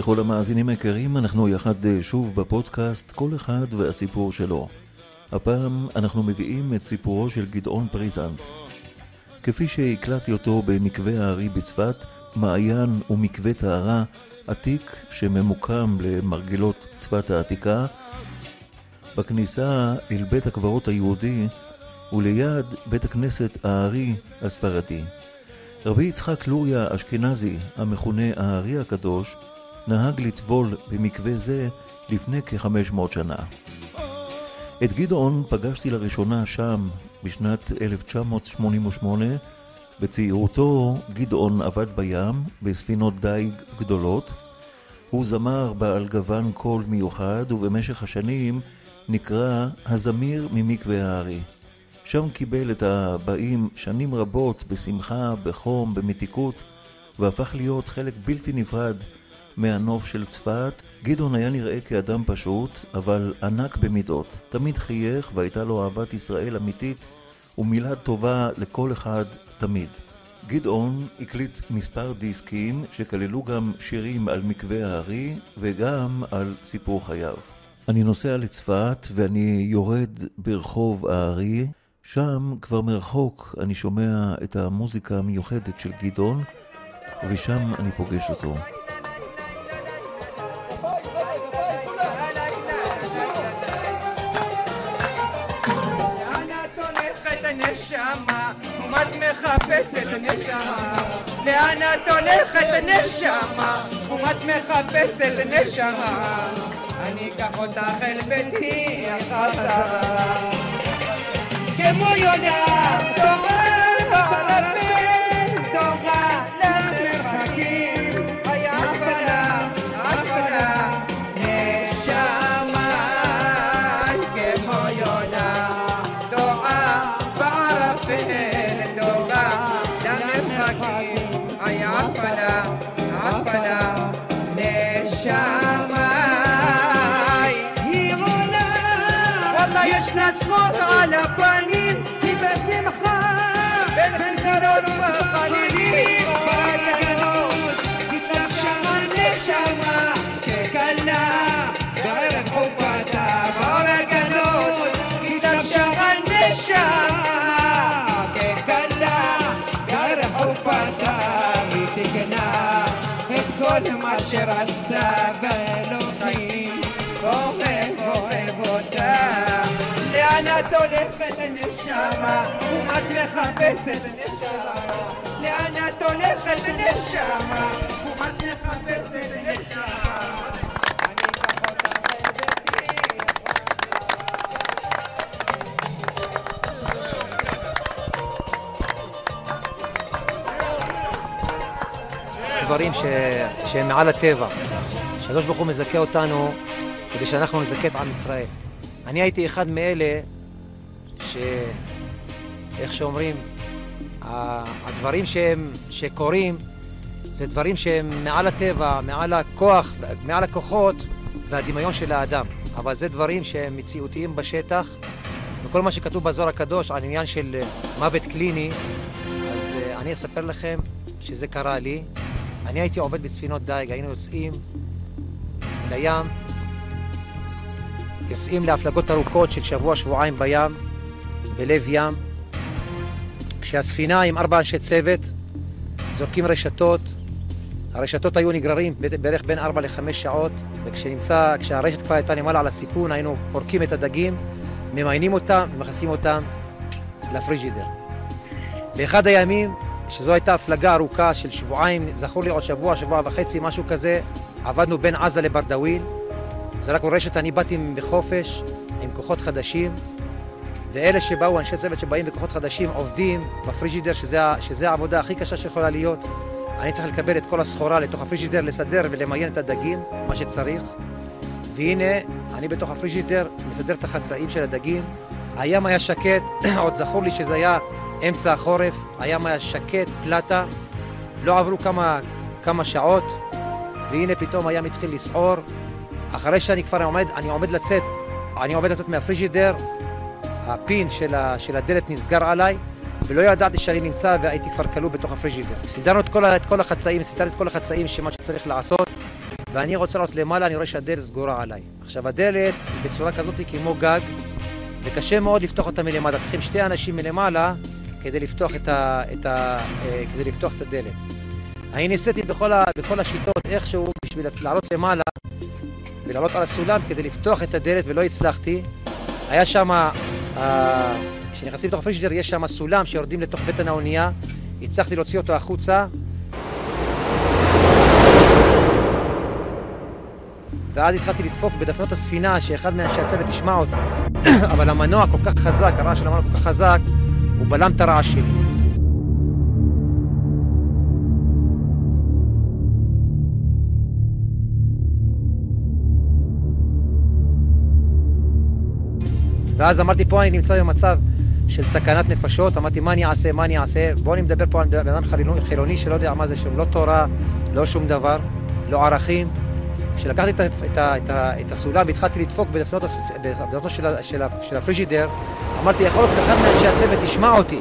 לכל המאזינים היקרים, אנחנו יחד אה, שוב בפודקאסט כל אחד והסיפור שלו. הפעם אנחנו מביאים את סיפורו של גדעון פריזנט. כפי שהקלטתי אותו במקווה הארי בצפת, מעיין ומקווה טהרה עתיק שממוקם למרגלות צפת העתיקה, בכניסה אל בית הקברות היהודי וליד בית הכנסת הארי הספרדי. רבי יצחק לוריה אשכנזי, המכונה הארי הקדוש, נהג לטבול במקווה זה לפני כ-500 שנה. את גדעון פגשתי לראשונה שם בשנת 1988. בצעירותו גדעון עבד בים בספינות דיג גדולות. הוא זמר בעל גוון קול מיוחד ובמשך השנים נקרא הזמיר ממקווה הארי. שם קיבל את הבאים שנים רבות בשמחה, בחום, במתיקות, והפך להיות חלק בלתי נפרד מהנוף של צפת. גדעון היה נראה כאדם פשוט, אבל ענק במידות. תמיד חייך והייתה לו אהבת ישראל אמיתית ומילה טובה לכל אחד תמיד. גדעון הקליט מספר דיסקים שכללו גם שירים על מקווה הארי וגם על סיפור חייו. אני נוסע לצפת ואני יורד ברחוב הארי, שם כבר מרחוק אני שומע את המוזיקה המיוחדת של גדעון ושם אני פוגש אותו. מחפשת נשמה? לאן את הולכת נשמה? ומה את מחפשת נשמה? אני אקח אותך אל ביתי החזרה כמו יונה שרצתה ואלוהים אוהב אוהב אותה לאן את הולכת נשמה? ומה את מחפשת נשמה? לאן את הולכת נשמה? ומה את מחפשת נשמה? דברים ש... שהם מעל הטבע. הקדוש ברוך הוא מזכה אותנו כדי שאנחנו נזכה את עם ישראל. אני הייתי אחד מאלה ש... איך שאומרים, הדברים שהם, שקורים זה דברים שהם מעל הטבע, מעל הכוח, מעל הכוחות והדמיון של האדם. אבל זה דברים שהם מציאותיים בשטח, וכל מה שכתוב בזוהר הקדוש על עניין של מוות קליני, אז אה, אני אספר לכם שזה קרה לי. אני הייתי עובד בספינות דייג, היינו יוצאים לים, יוצאים להפלגות ארוכות של שבוע-שבועיים בים, בלב ים. כשהספינה עם ארבע אנשי צוות זורקים רשתות, הרשתות היו נגררים בערך בין ארבע לחמש שעות, וכשנמצא, כשהרשת כבר הייתה למעלה על הסיפון, היינו פורקים את הדגים, ממיינים אותם ומכניסים אותם לפריג'ידר. באחד הימים, שזו הייתה הפלגה ארוכה של שבועיים, זכור לי עוד שבוע, שבוע וחצי, משהו כזה, עבדנו בין עזה לברדוויל, זרקנו רשת, אני באתי בחופש עם כוחות חדשים, ואלה שבאו, אנשי צוות שבאים בכוחות חדשים, עובדים בפריג'ידר, שזה, שזה העבודה הכי קשה שיכולה להיות. אני צריך לקבל את כל הסחורה לתוך הפריג'ידר, לסדר ולמיין את הדגים, מה שצריך. והנה, אני בתוך הפריג'ידר, מסדר את החצאים של הדגים. הים היה שקט, עוד זכור לי שזה היה אמצע החורף, הים היה שקט, פלטה. לא עברו כמה, כמה שעות, והנה פתאום הים התחיל לסעור. אחרי שאני כבר עומד, אני עומד לצאת, אני עומד לצאת מהפריג'ידר, הפין של, ה, של הדלת נסגר עליי, ולא ידעתי שאני נמצא והייתי כבר כלוא בתוך הפריג'ידר. סידרנו את כל, את כל החצאים, סידרתי את כל החצאים שמה שצריך לעשות, ואני רוצה לעלות למעלה, אני רואה שהדלת סגורה עליי. עכשיו הדלת היא בצורה כזאת כמו גג, וקשה מאוד לפתוח אותה מלמטה. צריכים שתי אנשים מלמעלה כדי לפתוח את, ה, את, ה, אה, כדי לפתוח את הדלת. אני ניסיתי בכל, ה, בכל השיטות איכשהו בשביל לעלות למעלה ולעלות על הסולם כדי לפתוח את הדלת ולא הצלחתי. היה שם, אה, כשנכנסים לתוך הפריג'דר יש שם סולם שיורדים לתוך בטן האונייה, הצלחתי להוציא אותו החוצה. ואז התחלתי לדפוק בדפנות הספינה שאחד מאנשי הצוות ישמע אותי. אבל המנוע כל כך חזק, הרעש של המנוע כל כך חזק, הוא בלם את הרעש שלי. ואז אמרתי, פה אני נמצא במצב של סכנת נפשות, אמרתי, מה אני אעשה, מה אני אעשה? בואו אני מדבר פה על בן אדם חילוני שלא יודע מה זה, שהוא לא תורה, לא שום דבר, לא ערכים. כשלקחתי את, את, את, את הסולם והתחלתי לדפוק בדפנות, בדפנות של, של, של הפריג'ידר, אמרתי, יכול להיות אחד מאנשי הצוות ישמע אותי.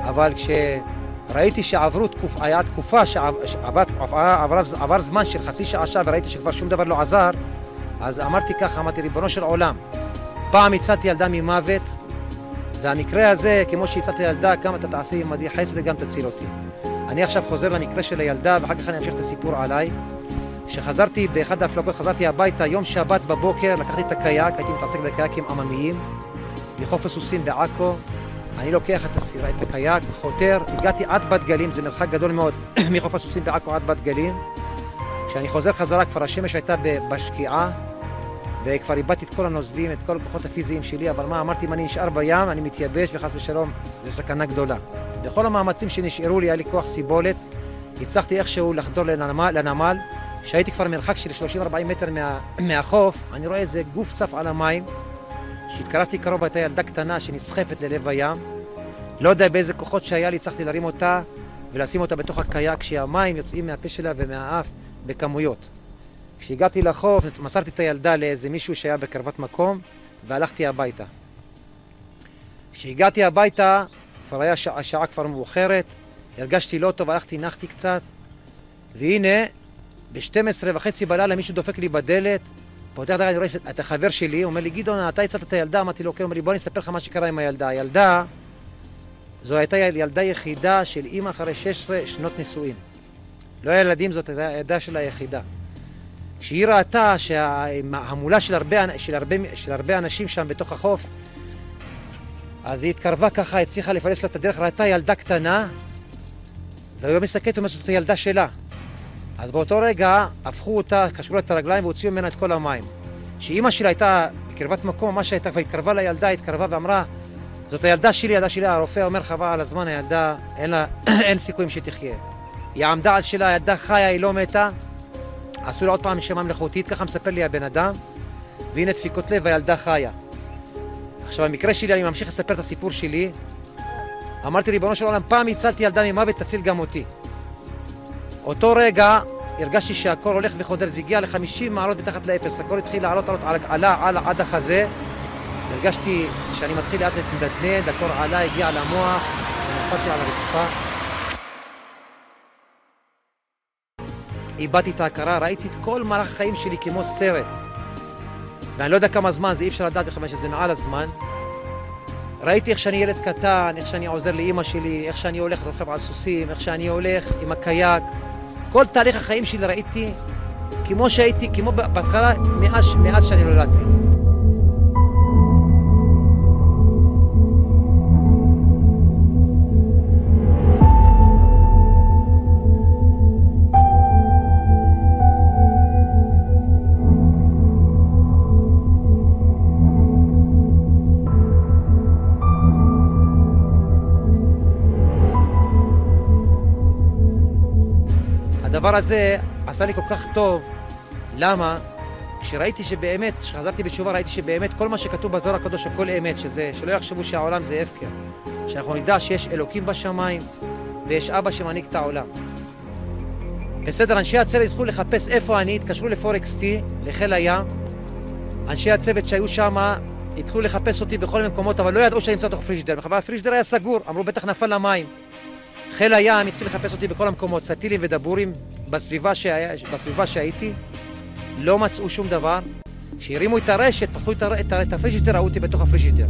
אבל כשראיתי שעברו תקופ, היה תקופה שעבר עבר, עבר, זמן של חצי שעה שעה וראיתי שכבר שום דבר לא עזר, אז אמרתי ככה, אמרתי, ריבונו של עולם, פעם הצלתי ילדה ממוות, והמקרה הזה, כמו שהצלתי ילדה, גם אתה תעשה עמדי חסד וגם תציל אותי. אני עכשיו חוזר למקרה של הילדה, ואחר כך אני אמשיך את הסיפור עליי. כשחזרתי באחד ההפלגות, חזרתי הביתה, יום שבת בבוקר, לקחתי את הקייק, הייתי מתעסק בקייקים עממיים, מחוף הסוסים בעכו. אני לוקח את הסירה, את הקייק, חותר, הגעתי עד בת גלים, זה מרחק גדול מאוד מחוף הסוסים בעכו עד בת גלים. כשאני חוזר חזרה, כבר השמש הייתה בשקיעה, וכבר איבדתי את כל הנוזלים, את כל הכוחות הפיזיים שלי, אבל מה, אמרתי, אם אני נשאר בים, אני מתייבש, וחס ושלום, זו סכנה גדולה. בכל המאמצים שנשארו לי, היה לי כוח סיבולת, הצלחתי איכשהו לחדור לנמל, לנמל. כשהייתי כבר מרחק של 30-40 מטר מה, מהחוף, אני רואה איזה גוף צף על המים. כשהתקרבתי קרוב הייתה ילדה קטנה שנסחפת ללב הים. לא יודע באיזה כוחות שהיה לי, הצלחתי להרים אותה ולשים אותה בתוך הקייק, כשהמים יוצאים מהפה שלה ומהאף בכמויות. כשהגעתי לחוף, מסרתי את הילדה לאיזה מישהו שהיה בקרבת מקום, והלכתי הביתה. כשהגעתי הביתה, כבר היה שעה, השעה כבר מאוחרת, הרגשתי לא טוב, הלכתי, נחתי קצת, והנה, ב-12 וחצי בלילה מישהו דופק לי בדלת, פותח הדלת, אני רואה את החבר שלי, אומר לי, גדעון, אתה הצלת את הילדה? אמרתי לו, כן, אומר לי, בוא אני אספר לך מה שקרה עם הילדה. הילדה, זו הייתה ילדה יחידה של אימא אחרי 16 שנות נישואין. לא היה ילדים, זאת הייתה הילדה שלה היחידה. כשהיא ראתה שההמולה של הרבה, של, הרבה, של הרבה אנשים שם בתוך החוף, אז היא התקרבה ככה, הצליחה לפלס לה את הדרך, ראתה ילדה קטנה, והיא מסתכלת ואומרת זאת הילדה שלה. אז באותו רגע הפכו אותה, קשרו לה את הרגליים והוציאו ממנה את כל המים. כשאימא שלה הייתה בקרבת מקום, מה שהייתה, והתקרבה לילדה, התקרבה ואמרה, זאת הילדה שלי, הילדה שלי, הרופא אומר חבל על הזמן, הילדה, אין, לה, אין סיכויים שתחיה. היא עמדה על שלה, הילדה חיה, היא לא מתה, עשו לה עוד פעם נשימה מלאכותית, ככה מספר לי הבן אדם, והנה דפיקות לב, הילדה חיה. עכשיו, במקרה שלי, אני ממשיך לספר את הסיפור שלי. אמרתי, ריבונו של עולם, פעם הצלתי ילדה ממוות, תציל גם אותי. אותו רגע הרגשתי שהקור הולך וחודר, זה הגיע ל-50 מעלות מתחת לאפס, הקור התחיל לעלות, לעלות, עלה, עלה, עד החזה. הרגשתי שאני מתחיל לאט להתנדנד, הקור עלה, הגיע למוח, ונפלתי על הרצפה. איבדתי את ההכרה, ראיתי את כל מהלך החיים שלי כמו סרט. ואני לא יודע כמה זמן, זה אי אפשר לדעת בכלל שזה מעל הזמן. ראיתי איך שאני ילד קטן, איך שאני עוזר לאימא שלי, איך שאני הולך רוכב על סוסים, איך שאני הולך עם הקייק. כל תהליך החיים שלי ראיתי כמו שהייתי, כמו בהתחלה, מאז, מאז שאני נולדתי. הדבר הזה עשה לי כל כך טוב. למה? כשראיתי שבאמת, כשחזרתי בתשובה, ראיתי שבאמת כל מה שכתוב בזוהר הקדוש, הכל אמת, שזה, שלא יחשבו שהעולם זה הפקר. שאנחנו נדע שיש אלוקים בשמיים ויש אבא שמנהיג את העולם. בסדר, אנשי הצוות התחילו לחפש איפה אני, התקשרו לפורקס טי, לחיל הים. אנשי הצוות שהיו שם התחילו לחפש אותי בכל מיני מקומות, אבל לא ידעו שאני נמצא בתוך פריג'דר. אבל הפריג'דר היה סגור, אמרו בטח נפל למים. חיל הים התחיל לחפש אותי בכל המקומות, סטילים ודבורים בסביבה, שהיה, בסביבה שהייתי, לא מצאו שום דבר. כשהרימו את הרשת, פתחו את, הר... את, ה- את הפריג'דר, ראו אותי בתוך הפריג'דר.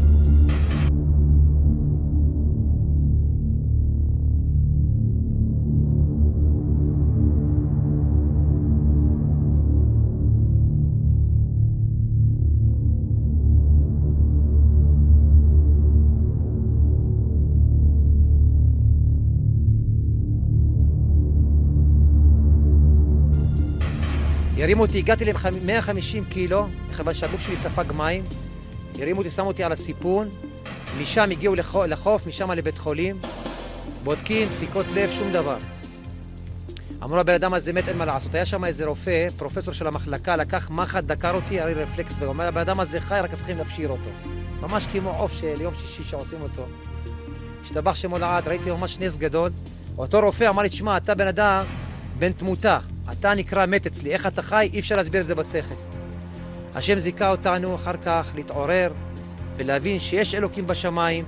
הרימו אותי, הגעתי ל-150 קילו, מכיוון שהגוף שלי ספג מים. הרימו אותי, שמו אותי על הסיפון, משם הגיעו לחוף, משם לבית חולים. בודקים, דפיקות לב, שום דבר. אמרו לבן אדם הזה מת, אין מה לעשות. היה שם איזה רופא, פרופסור של המחלקה, לקח מחט, דקר אותי, הרי רפלקס, ואומר, הבן אדם הזה חי, רק צריכים להפשיר אותו. ממש כמו עוף של יום שישי שעושים אותו. השתבח שמו לעד, ראיתי ממש נס גדול. אותו רופא אמר לי, תשמע, אתה בן אדם בן תמותה, אתה נקרא מת אצלי, איך אתה חי? אי אפשר להסביר את זה בשכל. השם זיכה אותנו אחר כך להתעורר ולהבין שיש אלוקים בשמיים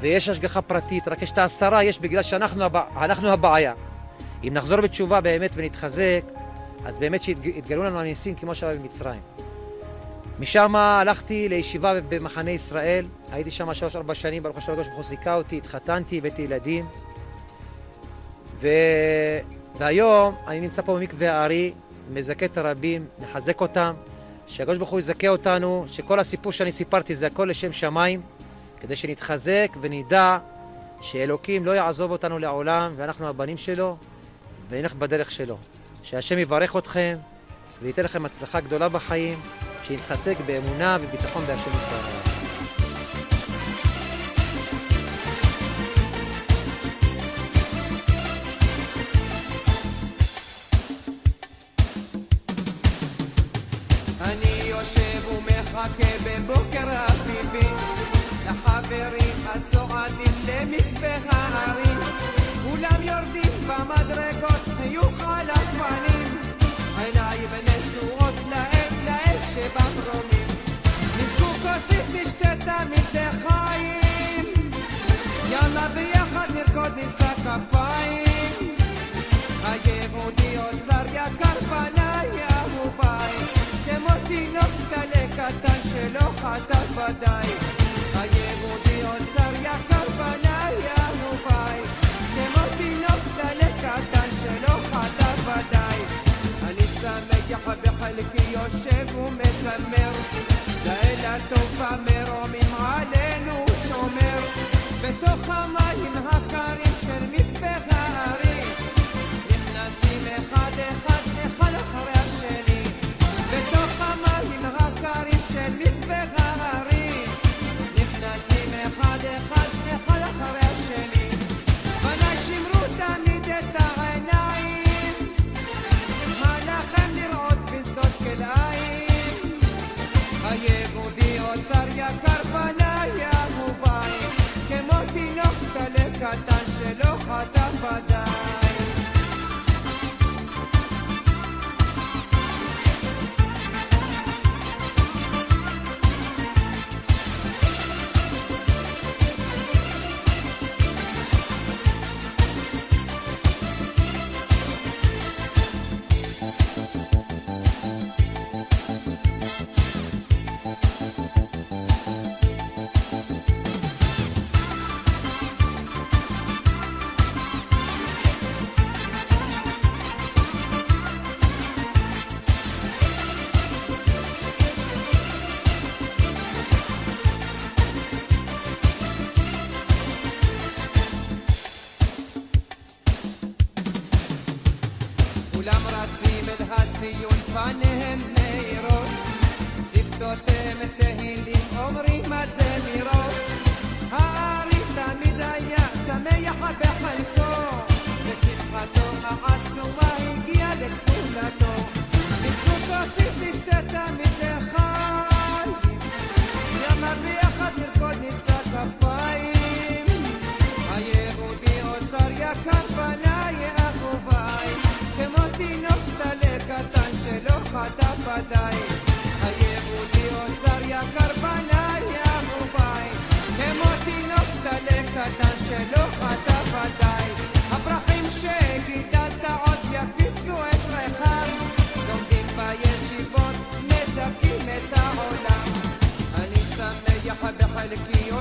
ויש השגחה פרטית, רק יש את העשרה, יש בגלל שאנחנו הבע... הבעיה. אם נחזור בתשובה באמת ונתחזק, אז באמת שיתגלו לנו הניסים כמו שהיה במצרים. משם הלכתי לישיבה במחנה ישראל, הייתי שם שלוש-ארבע שנים, ברוך השם הקדוש ברוך הוא זיכה אותי, התחתנתי, הבאתי ילדים. ו... והיום אני נמצא פה במקווה הארי, מזכה את הרבים, מחזק אותם, שהקדוש ברוך הוא יזכה אותנו, שכל הסיפור שאני סיפרתי זה הכל לשם שמיים, כדי שנתחזק ונדע שאלוקים לא יעזוב אותנו לעולם, ואנחנו הבנים שלו, ונלך בדרך שלו. שהשם יברך אתכם, וייתן לכם הצלחה גדולה בחיים, שנתחזק באמונה וביטחון בהשם יתברך. ומחכה בבוקר אביבי לחברים הצועדים למקווה ההרים. כולם יורדים במדרגות חיוך על הפנים עיניים נשואות לאל לאל שבמרומים. נזכו כוסית נשתה תמיד לחיים יאללה ביחד נרקוד נישא כפיים שמח בחלקי יושב ומזמר. לאל הטוב המרומים עלינו שלא חטא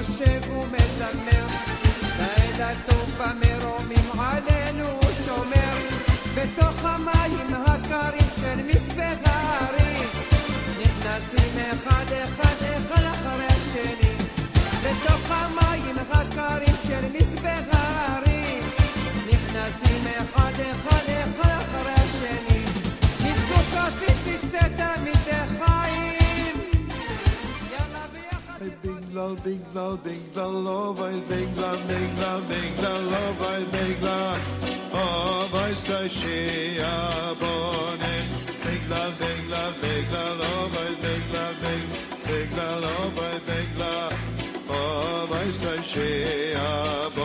יושב ומזמר, לעד הטוב במרומים עלינו הוא שומר, בתוך המים הקרים של מתווה ההרים, נכנסים אחד אחד אחד אחרי השני, לתוך המים הקרים של מתווה ההרים, נכנסים אחד אחד la, ding la, ding la, love I ding la, ding la, ding la, love I ding la. Avais la shea bonem, ding la, ding la, ding la, love I ding la, ding, love I ding la. Avais la shea bonem.